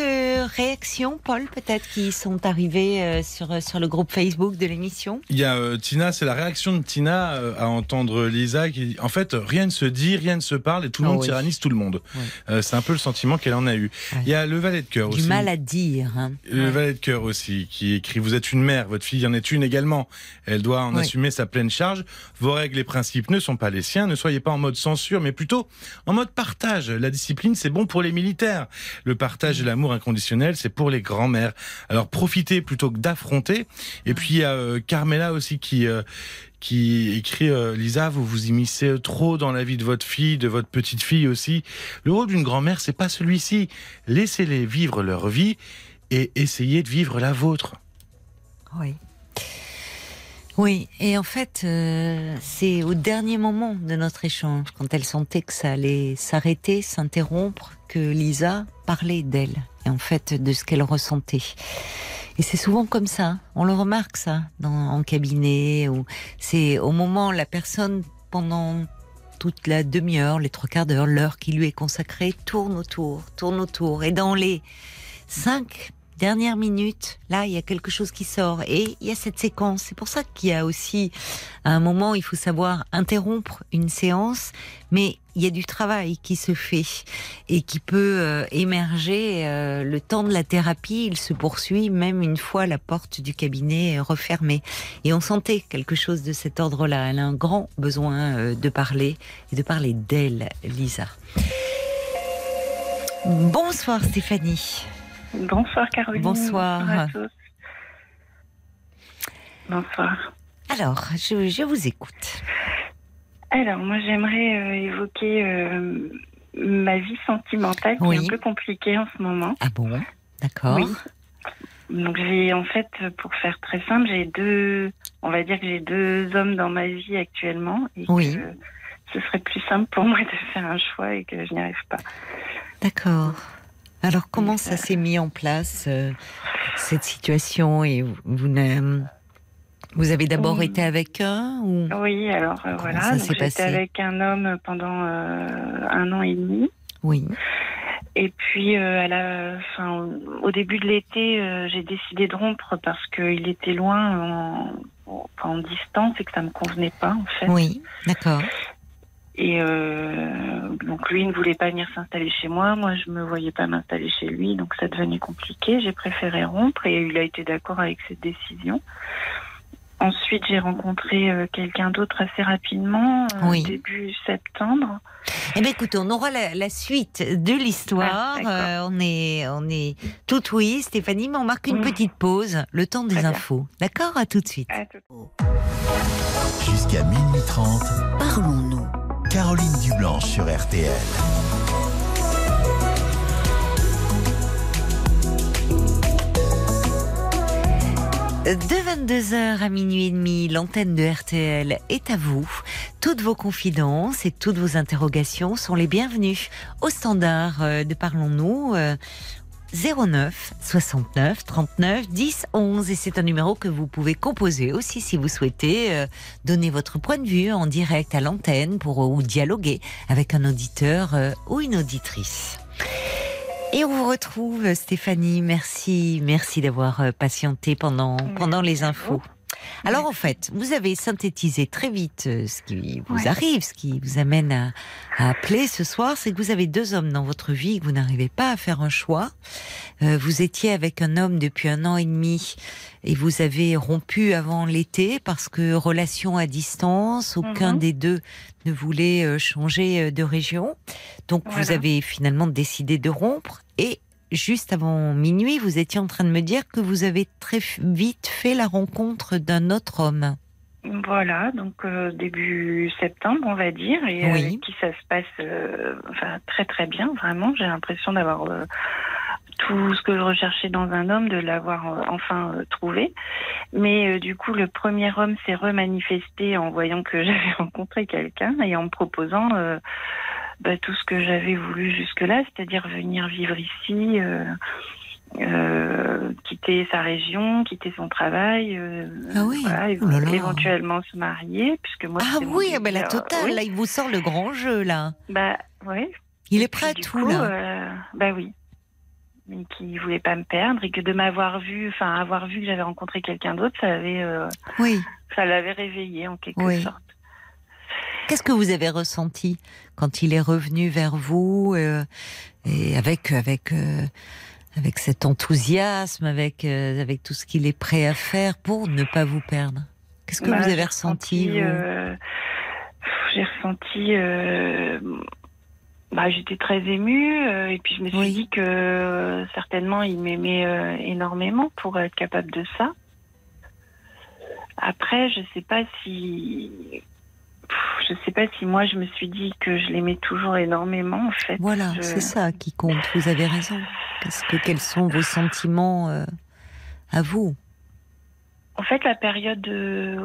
A: réactions, Paul, peut-être, qui sont arrivées euh, sur, euh, sur le groupe Facebook de l'émission?
F: Il y a euh, Tina, c'est la réaction de Tina à entendre Lisa qui dit en fait rien ne se dit, rien ne se parle et tout le
A: Ah
F: monde
A: oui.
F: tyrannise tout le monde.
A: Oui.
F: C'est un peu le sentiment qu'elle en a eu. Il y a le valet de cœur
A: Du
F: aussi.
A: mal à dire. hein.
F: Le valet de cœur aussi, qui écrit Vous êtes une mère, votre fille en est une également. Elle doit en assumer sa pleine charge. Vos règles et principes ne sont pas les siens. Ne soyez pas en mode censure, mais plutôt en mode partage. La discipline, c'est bon pour les militaires. Le partage et l'amour inconditionnel, c'est pour les grands-mères. Alors profitez plutôt que d'affronter. Et puis il y a euh, Carmela aussi qui. euh, qui écrit euh, Lisa, vous vous immiscez trop dans la vie de votre fille, de votre petite fille aussi. Le rôle d'une grand-mère, c'est pas celui-ci. Laissez-les vivre leur vie et essayez de vivre la vôtre.
A: Oui. Oui, et en fait, euh, c'est au dernier moment de notre échange, quand elle sentait que ça allait s'arrêter, s'interrompre, que Lisa parlait d'elle, et en fait de ce qu'elle ressentait. Et c'est souvent comme ça, on le remarque ça, dans, en cabinet, ou c'est au moment la personne, pendant toute la demi-heure, les trois quarts d'heure, l'heure qui lui est consacrée, tourne autour, tourne autour, et dans les cinq dernières minutes, là, il y a quelque chose qui sort et il y a cette séquence. C'est pour ça qu'il y a aussi, à un moment, il faut savoir interrompre une séance, mais il y a du travail qui se fait et qui peut euh, émerger. euh, le temps de la thérapie, il se poursuit même une fois la porte du cabinet refermée. Et on sentait quelque chose de cet ordre-là. Elle a un grand besoin euh, de parler et de parler d'elle, Lisa. Bonsoir Stéphanie.
H: Bonsoir Caroline.
A: Bonsoir.
H: à tous. Bonsoir.
A: Alors, je, je vous écoute.
H: Alors, moi, j'aimerais euh, évoquer euh, ma vie sentimentale qui
A: Oui.
H: est un peu compliquée en ce moment.
A: Ah bon? D'accord.
H: Oui. Donc, j'ai, en fait, pour faire très simple, j'ai deux, on va dire que j'ai deux hommes dans ma vie actuellement. Et
A: Oui.
H: que ce serait plus simple pour moi de faire un choix et que je n'y arrive pas.
A: D'accord. Alors, comment ça s'est mis en place, euh, cette situation Et vous, vous, vous avez d'abord
H: Oui.
A: été avec un ou...
H: Oui, alors euh, voilà. j'étais avec un homme pendant euh, un an et demi.
A: Oui.
H: Et puis, euh, à la fin, au début de l'été, j'ai décidé de rompre parce qu'il était loin en, en- en distance et que ça me convenait pas, en fait.
A: Oui, d'accord.
H: Et euh, donc, lui ne voulait pas venir s'installer chez moi. Moi, je me voyais pas m'installer chez lui. Donc, ça devenait compliqué. J'ai préféré rompre et il a été d'accord avec cette décision. Ensuite, j'ai rencontré euh, quelqu'un d'autre assez rapidement, euh,
A: Oui.
H: début septembre.
A: Eh bien, écoutez, on aura la, la suite de l'histoire.
H: Ah.
A: Euh, on est, on est tout oui, Stéphanie, mais on marque une petite pause, le temps des infos. D'accord? À tout de suite.
H: Tout-
C: Jusqu'à minuit 30,
D: Parlons-nous.
C: Caroline Dublanche sur RTL.
A: De 22h à minuit et demi, l'antenne de RTL est à vous. Toutes vos confidences et toutes vos interrogations sont les bienvenues au standard euh, de Parlons-nous. Euh, 09 69 39 10 11 et c'est un numéro que vous pouvez composer aussi si vous souhaitez euh, donner votre point de vue en direct à l'antenne pour ou dialoguer avec un auditeur euh, ou une auditrice. Et on vous retrouve Stéphanie, merci, merci d'avoir euh, patienté pendant pendant les infos. Alors en fait, vous avez synthétisé très vite euh, ce qui vous
H: Ouais.
A: arrive, ce qui vous amène à, à appeler ce soir, c'est que vous avez deux hommes dans votre vie, que vous n'arrivez pas à faire un choix. Euh, vous étiez avec un homme depuis un an et demi et vous avez rompu avant l'été parce que relation à distance, aucun
H: Mhm.
A: des deux ne voulait euh, changer de région. Donc vous avez finalement décidé de rompre et juste avant minuit, vous étiez en train de me dire que vous avez très vite fait la rencontre d'un autre homme.
H: Voilà, donc euh, début septembre, on va dire, et
A: Oui.
H: avec qui ça se passe euh, enfin, très très bien, vraiment. J'ai l'impression d'avoir euh, tout ce que je recherchais dans un homme, de l'avoir euh, enfin euh, trouvé. Mais euh, du coup, le premier homme s'est remanifesté en voyant que j'avais rencontré quelqu'un et en me proposant euh, bah, tout ce que j'avais voulu jusque-là, c'est-à-dire venir vivre ici, euh, euh, quitter sa région, quitter son travail, euh,
A: Ah oui.
H: voilà,
A: Oh là là.
H: éventuellement se marier, puisque moi.
A: Ah oui, ah ben la totale.
H: Oui.
A: Là, il vous sort le grand jeu, là.
H: Bah oui.
A: Il est prêt à tout,
H: coup,
A: là.
H: euh, bah oui. Mais qui voulait pas me perdre et que de m'avoir vu, enfin avoir vu que j'avais rencontré quelqu'un d'autre, ça avait,
A: Oui.
H: ça l'avait réveillé en quelque sorte.
A: Qu'est-ce que vous avez ressenti quand il est revenu vers vous euh, et avec avec euh, avec cet enthousiasme, avec euh, avec tout ce qu'il est prêt à faire pour ne pas vous perdre? Qu'est-ce que
H: Bah,
A: vous avez ressenti,
H: J'ai ressenti. bah, j'étais très émue euh, et puis je me suis
A: Oui.
H: dit que euh, certainement il m'aimait euh, énormément pour être capable de ça. Après, je sais pas si. Je sais pas si moi je me suis dit que je l'aimais toujours énormément en fait.
A: Voilà,
H: Je-
A: c'est ça qui compte. Vous avez raison. Qu'est-ce que quels sont vos sentiments euh, à vous?
H: En fait, la période de,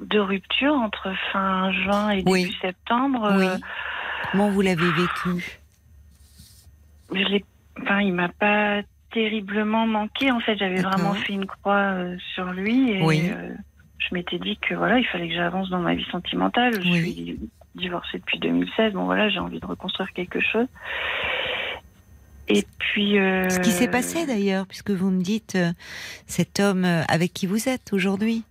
H: de rupture entre fin juin et
A: Oui.
H: début septembre,
A: Oui.
H: euh,
A: Comment vous l'avez vécu?
H: je l'ai, enfin, il m'a pas terriblement manqué. En fait, j'avais vraiment fait une croix euh, sur lui et
A: Oui.
H: Je m'étais dit que voilà, il fallait que j'avance dans ma vie sentimentale. Je
A: Oui.
H: suis divorcée depuis 2016. Bon voilà, j'ai envie de reconstruire quelque chose. Et puis. euh,
A: Ce qui s'est passé d'ailleurs, puisque vous me dites euh, cet homme euh, avec qui vous êtes aujourd'hui.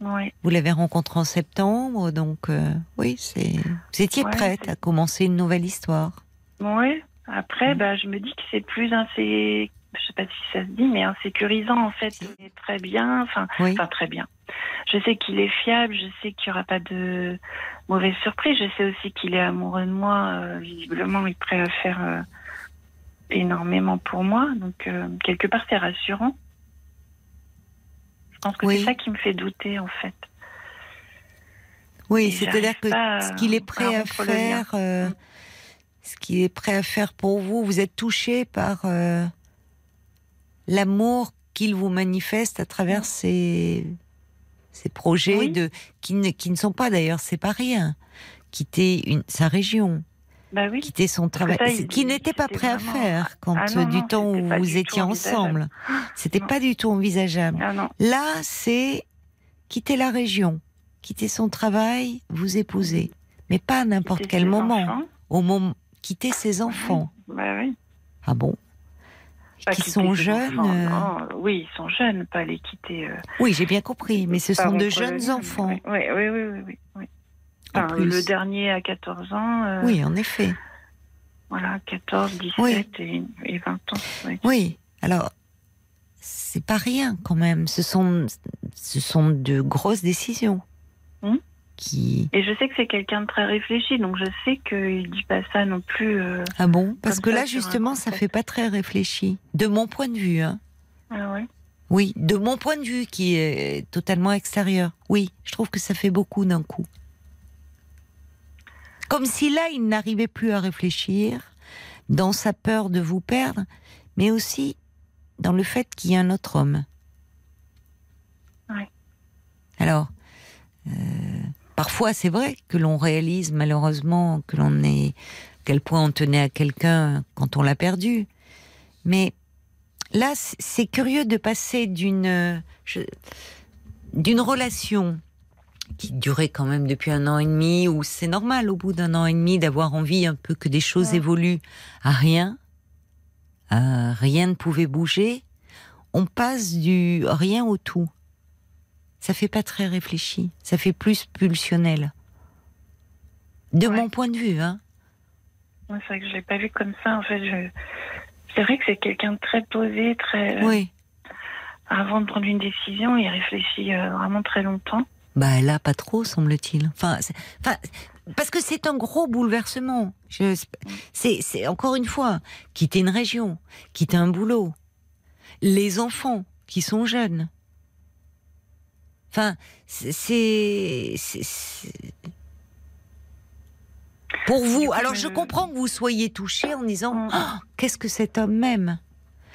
H: Ouais.
A: Vous l'avez rencontré en septembre, donc euh, oui, c'est. Vous étiez
H: Ouais,
A: prête à commencer une nouvelle histoire.
H: Ouais. Après,
A: Mm.
H: bah, je me dis que c'est plus insé... je sais pas si ça se dit, mais insécurisant en fait.
A: Si.
H: Très bien. Enfin,
A: Oui.
H: Enfin, très bien. Je sais qu'il est fiable, je sais qu'il n'y aura pas de mauvaise surprise. Je sais aussi qu'il est amoureux de moi. euh, visiblement, il est prêt à faire euh, énormément pour moi. Donc, euh, quelque part, c'est rassurant. Je pense que
A: Oui.
H: c'est ça qui me fait douter, en fait.
A: Oui, c'est-à-dire que ce qu'il est prêt à faire,
H: Mm.
A: ce qu'il est prêt à faire pour vous, vous êtes touché par l'amour qu'il vous manifeste à travers ces, ces projets
H: Oui.
A: de qui ne, qui ne sont pas d'ailleurs, c'est pas rien. Quitter une, sa région,
H: Bah oui.
A: quitter son travail,
H: ça,
A: qu'il n'était pas prêt à faire quand
H: Ah
A: euh,
H: non,
A: du temps où vous étiez ensemble. C'était pas du tout envisageable.
H: Ah.
A: Là, c'est quitter la région, quitter son travail, vous épouser. Mais pas à n'importe quel moment.
H: enfants.
A: Au moment, quitter ses enfants.
H: Bah oui.
A: Ah bon?
H: Pas
A: Qui sont jeunes
H: enfants,
A: euh,
H: non. Oui, ils sont jeunes, pas les quitter. euh,
A: Oui, j'ai bien compris, mais ce sont de
H: le
A: jeunes enfants.
H: Oui, oui, oui, oui, Enfin, le dernier à 14 ans, euh,
A: Oui, en effet.
H: voilà, 14, 17
A: Oui.
H: et, et 20 ans. oui.
A: Alors, c'est pas rien quand même. Ce sont, ce sont de grosses décisions.
H: Hmm.
A: Qui...
H: Et je sais que c'est quelqu'un de très réfléchi, donc je sais qu'il dit pas ça non plus. euh,
A: Ah bon? Parce que là, justement, ça
H: concept.
A: fait pas très réfléchi. De mon point de vue, hein.
H: Ah ouais?
A: Oui, de mon point de vue qui est totalement extérieur. Oui, je trouve que ça fait beaucoup d'un coup. Comme si là, il n'arrivait plus à réfléchir dans sa peur de vous perdre, mais aussi dans le fait qu'il y a un autre homme.
H: Ouais.
A: Alors, euh, parfois, c'est vrai que l'on réalise malheureusement que l'on est, à quel point on tenait à quelqu'un quand on l'a perdu. Mais là, c'est curieux de passer d'une euh, d'une relation qui durait quand même depuis un an et demi, où c'est normal au bout d'un an et demi d'avoir envie un peu que des choses
H: Ouais.
A: évoluent, à rien, à rien ne pouvait bouger. On passe du rien au tout. Ça fait pas très réfléchi, ça fait plus pulsionnel. De
H: Ouais.
A: mon point de vue, hein.
H: Ouais, c'est vrai que je l'ai pas vu comme ça. En fait, je... c'est vrai que c'est quelqu'un de très posé, très.
A: Oui.
H: Avant de prendre une décision, il réfléchit euh, vraiment très longtemps.
A: Bah là, pas trop, semble-t-il. Enfin, parce que c'est un gros bouleversement. Je- c'est encore une fois quitter une région, quitter un boulot, les enfants qui sont jeunes. Enfin, c'est, pour vous. Alors,
H: je-
A: je comprends que vous soyez touché en disant
H: Mm.
A: Oh, qu'est-ce que cet homme m'aime.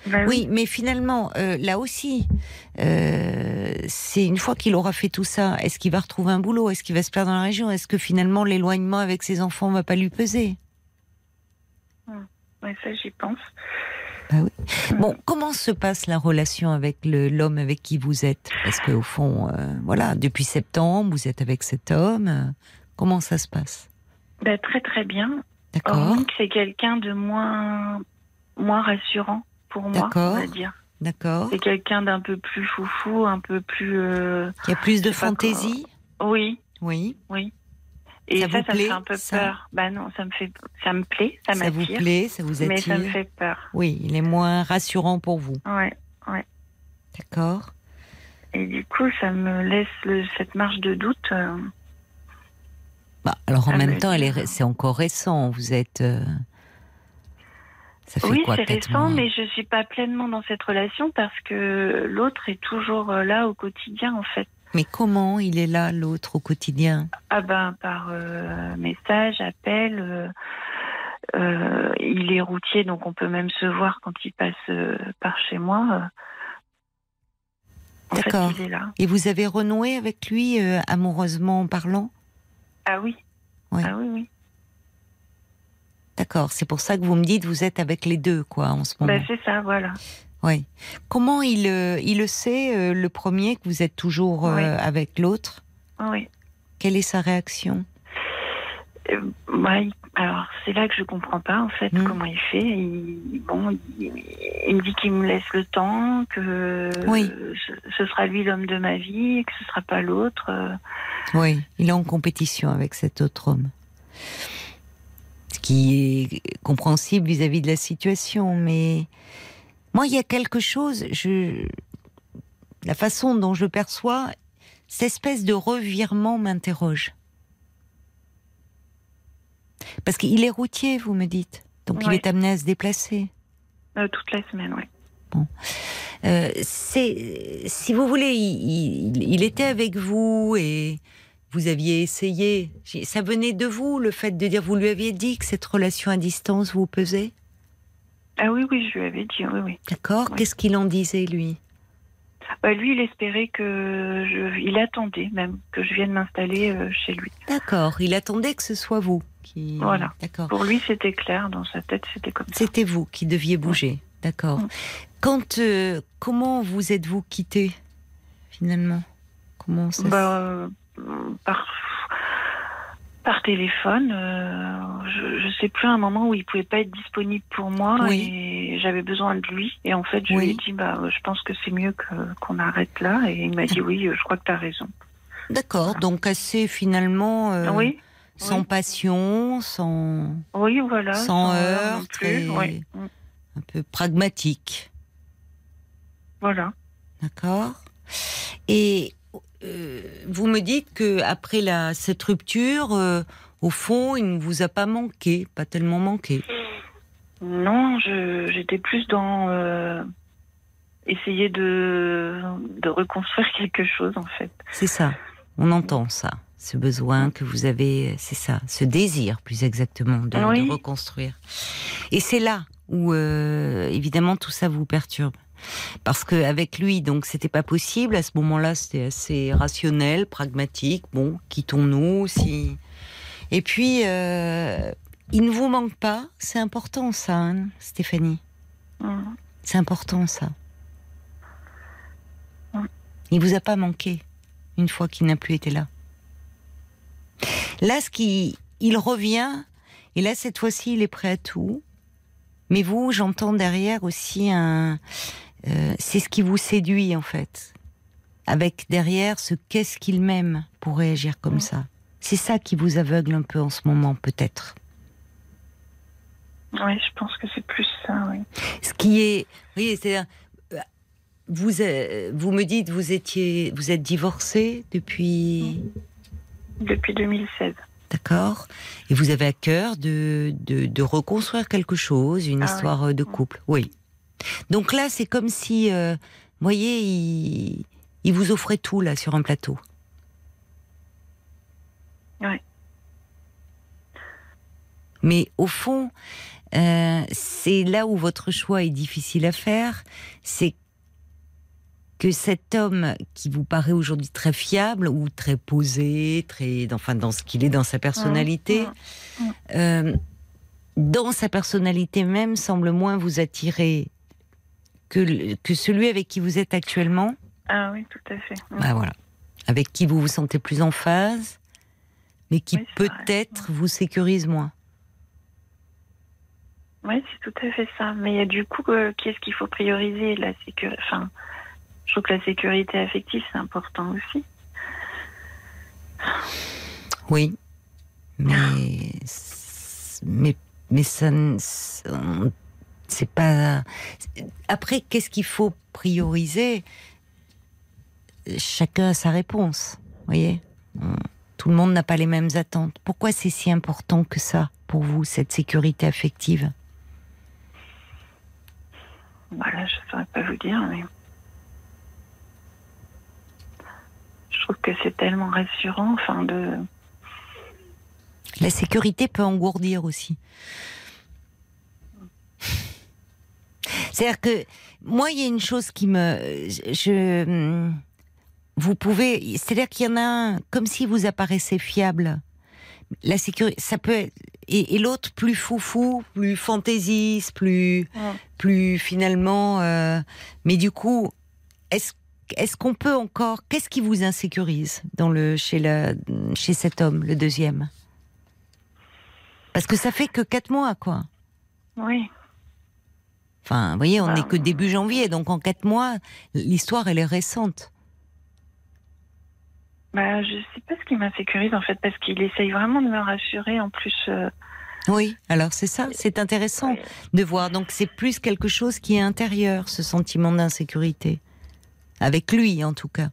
H: Bah
A: Oui, mais finalement, euh, là aussi, euh, c'est une fois qu'il aura fait tout ça, est-ce qu'il va retrouver un boulot? Est-ce qu'il va se perdre dans la région? Est-ce que finalement l'éloignement avec ses enfants va pas lui peser?
H: Ouais, ça, j'y pense.
A: Bah oui. Bon, comment se passe la relation avec l'homme avec qui vous êtes? Parce qu'au fond, euh, voilà, depuis septembre, vous êtes avec cet homme. Comment ça se passe?
H: Bah, très, très bien.
A: D'accord
H: c'est quelqu'un de moins, moins rassurant pour moi,
A: D'accord.
H: on va dire.
A: D'accord.
H: C'est quelqu'un d'un peu plus foufou, un peu plus. euh,
A: Il y a plus de fantaisie?
H: Oui,
A: Oui.
H: oui. Et
A: Ça
H: ça, ça,
A: plaît,
H: me fait un peu
A: ça
H: peur. Bah non, ça me fait, ça me plaît, ça
A: Ça vous
H: m'attire.
A: plaît, ça vous
H: Mais ça me
A: attire
H: fait peur.
A: Oui, il est moins rassurant pour vous.
H: Ouais.
A: D'accord.
H: Et du coup, ça me laisse le- cette marge de doute. euh,
A: Bah, alors en même temps, elle est ré- c'est encore récent. Vous êtes. euh, Ça fait
H: Oui, c'est récent, mais je suis pas pleinement dans cette relation parce que l'autre est toujours euh, là au quotidien, en fait.
A: Mais comment il est là, l'autre, au quotidien?
H: Ah ben, par euh, message, appel. euh, euh, il est routier, donc on peut même se voir quand il passe par chez moi.
A: D'accord. Et vous avez renoué avec lui, amoureusement parlant?
H: Ah oui.
A: Ouais.
H: Ah oui, oui.
A: D'accord, c'est pour ça que vous me dites vous êtes avec les deux, quoi, en ce moment.
H: Ben, c'est ça, voilà.
A: Oui. Comment il, euh, il le sait, euh, le premier, que vous êtes toujours euh,
H: Oui.
A: avec l'autre?
H: Oui.
A: Quelle est sa réaction?
H: Euh, bah, alors, c'est là que je comprends pas, en fait,
A: Mm.
H: comment il fait. Il, bon, il, il me dit qu'il me laisse le temps, que
A: Oui.
H: ce, ce sera lui l'homme de ma vie, que ce sera pas l'autre.
A: Oui, il est en compétition avec cet autre homme. Ce qui est compréhensible vis-à-vis de la situation, mais moi, il y a quelque chose, je... la façon dont je perçois, cette espèce de revirement m'interroge. Parce qu'il est routier, vous me dites. Donc il est amené à se déplacer.
H: Euh, toute la semaine, oui.
A: Euh, c'est, si vous voulez, il, il- il était avec vous et vous aviez essayé. Ça venait de vous, le fait de dire, vous lui aviez dit que cette relation à distance vous pesait?
H: Ah oui, oui, je lui avais dit, oui, oui.
A: D'accord
H: Ouais.
A: Qu'est-ce qu'il en disait, lui?
H: Bah, lui, il espérait que je... Il attendait même que je vienne m'installer euh, chez lui.
A: D'accord, il attendait que ce soit vous qui.
H: Voilà.
A: D'accord.
H: Pour lui, c'était clair, dans sa tête, c'était comme ça.
A: C'était vous qui deviez bouger. D'accord. Quand, euh, comment vous êtes-vous quitté finalement? Comment ça
H: Bah, euh, par... par téléphone, euh, je, je sais plus un moment où il pouvait pas être disponible pour moi
A: Oui.
H: et j'avais besoin de lui. Et en fait, je
A: Oui.
H: lui ai dit, bah, je pense que c'est mieux qu'on arrête là. Et il m'a dit, oui, je crois que tu as raison.
A: D'accord, donc assez finalement euh,
H: oui,
A: sans passion, sans.
H: oui, voilà.
A: sans
H: heurts plus. Mm,
A: un peu pragmatique.
H: Voilà.
A: D'accord Et euh, vous me dites que après la, cette rupture, euh, au fond, il ne vous a pas manqué, pas tellement manqué.
H: Non, j'étais plus dans euh, essayer de, de reconstruire quelque chose, en fait.
A: C'est ça, on entend ça, ce besoin que vous avez, c'est ça, ce désir plus exactement de, de
H: Oui.
A: reconstruire. Et c'est là où évidemment tout ça vous perturbe. Parce qu'avec lui, donc, c'était pas possible. À ce moment-là, c'était assez rationnel, pragmatique. Bon, quittons-nous. Si... Et puis, euh, il ne vous manque pas. C'est important, ça, hein, Stéphanie. C'est important, ça.
H: Mm.
A: Il vous a pas manqué une fois qu'il n'a plus été là. Là, ce qui, il revient, et là, cette fois-ci, il est prêt à tout. Mais vous, j'entends derrière aussi un. Euh, c'est ce qui vous séduit, en fait. Avec derrière ce qu'est-ce qu'il m'aime pour réagir comme
H: Mm.
A: ça. C'est ça qui vous aveugle un peu en ce moment, peut-être.
H: Oui, je pense que c'est plus ça, oui.
A: Ce qui est, oui, c'est vous, euh, vous me dites, vous étiez, vous êtes divorcé depuis,
H: Depuis 2016.
A: d'accord, et vous avez à cœur de, de, de reconstruire quelque chose, une
H: Ah
A: histoire euh, de couple, oui. Donc là, c'est comme si, euh, vous voyez, il, il vous offrait tout là sur un plateau.
H: Ouais.
A: Mais au fond, euh, c'est là où votre choix est difficile à faire, c'est que cet homme qui vous paraît aujourd'hui très fiable ou très posé, très, enfin dans ce qu'il est dans sa personnalité, euh, dans sa personnalité même, semble moins vous attirer que, que celui avec qui vous êtes actuellement.
H: Ah oui, tout à fait.
A: Bah voilà. Avec qui vous vous sentez plus en phase, mais qui
H: Oui,
A: peut-être vous sécurise moins.
H: Oui, c'est tout à fait ça. Mais il y a du coup, euh, qu'est-ce qu'il faut prioriser la sécurité Enfin, je trouve que la sécurité affective, c'est important aussi.
A: Oui. Mais. Mais, mais ça. ne- C'est pas. Après, qu'est-ce qu'il faut prioriser? Chacun a sa réponse. Voyez? Tout le monde n'a pas les mêmes attentes. Pourquoi c'est si important que ça pour vous, cette sécurité affective?
H: Voilà, je ne saurais pas vous dire, mais. Je trouve que c'est tellement rassurant, enfin, de.
A: La sécurité peut engourdir aussi. C'est-à-dire que moi, il y a une chose qui me, je, vous pouvez, c'est-à-dire qu'il y en a un comme si vous apparaissez fiable. La sécurité, ça peut être, et, et l'autre plus foufou, plus fantaisiste, plus,
H: Ouais.
A: plus finalement. euh, mais du coup, est-ce est-ce qu'on peut encore Qu'est-ce qui vous insécurise dans le chez le chez cet homme, le deuxième? Parce que ça fait que quatre mois, quoi.
H: Oui.
A: Enfin, vous voyez, on n'est que début janvier, donc en quatre mois, l'histoire elle est récente.
H: Bah, je sais pas ce qui m'insécurise, en fait, parce qu'il essaye vraiment de me rassurer, en plus. euh,
A: Oui, alors c'est ça, c'est intéressant
H: ouais.
A: de voir. Donc c'est plus quelque chose qui est intérieur, ce sentiment d'insécurité. Avec lui, en tout cas.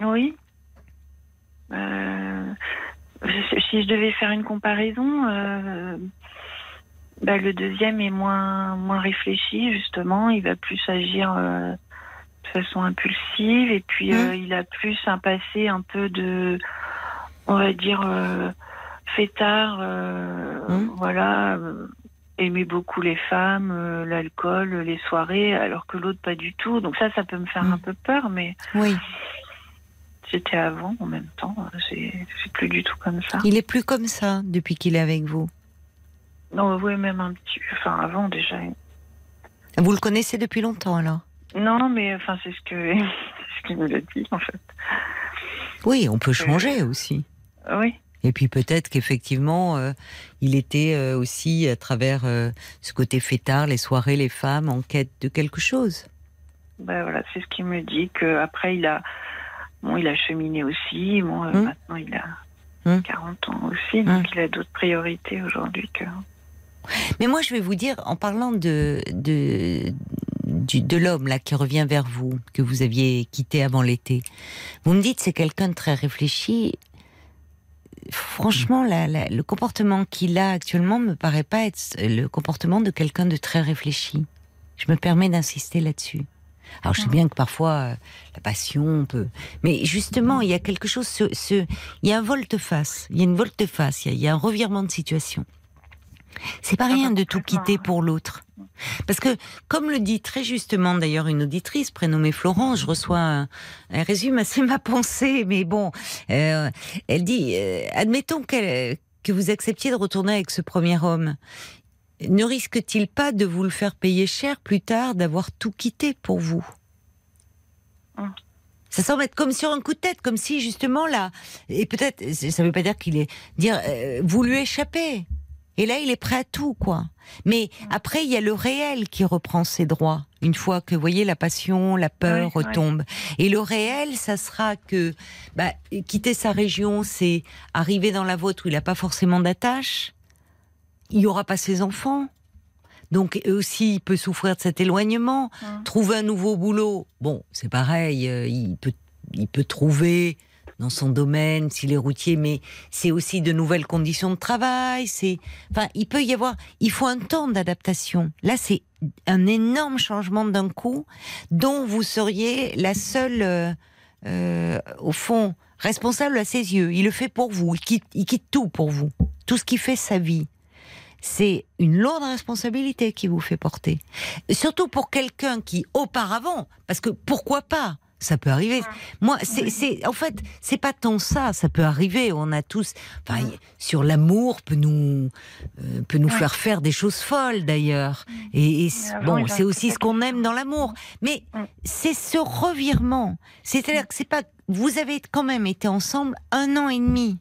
H: Oui. Euh, si je devais faire une comparaison, euh, bah, le deuxième est moins, moins réfléchi, justement. Il va plus agir euh, de façon impulsive et puis euh, il a plus un passé un peu de, on va dire, euh, fêtard. euh,
A: Hum.
H: Voilà. aimer beaucoup les femmes, l'alcool, les soirées, alors que l'autre pas du tout. Donc ça, ça peut me faire
A: Hum.
H: un peu peur, mais
A: Oui,
H: J'étais avant en même temps. C'est c'est plus du tout comme ça.
A: il est plus comme ça depuis qu'il est avec vous.
H: Non, oui, même un petit. Enfin, avant déjà.
A: Vous le connaissez depuis longtemps alors
H: Non, mais enfin, c'est ce que ce qu'il me l'a dit en fait.
A: Oui, on peut changer aussi.
H: Oui.
A: Et puis peut-être qu'effectivement, euh, il était euh, aussi à travers euh, ce côté fêtard, les soirées, les femmes, en quête de quelque chose.
H: Ben voilà, c'est ce qu'il me dit que après il a bon, il a cheminé aussi. Bon, euh,
A: Hum.
H: maintenant il a
A: Hum.
H: 40 ans aussi, donc il a d'autres priorités aujourd'hui que.
A: Mais moi, je vais vous dire, en parlant de de de l'homme là qui revient vers vous, que vous aviez quitté avant l'été, vous me dites c'est quelqu'un de très réfléchi. Franchement, la- la- le comportement qu'il a actuellement me paraît pas être le comportement de quelqu'un de très réfléchi. Je me permets d'insister là-dessus. Alors je sais bien que parfois euh, la passion peut, mais justement il y a quelque chose, ce, ce- il y a un volte-face, il y a une volte-face, il y a un revirement de situation. C'est pas
H: Ah,
A: rien de tout quitter pour l'autre. Parce que, comme le dit très justement d'ailleurs une auditrice prénommée Florence, je reçois un, un résumé assez ma pensée, mais bon, euh, elle dit, euh, admettons que vous acceptiez de retourner avec ce premier homme. Ne risque-t-il pas de vous le faire payer cher plus tard d'avoir tout quitté pour vous?
H: Hum.
A: Ça semble être comme sur un coup de tête, comme si justement là, et peut-être, ça veut pas dire qu'il est, dire, euh, vous lui échappez. Et là, il est prêt à tout, quoi. Mais après, il y a le réel qui reprend ses droits. Une fois que, vous voyez, la passion, la peur
H: ouais.
A: retombe. Et le réel, ça sera que, bah, quitter sa région, c'est arriver dans la vôtre où il n'a pas forcément d'attache. Il n'y aura pas ses enfants. Donc, eux aussi, il peut souffrir de cet éloignement. Trouver un nouveau boulot, bon, c'est pareil, euh, il peut, il peut trouver dans son domaine s'il est routier, mais c'est aussi de nouvelles conditions de travail. C'est, enfin, il peut y avoir, il faut un temps d'adaptation. Là, c'est un énorme changement d'un coup, dont vous seriez la seule, euh, euh, au fond, responsable à ses yeux. Il le fait pour vous. Il quitte, il quitte tout pour vous. Tout ce qui fait sa vie. C'est une lourde responsabilité qui vous fait porter. Surtout pour quelqu'un qui, auparavant, parce que pourquoi pas Ça peut arriver. Moi, c'est, c'est, en fait, c'est pas tant ça. Ça peut arriver. On a tous, enfin, sur l'amour peut nous, euh, peut nous faire faire des choses folles d'ailleurs. Et, et bon, c'est aussi ce qu'on aime dans l'amour. Mais
H: Mm.
A: c'est ce revirement. C'est-à-dire que c'est pas, vous avez quand même été ensemble un an et demi.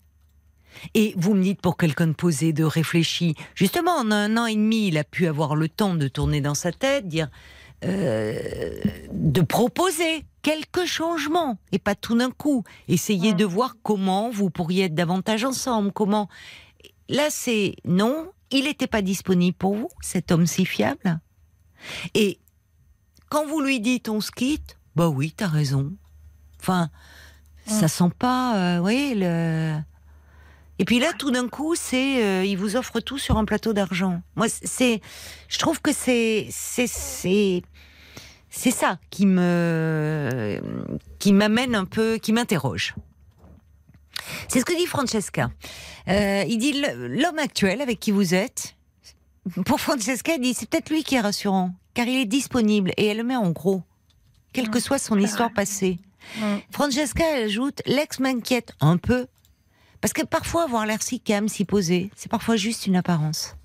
A: Et vous me dites pour quelqu'un de posé, de réfléchi. Justement, en un an et demi, il a pu avoir le temps de tourner dans sa tête, dire, de proposer quelques changements et pas tout d'un coup. Essayer de voir comment vous pourriez être davantage ensemble. Comment là, c'est non. Il n'était pas disponible pour vous, cet homme si fiable. Et quand vous lui dites on se quitte, bah oui, t'as raison. Enfin, ça sent pas, euh, voyez, le. Et puis là, tout d'un coup, c'est, euh, il vous offre tout sur un plateau d'argent. Moi, c'est, je trouve que c'est, c'est, c'est, c'est ça qui me, qui m'amène un peu, qui m'interroge. C'est ce que dit Francesca. Euh, il dit l'homme actuel avec qui vous êtes. Pour Francesca, elle dit c'est peut-être lui qui est rassurant, car il est disponible et elle le met en gros, quelle que soit son histoire passée. Francesca ajoute l'ex m'inquiète un peu, parce que parfois avoir l'air si calme, si posé, c'est parfois juste une apparence.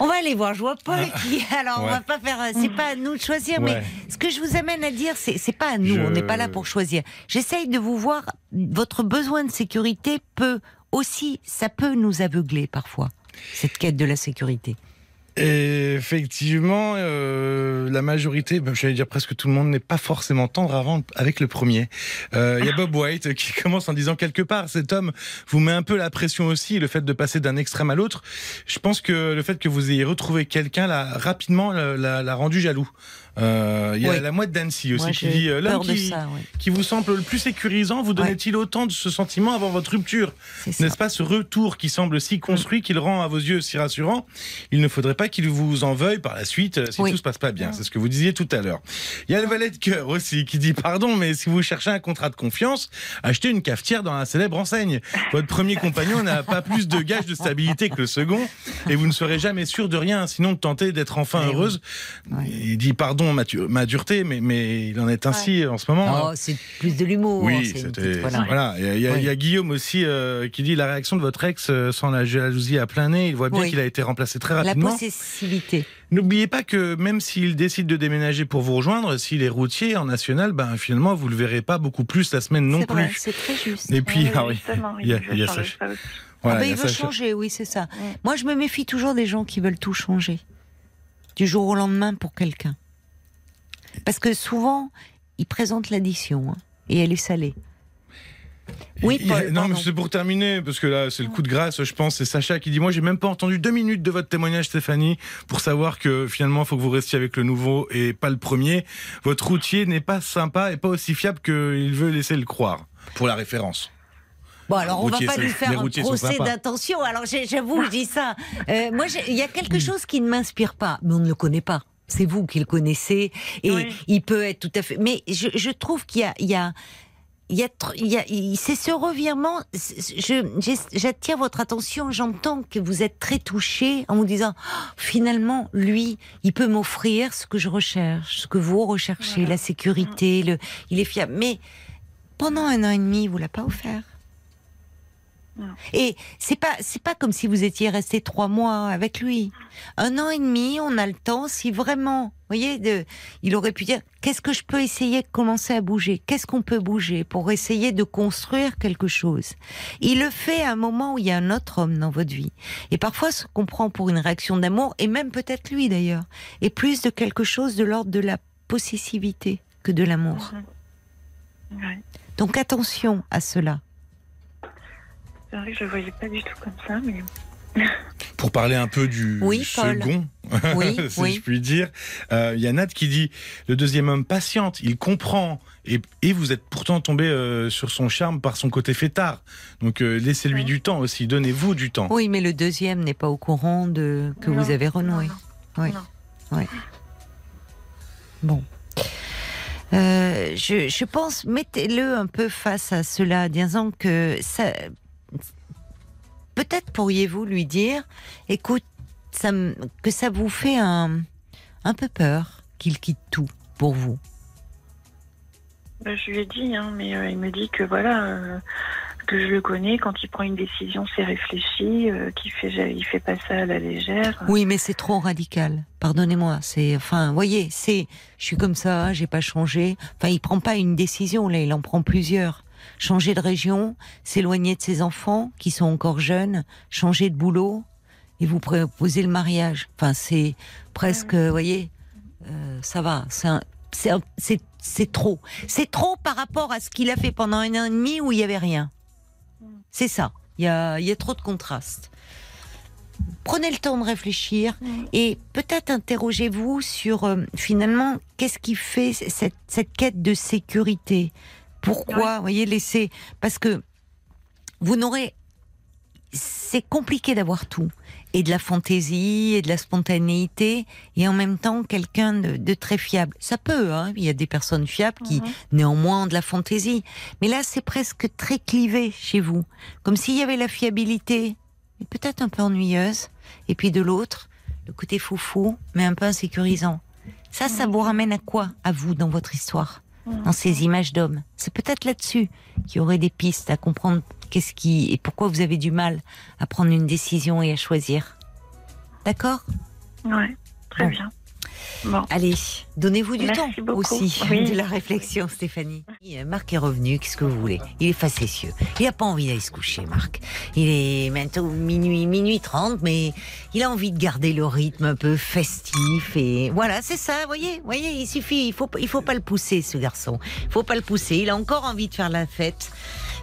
A: On va aller voir. Je vois Paul qui. Alors, on
F: Ouais.
A: va pas faire. euh, C'est pas à nous de choisir, mais ce que je vous amène à dire, c'est c'est pas à nous.
F: Je-
A: On n'est pas là pour choisir. J'essaye de vous voir. Votre besoin de sécurité peut aussi, ça peut nous aveugler parfois. Cette quête de la sécurité.
F: Et effectivement, euh, la majorité, ben, j'allais dire presque tout le monde, n'est pas forcément tendre avant avec le premier. Euh, Il y a Bob White qui commence en disant quelque part, cet homme vous met un peu la pression aussi, le fait de passer d'un extrême à l'autre. Je pense que le fait que vous ayez retrouvé quelqu'un, l'a rapidement l'a rendu jaloux. Euh, Il y a
A: Oui.
F: la mouette d'Annecy aussi
A: Moi,
F: qui dit euh, l'homme qui, vous semble le plus sécurisant, vous donnait-il autant de ce sentiment avant votre rupture. N'est-ce pas ce retour qui semble si construit qu'il rend à vos yeux si rassurant Il ne faudrait pas qu'il vous en veuille par la suite euh, si
A: Oui.
F: tout se passe pas bien. C'est ce que vous disiez tout à l'heure. Il y a le valet de cœur aussi qui dit pardon, mais si vous cherchez un contrat de confiance, achetez une cafetière dans la célèbre enseigne. Votre premier compagnon n'a pas plus de gages de stabilité que le second et vous ne serez jamais sûr de rien, sinon de tenter d'être enfin heureuse. Il dit pardon ma, tu- ma dureté, mais, mais il en est ainsi en ce moment.
A: Oh, c'est plus de l'humour.
F: Oui,
A: une
F: c'était.
A: voilà.
F: Voilà. Il y, a- il y a-
A: Oui.
F: il y a Guillaume aussi euh, qui dit la réaction de votre ex euh, sans la jalousie à plein nez. Il voit bien
A: Oui.
F: qu'il a été remplacé très
A: La
F: rapidement.
A: possessivité.
F: N'oubliez pas que même s'il décide de déménager pour vous rejoindre, s'il est routier en national, ben finalement vous le verrez pas beaucoup plus la semaine non
A: vrai,
F: plus.
A: c'est très juste.
F: Et puis,
H: Oui,
F: ah oui, il y a,
H: veut
F: il y a
H: changer
F: ça.
H: ça aussi.
F: Voilà,
A: Ah ben,
F: il
A: veut
F: ça.
A: changer, oui, c'est ça. Moi, je me méfie toujours des gens qui veulent tout changer. Du jour au lendemain pour quelqu'un. Parce que souvent, ils présentent l'addition. hein, et elle est salée. Oui, Paul,
F: non, mais c'est pour terminer, parce que là, c'est le coup de grâce, je pense. C'est Sacha qui dit Moi, j'ai même pas entendu deux minutes de votre témoignage, Stéphanie, pour savoir que finalement, il faut que vous restiez avec le nouveau et pas le premier. Votre routier n'est pas sympa et pas aussi fiable qu'il veut laisser le croire, pour la référence.
A: Bon, alors on va pas lui faire un procès
F: sympas.
A: d'intention. Alors j'avoue, je dis ça. Euh, moi, il y a quelque chose qui ne m'inspire pas, mais on ne le connaît pas. C'est vous qui le connaissez, et
H: Oui.
A: il peut être tout à fait. Mais je, je trouve qu'il y a, il y a, c'est ce revirement. j'attire votre attention. J'entends que vous êtes très touché en vous disant, Oh, finalement, lui, il peut m'offrir ce que je recherche, ce que vous recherchez, la sécurité, le, il est fiable. Mais pendant un an et demi, il vous l'a pas offert. Et c'est pas c'est pas comme si vous étiez resté trois mois avec lui. Un an et demi, on a le temps. Si vraiment, vous voyez, de, il aurait pu dire qu'est-ce que je peux essayer de commencer à bouger, qu'est-ce qu'on peut bouger pour essayer de construire quelque chose? Il le fait à un moment où il y a un autre homme dans votre vie. Et parfois, ce qu'on prend pour une réaction d'amour, et même peut-être lui d'ailleurs, est plus de quelque chose de l'ordre de la possessivité que de l'amour.
H: Ouais.
A: Donc attention à cela.
H: C'est vrai que je le voyais pas du tout comme ça, mais
F: Pour parler un peu du
A: Oui,
F: second,
A: Oui,
F: si
A: oui.
F: je puis dire, euh, il y a Nat qui dit le deuxième homme patiente, il comprend et, et vous êtes pourtant tombé euh, sur son charme par son côté fêtard. Donc euh, laissez-lui du temps aussi, donnez-vous du temps.
A: Oui, mais le deuxième n'est pas au courant de que
H: Non,
A: vous avez renoué.
H: non,
A: Oui.
H: non.
A: Bon. Euh, je, je pense, mettez-le un peu face à cela, disant que ça. Peut-être pourriez-vous lui dire, écoute, ça, que ça vous fait un, un peu peur qu'il quitte tout pour vous.
H: Bah, je lui ai dit, hein, mais euh, il me dit que voilà, euh, que je le connais. Quand il prend une décision, c'est réfléchi, euh, qu'il fait, il fait pas ça à la légère.
A: Oui, mais c'est trop radical. Pardonnez-moi. C'est, enfin, voyez, c'est, je suis comme ça, j'ai pas changé. Enfin, il prend pas une décision là, il en prend plusieurs. Changer de région, s'éloigner de ses enfants qui sont encore jeunes, changer de boulot et vous proposer le mariage. Enfin, c'est presque, vous voyez, euh, ça va. C'est trop. C'est trop par rapport à ce qu'il a fait pendant un an et demi où il y avait rien. C'est ça. Il y a, y a trop de contrastes. Prenez le temps de réfléchir et peut-être interrogez-vous sur euh, finalement qu'est-ce qui fait cette, cette quête de sécurité? Pourquoi, vous voyez, laisser parce que vous n'aurez c'est compliqué d'avoir tout. Et de la fantaisie et de la spontanéité et en même temps quelqu'un de, de très fiable. Ça peut, hein, il y a des personnes fiables qui néanmoins ont de la fantaisie, mais là c'est presque très clivé chez vous, comme s'il y avait la fiabilité, mais peut-être un peu ennuyeuse, et puis de l'autre le côté foufou, mais un peu insécurisant. Ça, ça vous ramène à quoi, à vous, dans votre histoire, dans ces images d'hommes C'est peut-être là-dessus qu'il y aurait des pistes à comprendre qu'est-ce qui et pourquoi vous avez du mal à prendre une décision et à choisir. D'accord?
H: Ouais, très
A: Bon.
H: bien. Bon.
A: Allez, donnez-vous du
H: Merci
A: temps
H: beaucoup.
A: aussi
H: Oui.
A: de la réflexion, Stéphanie. Marc est revenu, qu'est-ce que vous voulez? Il est facétieux. Il n'a pas envie d'aller se coucher, Marc. Il est maintenant minuit, minuit 30, mais il a envie de garder le rythme un peu festif et voilà, c'est ça, voyez, voyez, il suffit, il faut, il faut pas le pousser, ce garçon. Il faut pas le pousser. Il a encore envie de faire la fête.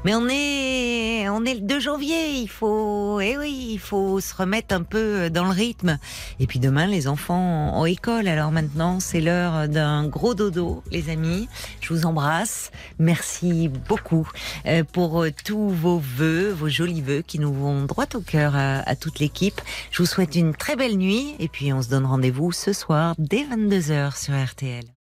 A: Mais on est, on est le 2 janvier, il faut, eh oui, il faut se remettre un peu dans le rythme. Et puis demain, les enfants ont école. Alors maintenant, c'est l'heure d'un gros dodo, les amis. Je vous embrasse. Merci beaucoup euh, pour euh, tous vos vœux, vos jolis vœux qui nous vont droit au cœur à, à toute l'équipe. Je vous souhaite une très belle nuit et puis on se donne rendez-vous ce soir dès 22h sur RTL.